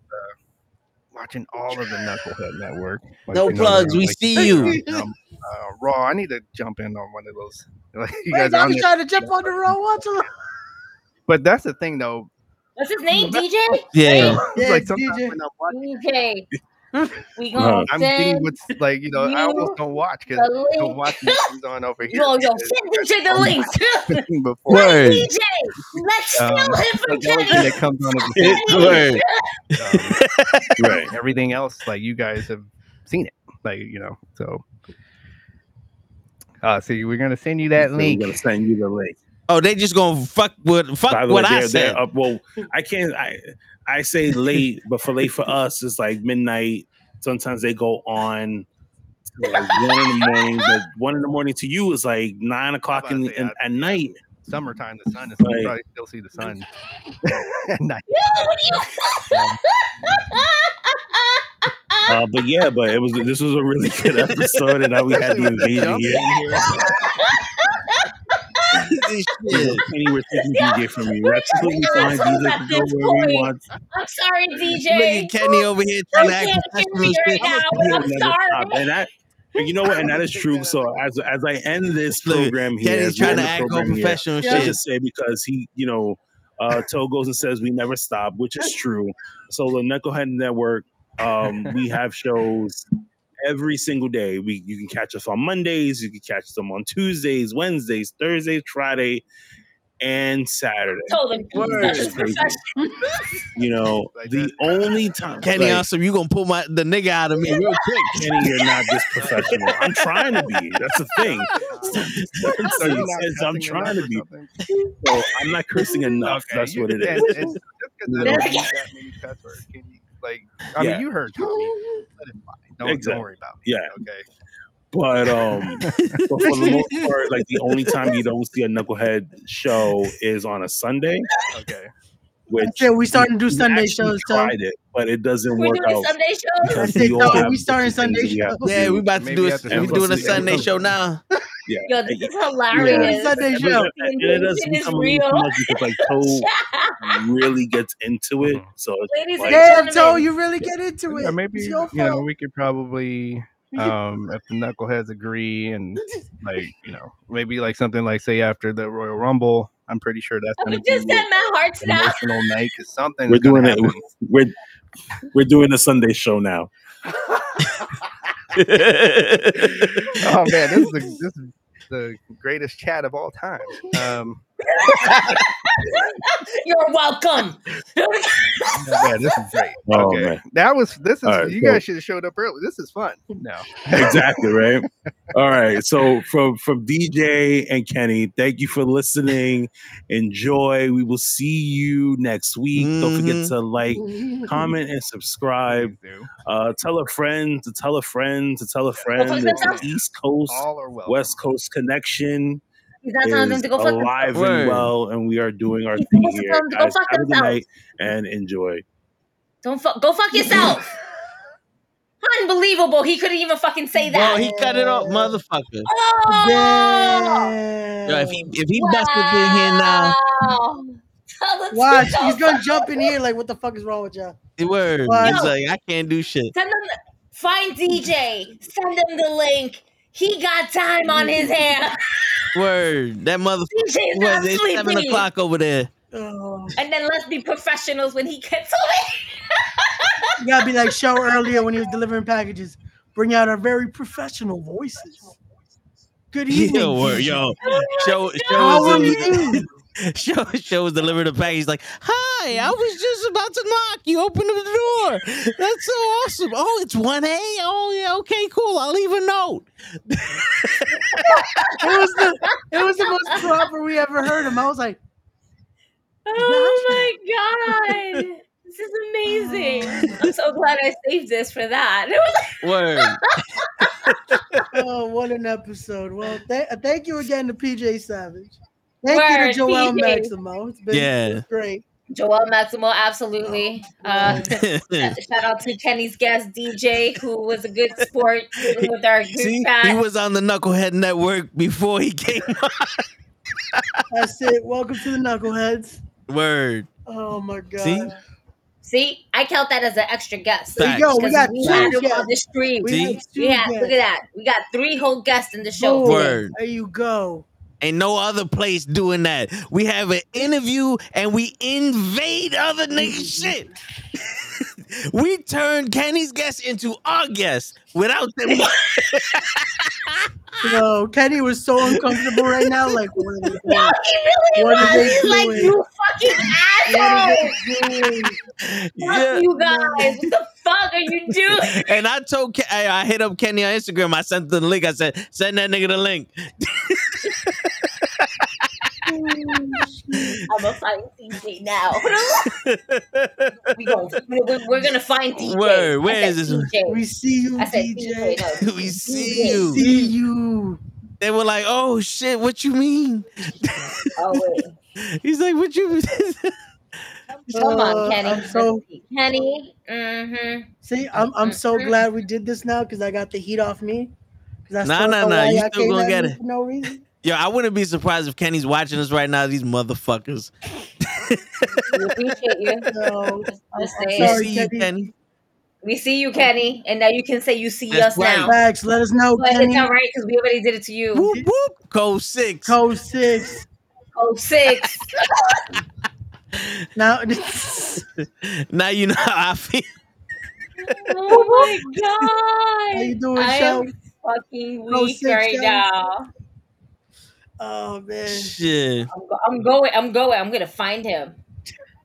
watching all of the Knucklehead Network. No plugs, we see you. Um, uh, Raw. I need to jump in on one of those. Like, you Wait, guys now on you there. trying to jump on the Raw Watch him. But that's the thing, though. What's his name? DJ? Yeah. It's like Yeah, sometimes DJ. when I'm watching, DJ. We gonna I'm getting send what's like you know I you almost don't watch because the I don't link. watch things on over here. Yo, yo, send DJ the link. before. Word. DJ, let's Um, steal him from like the only thing Kenny. that comes on is the Word. right. Everything else, like you guys have seen it, like you know. So, uh, so we're gonna send you that So link. We're gonna send you the link. Oh, they just gonna fuck with fuck By the what way, I they're- said. they're up- well, I can't. I I say late, but for late for us, it's like midnight. Sometimes they go on like one in the morning. But one in the morning to you is like nine o'clock in, in at night. Summertime, the sun is. You Right. probably still see the sun at night. Uh, but yeah, but it was this was a really good episode, and now we had the invasion here. You know, Kenny, we're taking DJ from you. That's completely fine. DJ can go where he wants. I'm sorry, Look DJ. at Kenny over here I trying to act can't professional hear and you shit. right now, He'll but I'm never stop. sorry. And that, you know what? And that is true. So as as I end this Look, program here, Kenny's as trying to act all program here, professional I just say because he, you know, uh, Toe goes and says we never stop, which is true. So the Knucklehead Network, um, we have shows every single day. We you can catch us on Mondays, you can catch them on Tuesdays, Wednesdays, Thursdays, Friday, and Saturday. Told him is crazy. You know, the only time Kenny like, awesome, you gonna pull my the nigga out of me real quick. Kenny, you're not this professional. I'm trying to be. That's the thing. So you're Says I'm trying to be. So I'm not cursing enough. Okay, That's you- what it yeah, is. It's, it's just because I don't use that many cuss words. Can you, like, I Yeah. mean, you heard Tommy. Let it fly. Don't, Exactly. don't worry about me. Yeah. Okay. But um, but for the most part, like the only time you don't see a knucklehead show is on a Sunday. Okay. Which Yeah, we starting to do Sunday shows. Tried it, but it doesn't We're work out. Sunday shows. I said, no, we starting Sunday that we have to Yeah, do. we about to Maybe do a we doing a Sunday show now. Yeah, Yo, this is hilarious. Sunday And show. it- and it does become a little too real. much because like Toe really gets into it. So it's Ladies like, and Damn, Toe, you really get into it. Yeah, maybe It's you your know we could probably um if the knuckleheads agree and like you know maybe like something like say after the Royal Rumble. I'm pretty sure that's gonna just be sent my hearts an now. night because something we're doing it. We're we're doing a Sunday show now. oh man, this is the, this is the greatest chat of all time. Um, You're welcome. yeah, this is great. Oh, okay, man. that was this is All right, you so- guys should have showed up early. This is fun. No, exactly right? All right so from from dj and kenny thank you for listening. Enjoy. We will see you next week. Don't forget to like comment and subscribe. Uh tell a friend to tell a friend to tell a friend. It's east coast all are west coast connection He's not telling them is to go fuck alive themselves. and well and we are doing our He's thing here to go guys fuck have a good night and enjoy Don't fuck. Go fuck yourself. Unbelievable. He couldn't even fucking say that. Well, he cut it off, motherfucker. oh, Damn. Yo, if he if he busted in here now, Wow. Tell them to Watch, he's gonna jump in here like, what the fuck is wrong with y'all? the word. What? He's like, I can't do shit. Send them. Find DJ. Send them the link. He got time on his hands. Word. That motherfucker. DJ's not What, it's seven sleeping. o'clock over there. Oh, And then let's be professionals when he gets away. you gotta be like show earlier when he was delivering packages. Bring out our very professional voices. Good evening. Yo, word, DJ. yo. Show How show are you? show show was delivering a package. He's like, hi, I was just about to knock. You opened the door. That's so awesome. Oh, it's one A. Oh yeah, okay, cool. I'll leave a note. It was the it was the most proper we ever heard him. I was like, Oh my god. This is amazing. I'm so glad I saved this for that. Word. oh, what an episode. Well, th- thank you again to PJ Savage. Thank Word, you to Joel PJ. Maximo. It's been Yeah. great. Joel Maximo, absolutely. Uh, shout out to Kenny's guest DJ, who was a good sport with our group See, chat. he was on the Knucklehead Network before he came on. That's it. Welcome to the knuckleheads. Word. Oh my god. See? See, I count that as an extra guest. There you go. We got we two had guests. on the stream. We See? had two We had, look at that. We got three whole guests in the show. Word. There you go. Ain't no other place doing that. We have an interview and we invade other niggas' shit. we turn Kenny's guests into our guests without them. Yo, Kenny was so uncomfortable right now. Like, what are they doing? No, he really What are was. they He's like, doing? you fucking What are assholes. they doing? Fuck Yeah. you guys. What the fuck are you doing? And I told Ke- I, I hit up Kenny on Instagram. I sent the link. I said, send that nigga the link. I'm gonna find DJ now. we gon' we're, we're gonna find DJ. Word, where I is said this? DJ. We see you, I said DJ. DJ. No, we see DJ. you. See you. They were like, oh shit, what you mean? Oh wait. He's like, what you Come Uh, on, Kenny. I'm so Kenny. Mm-hmm. see. I'm I'm so glad we did this now because I got the heat off me. 'Cause I Nah, still nah, know nah, you still gonna get me it. For no reason. Yo, I wouldn't be surprised if Kenny's watching us right now. These motherfuckers. We appreciate you. No, Just I'm We sorry, see you, Kenny. Kenny. We see you, Kenny, and now you can say you see That's us right. now. Facts. Let us know, But Kenny. it's all right because we already did it to you. Whoop whoop. Code six. Code six. Oh six. Now, now you know how I feel. oh my god. how you doing, I show? am fucking weak six, right Joe. now. Oh man. Shit. I'm, go- I'm going. I'm going. I'm gonna find him.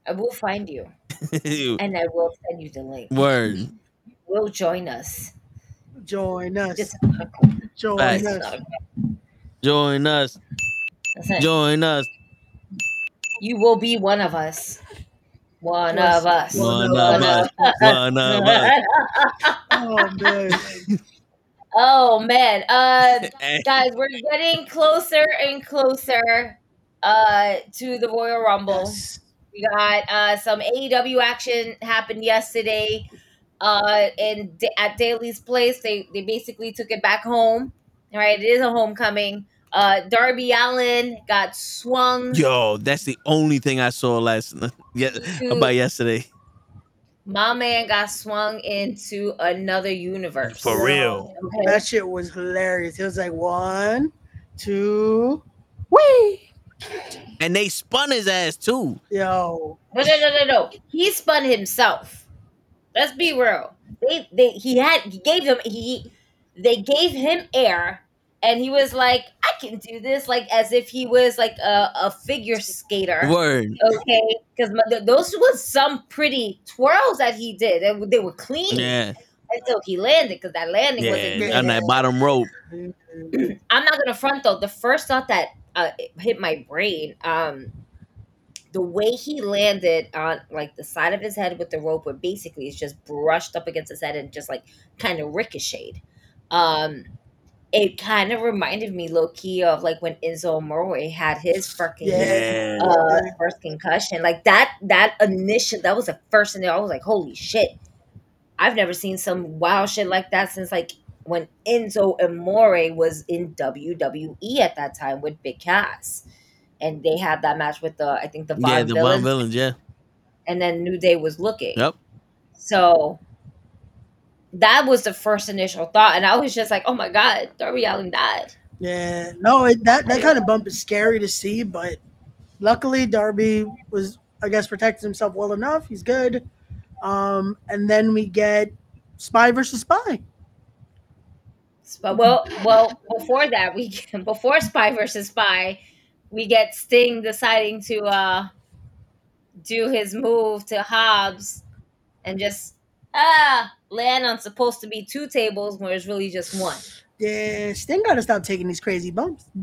I will find you, and I will send you the link. Word. Will join us. Join us. Just Join Facts. us. Join us. Join us. You will be one of us. One Yes. of us. One of us. One of us. Oh man. oh man. Uh guys, we're getting closer and closer uh to the Royal Rumble. Yes. We got uh some AEW action happened yesterday uh in at Daily's place. They they basically took it back home. Right, it is a homecoming. Uh Darby Allin got swung. Yo, that's the only thing I saw last yeah, about yesterday. My man got swung into another universe. For real. Okay. That shit was hilarious. It was like one, two, wee. And they spun his ass too. Yo. No, no, no, no, no. He spun himself. Let's be real. They, they, he had, he gave him, he, they gave him air, and he was like, "I can do this," like as if he was like a, a figure skater. Word. Okay, because those was some pretty twirls that he did. They, they were clean Yeah. until he landed, because that landing wasn't Yeah. good. On that bottom rope. I'm not gonna front though. The first thought that uh, hit my brain, um, the way he landed on like the side of his head with the rope, where basically it's just brushed up against his head and just like kind of ricocheted. Um, it kind of reminded me low key of like when Enzo Amore had his fucking Yeah. uh, first concussion. Like that, that initial, that was the first thing. I was like, holy shit! I've never seen some wild shit like that since like when Enzo Amore was in WWE at that time with Big Cass, and they had that match with the I think the Von Yeah, the Villains, Villains, yeah. and then New Day was looking. Yep. So that was the first initial thought, and I was just like, oh my god, Darby Allin died. Yeah. No, it, that that kind of bump is scary to see, but luckily Darby was, I guess, protected himself well enough. He's good. Um, and then we get Spy versus Spy. But well, well, before that, we before Spy versus Spy, we get Sting deciding to uh do his move to Hobbs and just ah land on supposed to be two tables where it's really just one. Yeah, Sting got to stop taking these crazy bumps.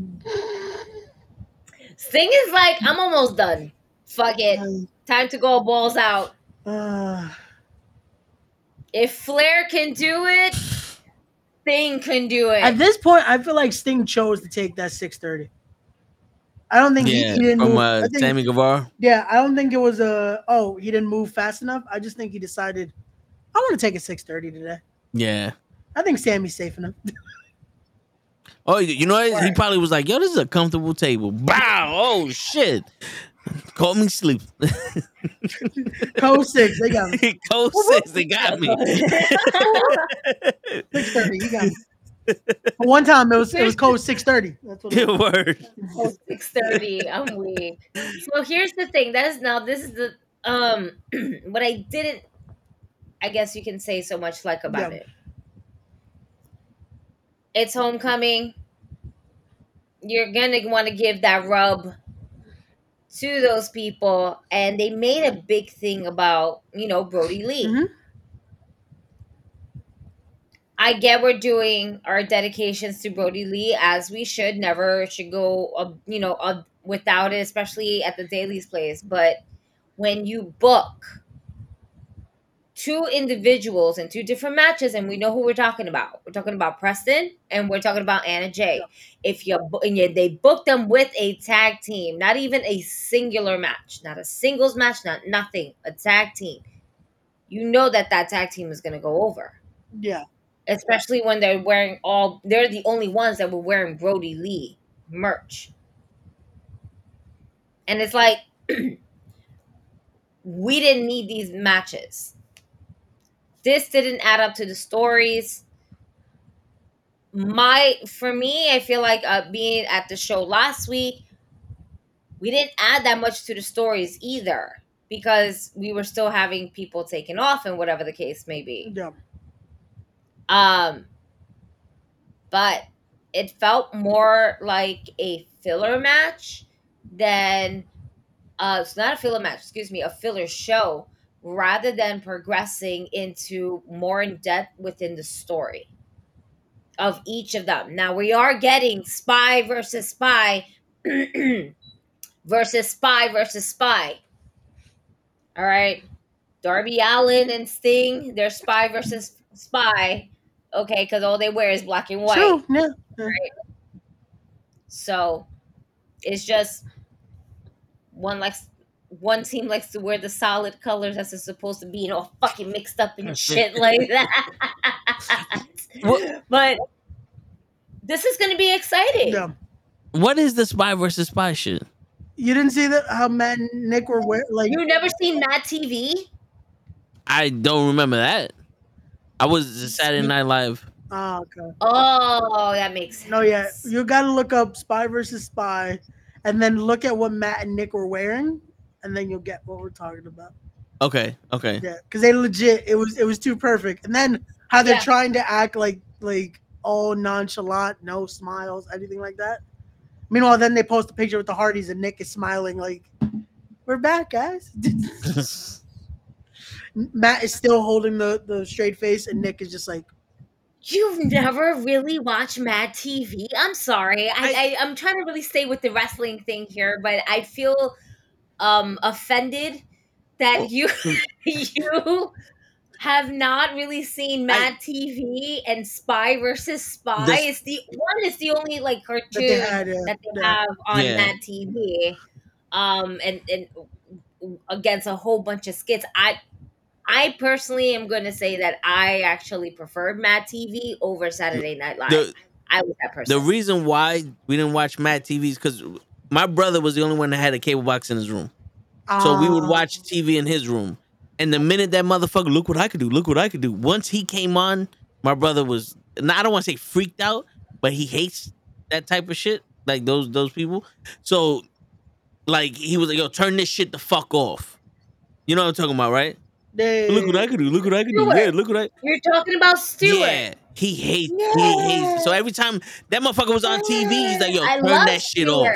Sting is like, I'm almost done. Fuck it, time to go balls out. Uh, If Flair can do it, Sting can do it. at this point, I feel like Sting chose to take that 630. I don't think he, Yeah. he didn't From move. uh, think- Sammy Guevara. Yeah, I don't think it was a oh he didn't move fast enough. I just think he decided I want to take a 630 today. Yeah. I think Sammy's safe enough. Oh, you you know what? He probably was like, "Yo, this is a comfortable table." Bow. Oh shit. Call me sleep. Code six, they got me. Code six, they got me. Six thirty, you got me. One time it was it was code six thirty. That's what. It was. Word. Oh, 6:30. I'm weak. So here's the thing. That is now this is the um what I didn't I guess you can say so much like about Yeah. it. It's homecoming. You're gonna want to give that rub to those people, and they made a big thing about you know Brodie Lee. Mhm. I get we're doing our dedications to Brodie Lee as we should. Never should go, uh, you know, uh, without it, especially at the Daily's place. But when you book two individuals in two different matches, and we know who we're talking about. We're talking about Preston, and we're talking about Anna Jay. If you and you, they book them with a tag team, not even a singular match, not a singles match, not nothing, a tag team. You know that that tag team is going to go over Yeah. especially when they're wearing all they're the only ones that were wearing Brodie Lee merch. And it's like we didn't need these matches. This didn't add up to the stories. My for me, I feel like uh, being at the show last week, we didn't add that much to the stories either because we were still having people taken off and whatever the case may be. Yeah. Um, but it felt more like a filler match than uh, it's not a filler match. Excuse me, a filler show rather than progressing into more in depth within the story of each of them. Now we are getting spy versus spy versus spy versus spy. All right. Darby Allin and Sting, they're spy versus spy. Okay, because all they wear is black and white. True. Yeah. Right. So it's just one likes one team likes to wear the solid colors as it's supposed to be, and all fucking mixed up and shit like that. but this is gonna be exciting. Yeah. What is the spy versus spy shit? You didn't see that how Matt and Nick were wearing like You never seen Mad TV? I don't remember that. I was Saturday Night Live. Oh, okay. Oh, that makes sense. No, yeah. You got to look up Spy versus Spy, and then look at what Matt and Nick were wearing, and then you'll get what we're talking about. Okay, okay. Yeah, because they legit it was it was too perfect, and then how they're Yeah. trying to act like like all nonchalant, no smiles, anything like that. Meanwhile, then they post a picture with the Hardys, and Nick is smiling like, "We're back, guys." Matt is still holding the the straight face, and Nick is just like, You've never really watched Mad TV? I'm sorry. I, I, I'm trying to really stay with the wrestling thing here, but I feel um offended that you you have not really seen Mad TV and Spy versus Spy. This- it's the one is the only like cartoon they had, yeah, that they yeah. have on Yeah. Mad TV. Um and and against a whole bunch of skits. I I personally am going to say that I actually preferred Mad TV over Saturday Night Live. The- I was that person. The reason why we didn't watch Mad TV is because my brother was the only one that had a cable box in his room. So we would "Ah." watch TV in his room. And the minute that motherfucker, look what I could do, look what I could do. Once he came on, my brother was, now I don't want to say freaked out, but he hates that type of shit, like those those people. So, like, he was like, yo, turn this shit the fuck off. You know what I'm talking about, right? Look what I could do, look what I could do. Yeah, look what I. You're talking about Stewart. Yeah, he hates. He hates. So every time that motherfucker was on TV, he's like, "Yo, I turn that shit off."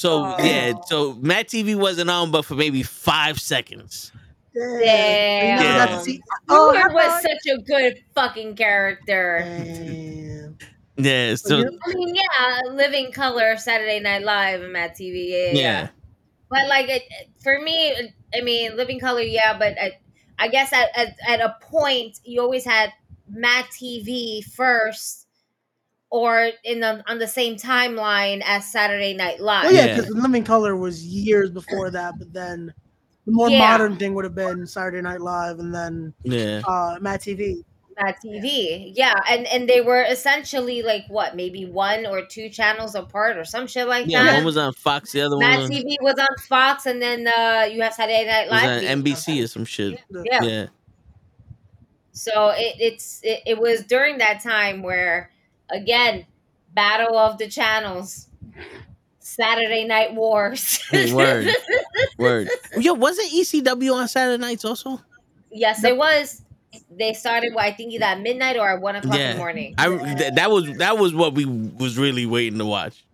Stewart. So Oh. yeah, so Mad TV wasn't on, but for maybe five seconds. Damn. Damn. We never got to see- Oh, Stewart was about- such a good fucking character. Yeah, so I mean, yeah, Living Color, Saturday Night Live, and Mad TV. Yeah, yeah. yeah, But like, it, for me, I mean, Living Color, yeah. But I, I guess at, at at a point, you always had Mad TV first, or in the on the same timeline as Saturday Night Live. Well, yeah, because Living Color was years before that, but then the more Yeah. modern thing would have been Saturday Night Live, and then yeah. uh, Matt TV. Mad TV. Yeah, and and they were essentially like what, maybe one or two channels apart or some shit like that. Yeah, that. one was on Fox, the other one Mad was, TV was on Fox, and then uh, you have Saturday Night was Live. on NBC or some shit. Yeah. yeah. So it, it's it, it was during that time where again, battle of the channels, Saturday Night Wars. Word. Word. Yo, wasn't ECW on Saturday nights also? yes, it was. They started. Well, I think either at midnight or at one o'clock in the morning. I th- that was that was what we was really waiting to watch.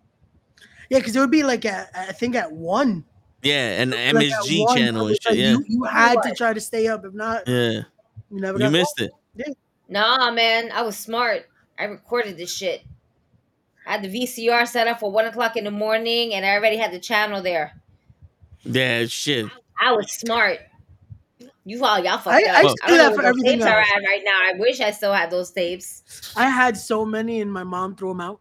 Yeah, because it would be like at, I think at one. Yeah, and the Like, MSG one, channel and shit. like Yeah, You, you had to try to stay up. If not, yeah. you never You got missed it. Nah, man, I was smart. I recorded this shit. I had the VCR set up for one o'clock in the morning, and I already had the channel there. Yeah, shit. I was smart. You all y'all fucked I- up. I I, used to do that for everything tapes are at right now. I wish I still had those tapes. I had so many, and my mom threw them out.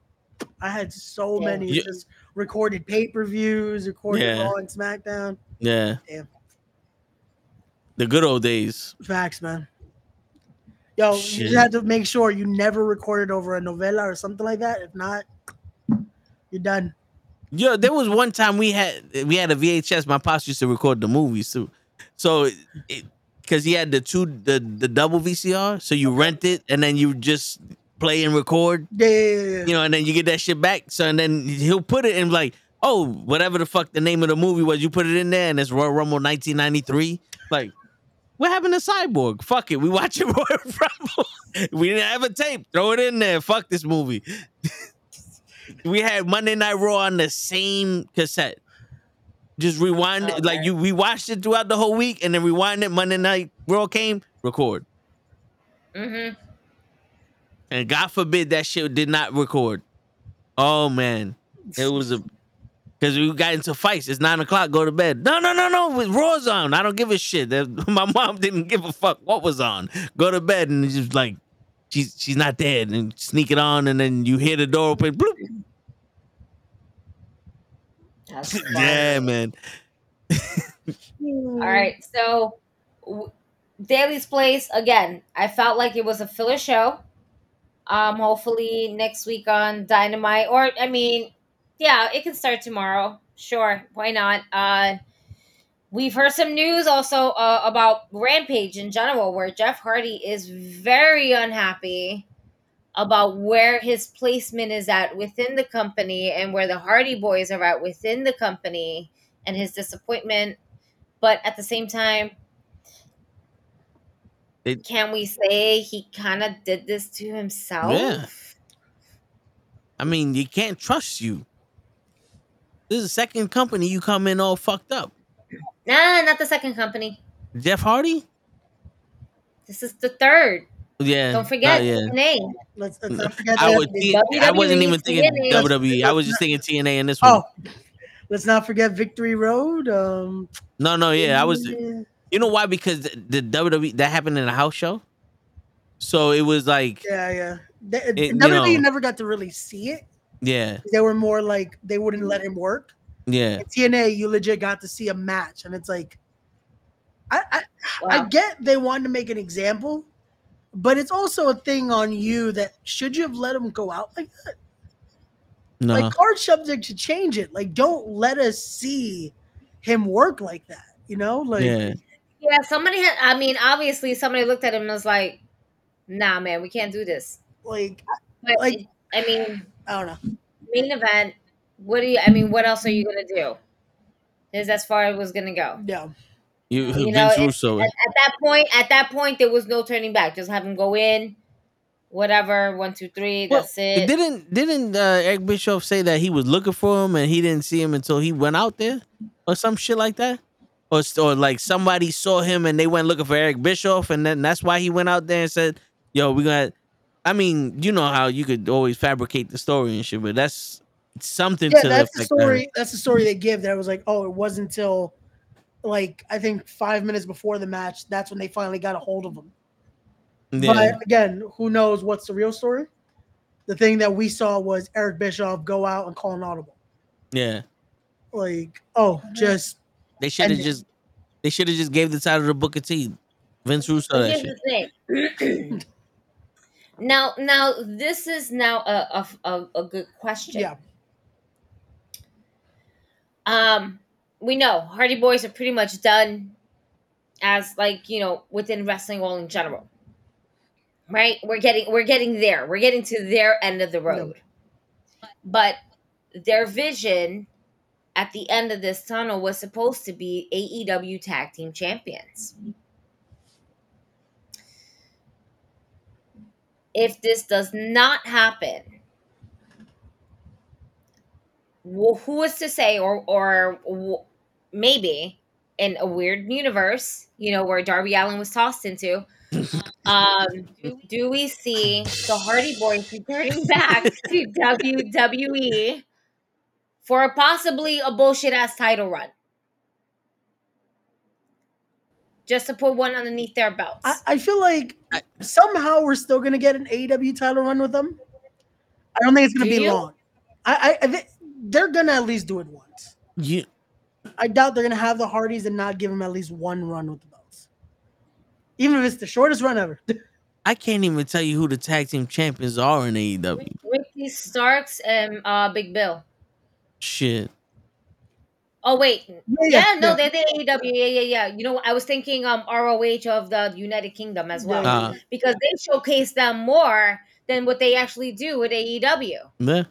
I had so Yeah. many Yeah. just recorded pay per views, recorded Yeah. Raw and SmackDown. Yeah. Damn. The good old days. Facts, man. Yo, you Shit. just had to make sure you never recorded over a novella or something like that. If not, you're done. Yo, there was one time we had we had a VHS. My pops used to record the movies too, so because he had the two the the double VCR, so you rent it and then you just play and record. Yeah, yeah, yeah, yeah. You know, and then you get that shit back. So and then he'll put it in like, oh, whatever the fuck the name of the movie was, you put it in there, and it's Royal Rumble 1993. Like, what happened to Cyborg? Fuck it, we watching Royal Rumble. we didn't have a tape. Throw it in there. Fuck this movie. we had Monday Night Raw on the same cassette. Just rewind it. Like you we watched it throughout the whole week and then rewind it. Monday Night Raw came, record. Mm-hmm. And God forbid that shit did not record. Oh man. It was a because we got into fights. It's nine o'clock, go to bed. No, no, no, no. With Raw's on. I don't give a shit. My mom didn't give a fuck what was on. Go to bed and just like she's she's not dead. And sneak it on, and then you hear the door open. Yeah, man. All right, so w- Daily's Place again. I felt like it was a filler show. Um, hopefully next week on Dynamite, or I mean, yeah, it can start tomorrow. Sure, why not? Uh, we've heard some news also uh, about Rampage in general, where Jeff Hardy is very unhappy about where his placement is at within the company and where the Hardy Boys are at within the company, and his disappointment but at the same time It- can we say he kind of did this to himself Yeah. I mean, he can't trust you. This is the second company you come in all fucked up. nah not the second company Jeff Hardy? this is the third Yeah. don't forget uh, yeah. his name Let's, let's not forget I, that. would, I wasn't even thinking WWE. WWE. I was just thinking TNA in this one. Oh, let's not forget Victory Road. Um, No, no, yeah, I was. You know why? Because the, the WWE that happened in a house show, so it was like, Yeah, yeah. They, It- you know- never got to really see it. Yeah, They were more like they wouldn't let him work. yeah, In TNA, you legit got to see a match, and it's like, I I, I get they wanted to make an example, but it's also a thing on you that should you have let him go out like that? no, Like card subject to change it. Like don't let us see him work like that. You know, like yeah, yeah somebody had i mean obviously somebody looked at him and was like nah man we can't do this like but Like- i mean I don't know. main event what do you i mean what else are you gonna do is as far as it was gonna go Yeah. you, you know, Vince it- Russo. at, at that point, at that point, there was no turning back. Just have him go in, whatever, one, two, three. Well, That's it. Didn't didn't uh, Eric Bischoff say that he was looking for him and he didn't see him until he went out there or some shit like that? Or, or like somebody saw him and they went looking for Eric Bischoff and then that's why he went out there and said, "Yo, we got." I mean, you know how you could always fabricate the story and shit, but that's something Yeah, to that's the the effect that- story. That's the story they give. That was like, oh, it wasn't until like I think five minutes before the match. That's when they finally got a hold of him. Yeah, But again, who knows what's the real story? The thing that we saw was Eric Bischoff go out and call an audible. yeah. Like, oh, mm-hmm. just They should have just they should have just gave the title to Booker T. Vince Russo that here's shit. the thing. Now, now this is now a a, a, a good question. Yeah. Um, we know Hardy Boys are pretty much done as like you know within wrestling all in general. Right? We're getting we're getting there. We're getting to their end of the road. But their vision at the end of this tunnel was supposed to be AEW tag team champions. If this does not happen, who is to say or or maybe in a weird universe, you know, where Darby Allin was tossed into, um, do we see the Hardy Boys returning back to WWE for possibly a bullshit ass title run? Just to put one underneath their belts. I, I feel like somehow we're still gonna get an AEW title run with them. I don't think it's gonna be you? long. I, I, I thi- they're gonna at least do it once. You I doubt they're gonna have the Hardys and not give them at least one run with the belts, even if it's the shortest run ever. I can't even tell you who the tag team champions are in AEW. Ricky Starks and uh, Big Bill. Shit. Oh wait, yeah, yeah, no, yeah. they're the AEW. Yeah, yeah, yeah. You know, I was thinking um ROH of the United Kingdom as well Yeah. Uh. because they showcase them more than what they actually do with AEW. Yeah.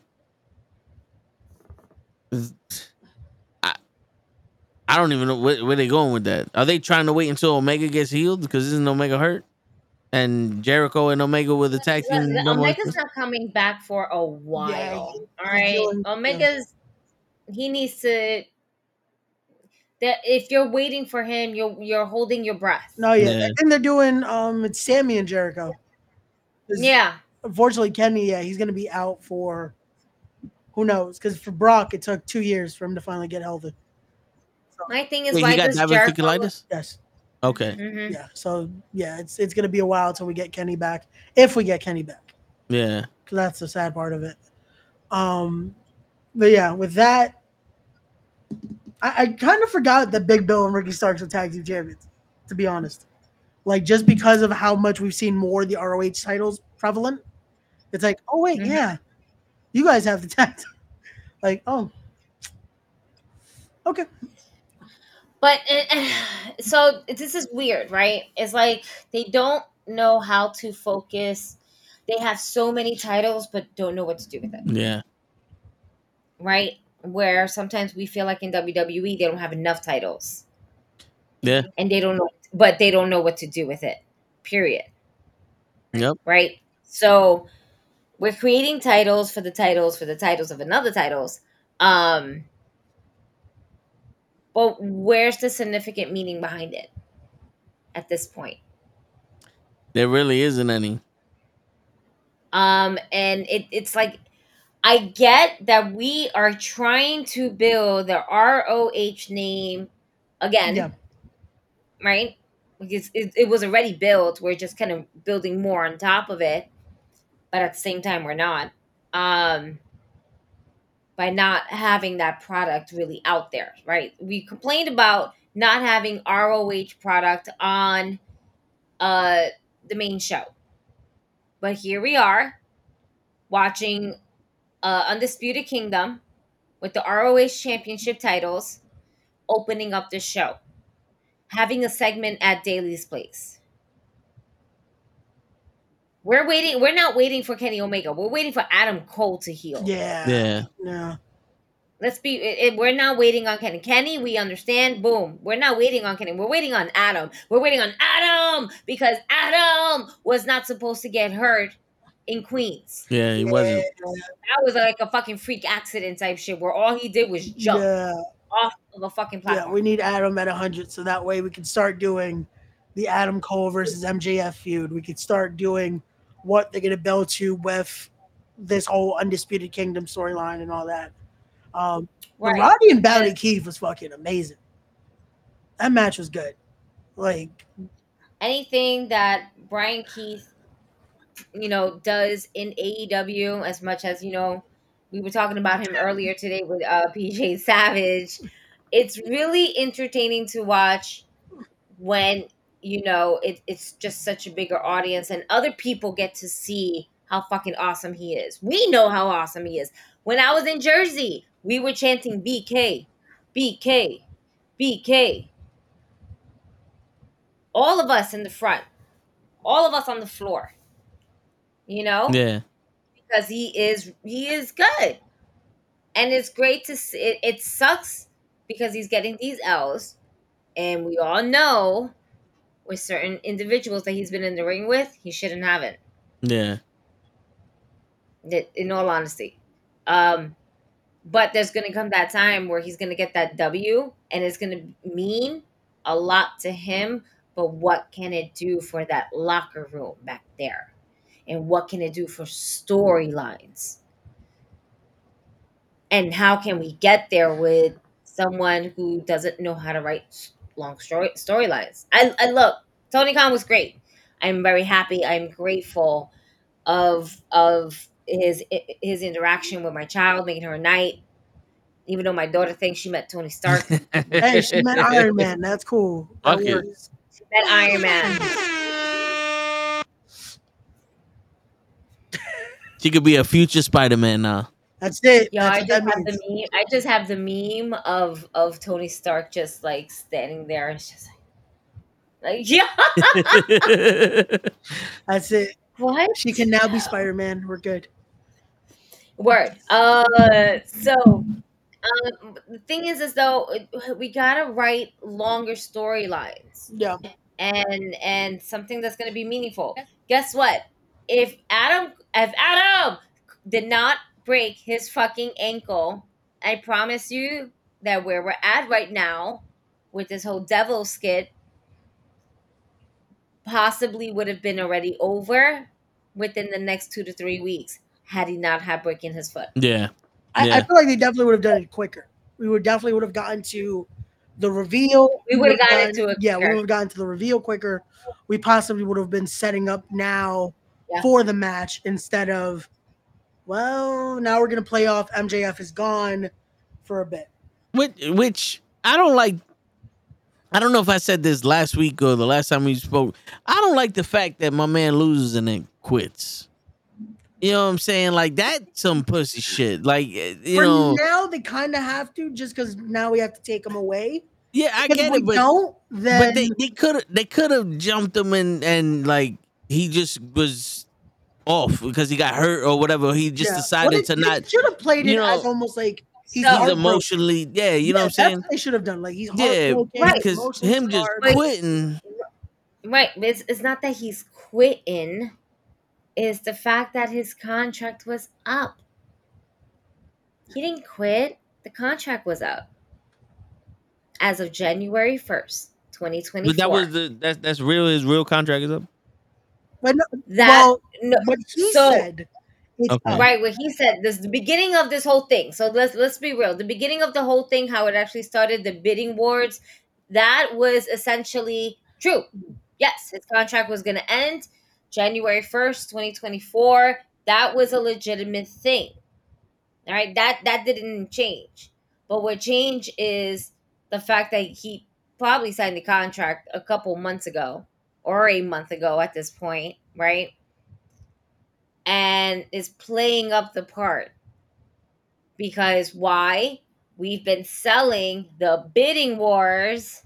I, I don't even know where, where they going with that. Are they trying to wait until Omega gets healed because isn't Omega hurt? And Jericho and Omega with the tag Yeah, team. the- number one- Omega's not coming back for a while. Yeah, all right, yeah. Omega's he needs to. That if you're waiting for him, you're you're holding your breath. No, yeah, Yeah. I think they're doing um it's Sammy and Jericho. Yeah, Unfortunately, Kenny, yeah, he's gonna be out for who knows? Because for Brock, it took two years for him to finally get healthy. my thing is Wait, why he got does Jericho? diverticulitis? Yes. Okay. Mhm. Yeah. So yeah, it's it's gonna be a while until we get Kenny back. If we get Kenny back. Yeah. because that's the sad part of it. Um, but yeah, with that, I, I kind of forgot that Big Bill and Ricky Starks are tag team champions. To be honest, like just because of how much we've seen more of the ROH titles prevalent, it's like, oh wait, Mhm. yeah, you guys have the tag. Like, oh, okay, But uh, so this is weird, right? It's like they don't know how to focus. They have so many titles, but don't know what to do with it, Yeah. right? Where sometimes we feel like in WWE they don't have enough titles, Yeah. and they don't know, but they don't know what to do with it. Period. Yep. Right. So we're creating titles for the titles for the titles of another titles. Um, but where's the significant meaning behind it at this point? There really isn't any. Um, and it, it's like I get that we are trying to build the ROH name again, yeah, right? Because it, it was already built. We're just kind of building more on top of it, but at the same time, we're not. Um, by not having that product really out there, right? We complained about not having ROH product on uh the main show. But here we are watching uh Undisputed Kingdom with the ROH championship titles opening up the show. Having a segment at Daily's place. We're waiting. We're not waiting for Kenny Omega. We're waiting for Adam Cole to heal. yeah, Yeah. yeah. Let's be. It, it- we're not waiting on Kenny. Kenny, we understand. Boom. We're not waiting on Kenny. We're waiting on Adam. We're waiting on Adam because Adam was not supposed to get hurt in Queens. Yeah, he wasn't. That was like a fucking freak accident type shit where all he did was jump Yeah, off of a fucking platform. yeah. We need Adam at hundred, so that way we can start doing the Adam Cole versus MJF feud. We could start doing what they're gonna build to with this whole undisputed kingdom storyline and all that. Um, but Right. Roddy and Bounty Keith was fucking amazing. That match was good. Like, Anything that Bryan Keith, you know, does in AEW, as much as you know, we were talking about him earlier today with uh, PJ Savage. It's really entertaining to watch when you know, it, it's just such a bigger audience, and other people get to see how fucking awesome he is. We know how awesome he is. When I was in Jersey, we were chanting BK, BK, BK. All of us in the front, all of us on the floor. You know, Yeah. because he is he is good, and it's great to see. It, it sucks because he's getting these L's, and we all know with certain individuals that he's been in the ring with, he shouldn't have it. Yeah. In all honesty, um, but there's gonna come that time where he's gonna get that W, and it's gonna mean a lot to him. But what can it do for that locker room back there? And what can it do for storylines? And how can we get there with someone who doesn't know how to write long story storylines? I, I look, Tony Khan was great. I'm very happy. I'm grateful of of his his interaction with my child, making her a knight. Even though my daughter thinks she met Tony Stark, she Hey, she met Iron Man. That's cool. That Fuck it. met Iron Man. She could be a future Spider Man now. That's it. Yo, That's I just have means. the meme. I just have the meme of of Tony Stark just like standing there. It's just like, like yeah. That's it. What? She can now be Spider Man. We're good. Word. Uh, so um, the thing is, is though we gotta write longer storylines. Yeah. And and something that's gonna be meaningful. Guess what? If Adam, if Adam did not break his fucking ankle, I promise you that where we're at right now with this whole devil skit possibly would have been already over within the next two to three weeks had he not had breaking his foot. Yeah. I, I feel like they definitely would have done it quicker. We would definitely would have gotten to the reveal. We would have would've gotten into it Yeah, we would have gotten to the reveal quicker. We possibly would have been setting up now Yeah. for the match instead of, well, now we're gonna play off MJF is gone for a bit. Which, which I don't like. I don't know if I said this last week or the last time we spoke. I don't like the fact that my man loses and then quits. You know what I'm saying? Like that's some pussy shit. Like eh, you for know, now, they kind of have to just because now we have to take them away. yeah, I If get we it, but don't, then but they they could they could have jumped them and and like he just was off because he got hurt or whatever. He just Yeah. decided Well, to not. Should have played it you know, as almost like he's, He's emotionally, yeah, you know what I'm saying? That's they should have done. Like he's Yeah, heartbroken, Right. because him just hard. Quitting. Right. It's, it's not that he's quitting, Is the fact that his contract was up. He didn't quit, the contract was up as of January 1st, 2024. But that was the that's that's real. His real contract is up. But no, that. well, no, what he so- said. Okay. Right, what he said. This the beginning of this whole thing. So let's let's be real. The beginning of the whole thing, how it actually started, the bidding wars, that was essentially true. Yes, his contract was going to end January first, twenty twenty four. That was a legitimate thing. All right, that that didn't change. But what changed is the fact that he probably signed the contract a couple months ago or a month ago at this point, right? and is playing up the part. Because why? We've been selling the bidding wars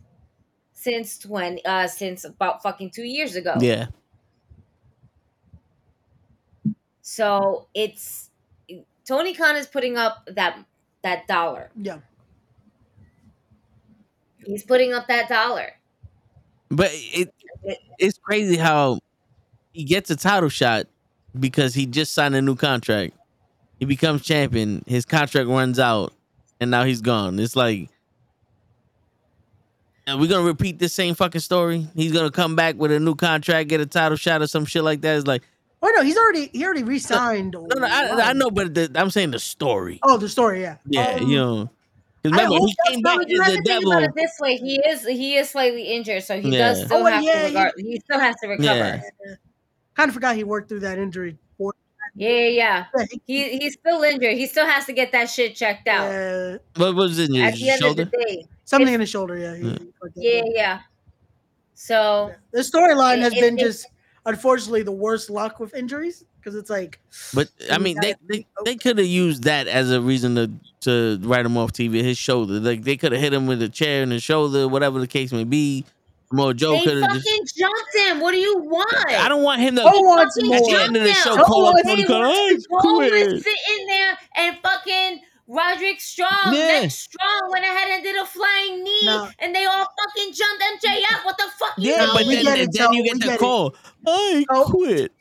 since 20 uh since about fucking 2 years ago. Yeah, So it's Tony Khan is putting up that that dollar. Yeah. He's putting up that dollar. But it it's crazy how he gets a title shot because he just signed a new contract. He becomes champion. His contract runs out, and now he's gone. It's like. Are we gonna repeat this same fucking story? He's gonna come back with a new contract, get a title shot or some shit like that. It's like, Oh no, he's already he already re-signed. no, no, I, I know, but the, I'm saying the story. Oh, the story, yeah. Yeah, Um, you know, remember hope he that's came not back you as have the to think about devil. it this way. He is he is slightly injured, so he Yeah. does still Oh, have yeah, to regard, he still has to recover. Yeah. Kind of forgot he worked through that injury. Or- Yeah, yeah, yeah. Yeah, he- He he's still injured. He still has to get that shit checked out. uh, What was it in his the shoulder? day. something It's- in his shoulder. Yeah. he- Yeah. he fucked up. Yeah, yeah. So The storyline has It- been it- just unfortunately the worst luck with injuries because it's like But I mean, they they, they could have used that as a reason to to write him off TV. His shoulder, like they could have hit him with a chair in the shoulder, whatever the case may be. Samoa Joe could have fucking just. jumped him. What do you want? I don't want him to. Who wants fucking more? At the end of the show, call up Who Tony wants Cole was sitting there and fucking Roderick Strong, Yeah. Next Strong went ahead and did a flying knee, No. and they all fucking jumped MJF. What the fuck? Yeah, mean? but we then, get then you get we the get it. call. I Oh. quit.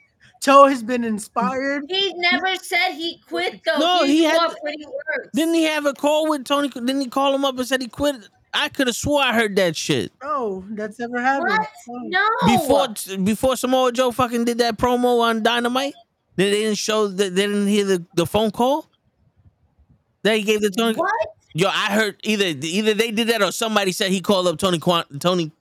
Toe has been inspired. he never said he quit though. No, he, he had- swore pretty words. Didn't he have a call with Tony? Didn't he call him up and said he quit? I could have swore I heard that shit No, that's never happened. What? No. No. before before Samoa Joe fucking did that promo on Dynamite. Then they didn't show that they didn't hear the, the phone call that he gave the Tony. What? Yo, I heard either either they did that or somebody said he called up Tony Quan, Tony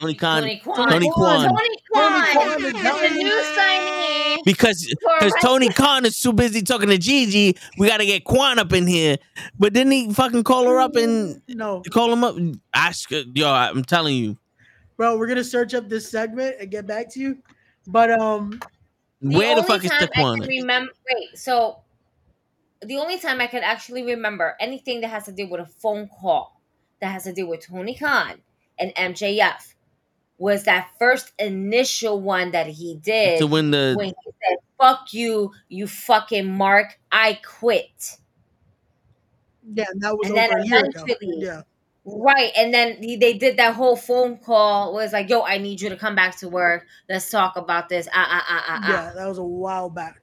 Tony Khan Tony Khan. Tony Khan. Tony Khan. Khan is is the new signee. because because? Tony Khan is too busy talking to Gigi. We got to get Quan up in here. But didn't he fucking call her up and No, call him up? Ask yo, I'm telling you, bro, we're gonna search up this segment and get back to you. But um, where the fuck is time I can remember. Wait, so the only time I can actually remember anything that has to do with a phone call that has to do with Tony Khan and MJF was that first initial one that he did To win the when he said, "Fuck you, you fucking Mark, I quit." yeah, that was And then over a year ago. eventually- Yeah, Right, and then he, they did that whole phone call. Was like, "Yo, I need you to come back to work. Let's talk about this." Ah, ah, ah, ah, ah. yeah, that was a while back.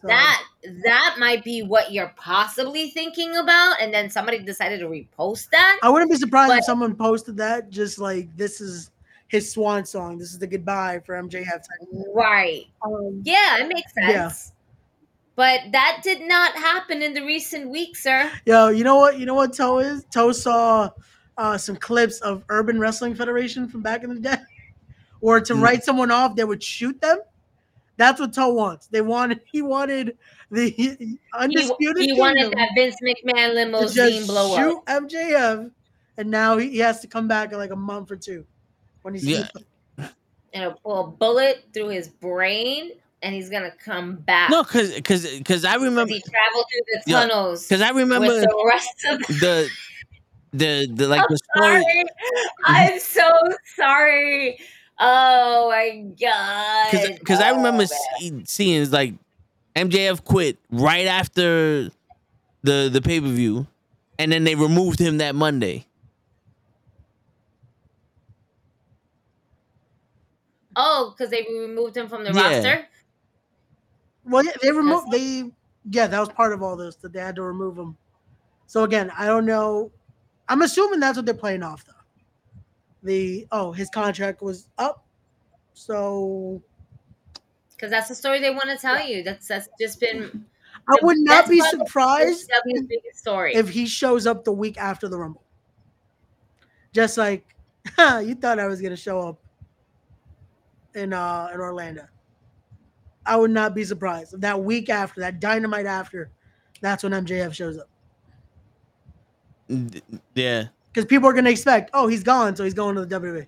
So, That that might be what you're possibly thinking about, and then somebody decided to repost that. I wouldn't be surprised But- if someone posted that. Just like this is his swan song. This is the goodbye for MJF. Right? Um, Yeah, it makes sense. Yeah. But that did not happen in the recent weeks, sir. Yo, you know what? You know what Toe is? Toe saw uh, some clips of Urban Wrestling Federation from back in the day, or to Mm. write someone off, they would shoot them. That's what Toe wants. They wanted. He wanted the He, undisputed. he wanted that Vince McMahon limousine just blow up. shoot MJF, and now he, he has to come back in like a month or two when he's Yeah. and it'll pull a bullet through his brain, and he's gonna come back. no, because because because I 'Cause remember he traveled through the tunnels. because I remember with the rest of the the the the like I'm the story. sorry. I'm so sorry. Oh my god. because I remember Oh, see, seeing it's like MJF quit right after the the pay per view, and then they removed him that Monday. Oh, because they removed him from the Yeah. roster. Well, yeah, they removed they. Yeah, that was part of all this that they had to remove him. So again, I don't know. I'm assuming that's what they're playing off though. The oh, his contract was up, so Because that's the story they want to tell you. That's that's just been. I would not be surprised story. if he shows up the week after the Rumble. Just like you thought I was gonna show up in uh in Orlando. I would not be surprised if that week after that dynamite after, that's when MJF shows up. Yeah, Because people are gonna expect, oh, he's gone, so he's going to the WWE.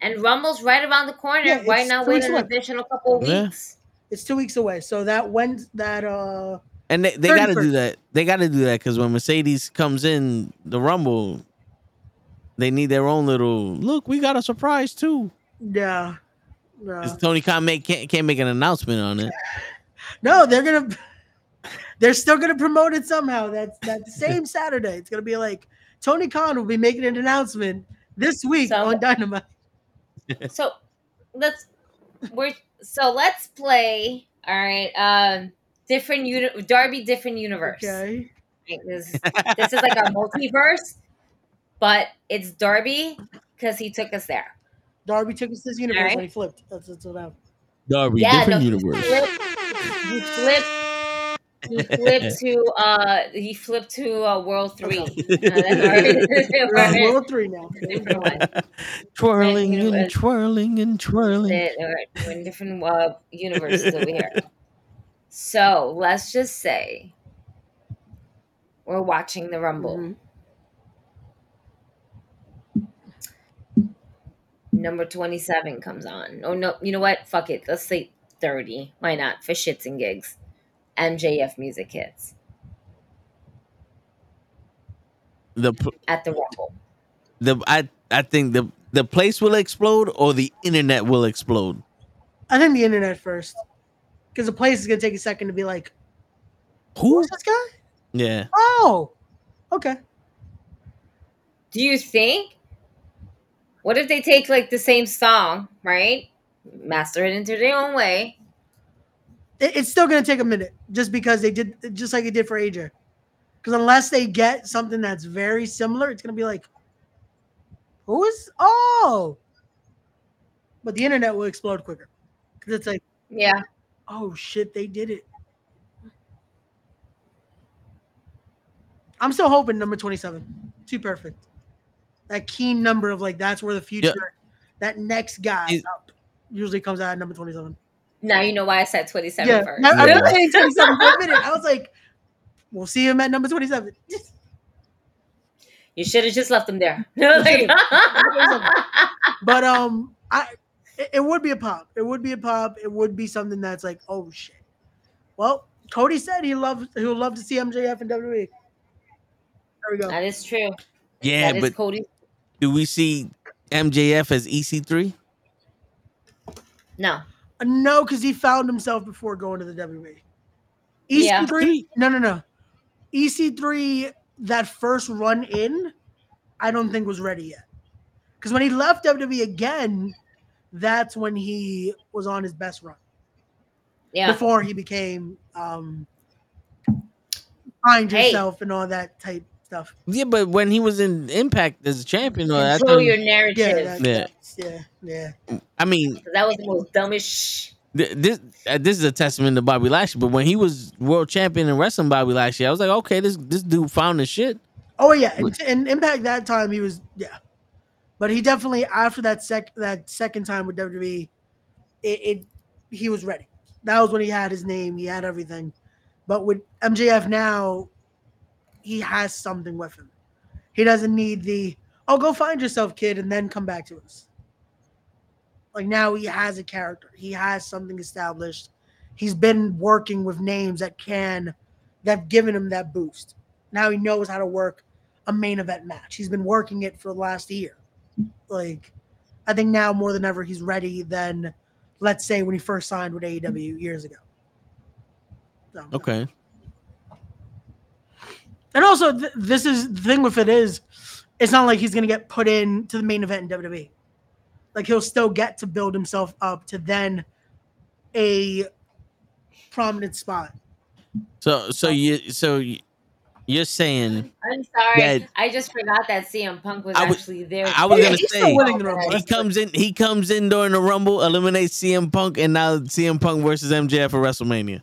and Rumble's right around the corner. Yeah, Why it's not two wait weeks an away. additional couple of Yeah. weeks? It's two weeks away. So that when that uh and they, they got to do that. They got to do that because when Mercedes comes in the Rumble, they need their own little look. We got a surprise too. Yeah. No. 'Cause Tony Khan make can't, can't make an announcement on it. No, they're gonna they're still gonna promote it somehow. That's that same Saturday. It's gonna be like Tony Khan will be making an announcement this week So- on Dynamite. So let's we're so let's play. All right. Um, different uni- Darby, different universe. Okay. Right, This, this is like a multiverse, but it's Darby because he took us there. Darby took us to this universe Alright. and he flipped. That's, that's what happened. Darby, Yeah, different no, universe. He flipped, he flipped. He flipped to uh he flipped to uh, World Three. Uh, We're on that's World Three now. one. twirling And and twirling and twirling. That- all right, we're in different uh, universes over here. So let's just say we're watching the Rumble. Mhm. Number 27 comes on. Oh no, you know what? Fuck it. Let's say 30. Why not? For shits and gigs. MJF music hits The p- at the Rumble. the I I think the the place will explode or the internet will explode. I think the internet first, because the place is gonna take a second to be like, "Who's this guy?" Yeah. Oh, okay. Do you think? What if they take like the same song, right? Master it into their own way. It- it's still gonna take a minute, just because they did, just like it did for AJ. Because unless they get something that's very similar, it's gonna be like, "Who is? Oh." But the internet will explode quicker, because it's like, Yeah. "Oh shit, they did it." I'm still hoping number 27. Too perfect. That keen number of like that's where the future, that next guy It- up usually comes out at number 27. Now you know why I said 27 Yeah, first. I, I've Yeah. been saying 27 for a minute. I was like, we'll see him at number 27. You should have just left him there. Like- But um, I it, it would be a pop. It would be a pop. It would be something that's like, oh shit. Well, Cody said he loves he would love to see MJF and WWE. There we go. that is true. Yeah, that is but Cody. Do we see MJF as EC3? No. Uh, No, because he found himself before going to the WWE. EC3, no, no, no. EC3, that first run in, I don't think was ready yet. Because when he left WWE again, that's when he was on his best run. Yeah. Before he became um find Hey. yourself and all that type stuff. Yeah, but when he was in Impact as a champion, or that Control time- your Yeah, narrative. that, Yeah. yeah, yeah. I mean, that was the most dumbest. th- this uh, this is a testament to Bobby Lashley. But when he was world champion in wrestling, Bobby Lashley, I was like, okay, this this dude found his shit. Oh yeah, and, and Impact that time he was yeah, but he definitely after that sec that second time with WWE, it, it he was ready. That was when he had his name, he had everything. But with MJF now, he has something with him. He doesn't need the oh go find yourself, kid, and then come back to us. Like now he has a character. He has something established. He's been working with names that can that have given him that boost. Now he knows how to work a main event match. He's been working it for the last year. Like, I think now more than ever he's ready than, let's say, when he first signed with AEW years ago. So, Okay. And also, th- this is the thing with it is, it's not like he's gonna get put in to the main event in WWE. Like he'll still get to build himself up to then a prominent spot. So so you so you- you're saying I'm sorry. I just forgot that CM Punk was I was- actually there. I was Yeah, gonna he's say still winning the Rumble. he comes in he comes in during the Rumble, eliminates CM Punk, and now CM Punk versus MJF for WrestleMania.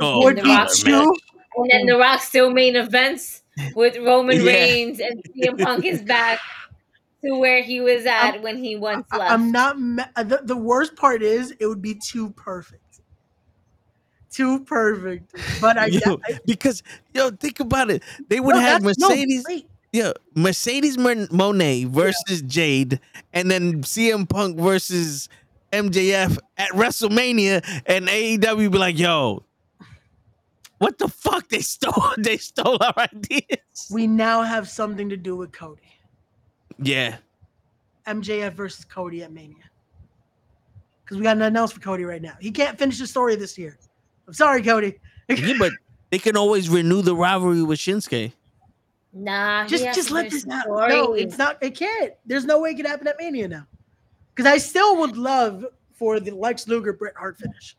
Oh, Would The be Rock two. And then The Rock still main events with Roman Yeah. Reigns and CM Punk is back to where he was at when he once I- left. I'm not. ma- uh, The, the worst part is it would be too perfect. Too perfect. But I, Yo, I because yo, think about it. They would no, have that's- no, Mercedes, yeah, Mercedes Moné versus Jade, and then CM Punk versus MJF at WrestleMania, and AEW be like, "Yo, what the fuck? They stole, they stole our ideas." we now have something to do with Cody. Yeah, MJF versus Cody at Mania. Because we got nothing else for Cody right now. He can't finish the story this year. I'm sorry, Cody. yeah, but they can always renew the rivalry with Shinsuke. nah, just just let this the out. No, it's not. It can't. There's no way it can happen at Mania now. Because I still would love for the Lex Luger Bret Hart finish,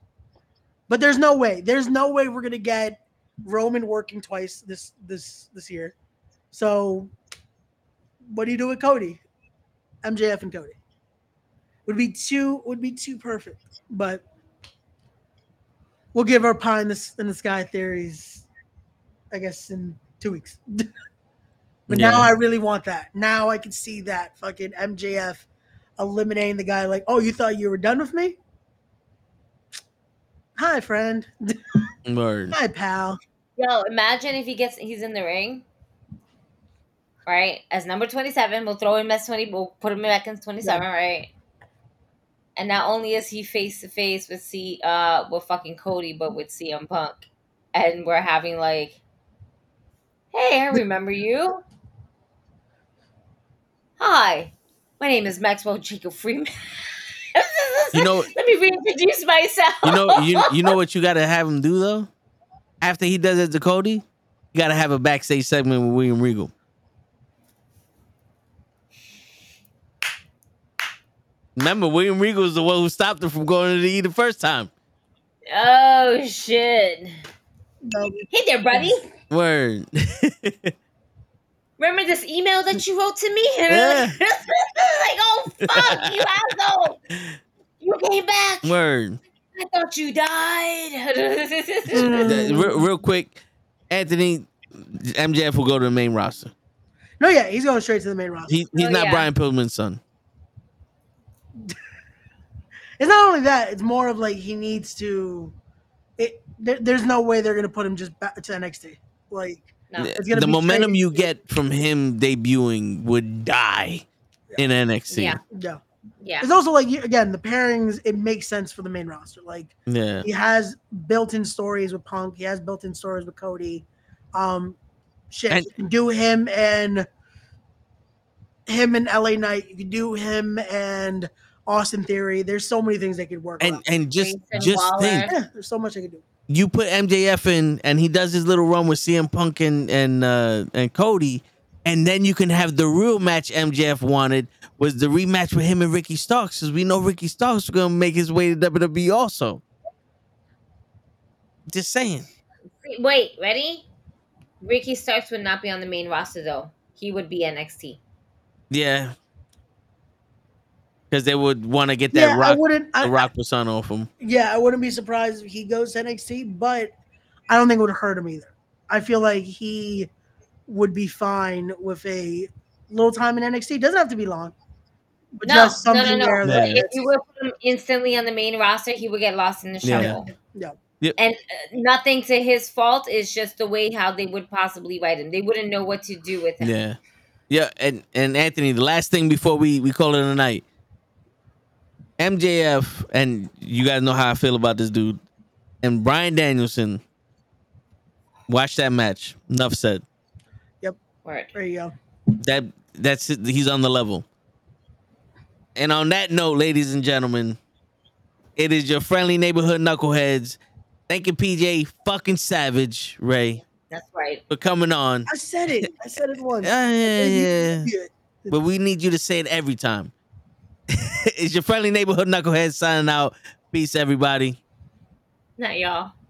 but there's no way. There's no way we're gonna get Roman working twice this this this year. So, what do you do with Cody? MJF and Cody would be too would be too perfect, but we'll give our pie in the in the sky theories, I guess, in two weeks. But Yeah. now I really want that. Now I can see that fucking MJF eliminating the guy like, oh, you thought you were done with me? Hi, friend. Word. Hi, pal. Yo, imagine if he gets he's in the ring right? As number 27. We'll throw him as 20. We'll put him back in 27, right? And not only is he face to face with C uh with fucking Cody, but with CM Punk. And we're having like Hey, I remember you. Hi. My name is Maxwell Jacob Friedman. You know, Let me reintroduce myself. you know, you you know what you got to have him do though. After he does it to Cody, you got to have a backstage segment with William Regal. Remember, William Regal was the one who stopped him from going to the E the first time. Oh shit. Hey there, buddy. Word. Remember this email that you wrote to me? Yeah. like, oh fuck, you asshole. You came back. Word. I thought you died. Real, real quick, Anthony MJF will go to the main roster. No, yeah, he's going straight to the main roster. He, he's Oh, not yeah. Brian Pillman's son. It's not only that; it's more of like he needs to. It there, there's no way they're gonna put him just back to NXT. Like no. The momentum straight- you get from him debuting would die in NXT. Yeah. Yeah, Yeah. it's also like again the pairings. It makes sense for the main roster. Like Yeah. he has built-in stories with Punk. He has built-in stories with Cody. Um, shit, And- you can do him and him and LA Knight. You can do him and Austin Theory. There's so many things they could work And on. and just Grayson just Waller. think, Yeah, there's so much they could do. You put MJF in, and he does his little run with CM Punk and and uh, and Cody, and then you can have the real match MJF wanted was the rematch with him and Ricky Starks, because we know Ricky Starks is gonna make his way to WWE also. Just saying. Wait, ready? Ricky Starks would not be on the main roster though. He would be NXT. Yeah. Because they would want to get that Yeah, I rock, wouldn't. I, the rock persona off him. Yeah, I wouldn't be surprised if he goes to NXT, but I don't think it would hurt him either. I feel like he would be fine with a little time in NXT. Doesn't have to be long, but No, just something no, no. there. Yeah. That, If you would put him instantly on the main roster, he would get lost in the Yeah. shuffle. yeah, And uh, nothing to his fault. It's just the way how they would possibly write him. They wouldn't know what to do with him. Yeah. Yeah, and and Anthony, the last thing before we we call it a night. MJF, and you guys know how I feel about this dude, and Bryan Danielson. Watch that match. Enough said. Word. there you go. That that's it. He's on the level. And on that note, ladies and gentlemen, it is your friendly neighborhood knuckleheads. Thank you, PJ fucking Savage, Ray, That's right. for coming on. I said it. I said it once. Yeah, yeah, yeah. Yeah. But we need you to say it every time. it's your friendly neighborhood knucklehead signing out. Peace, everybody. Not y'all.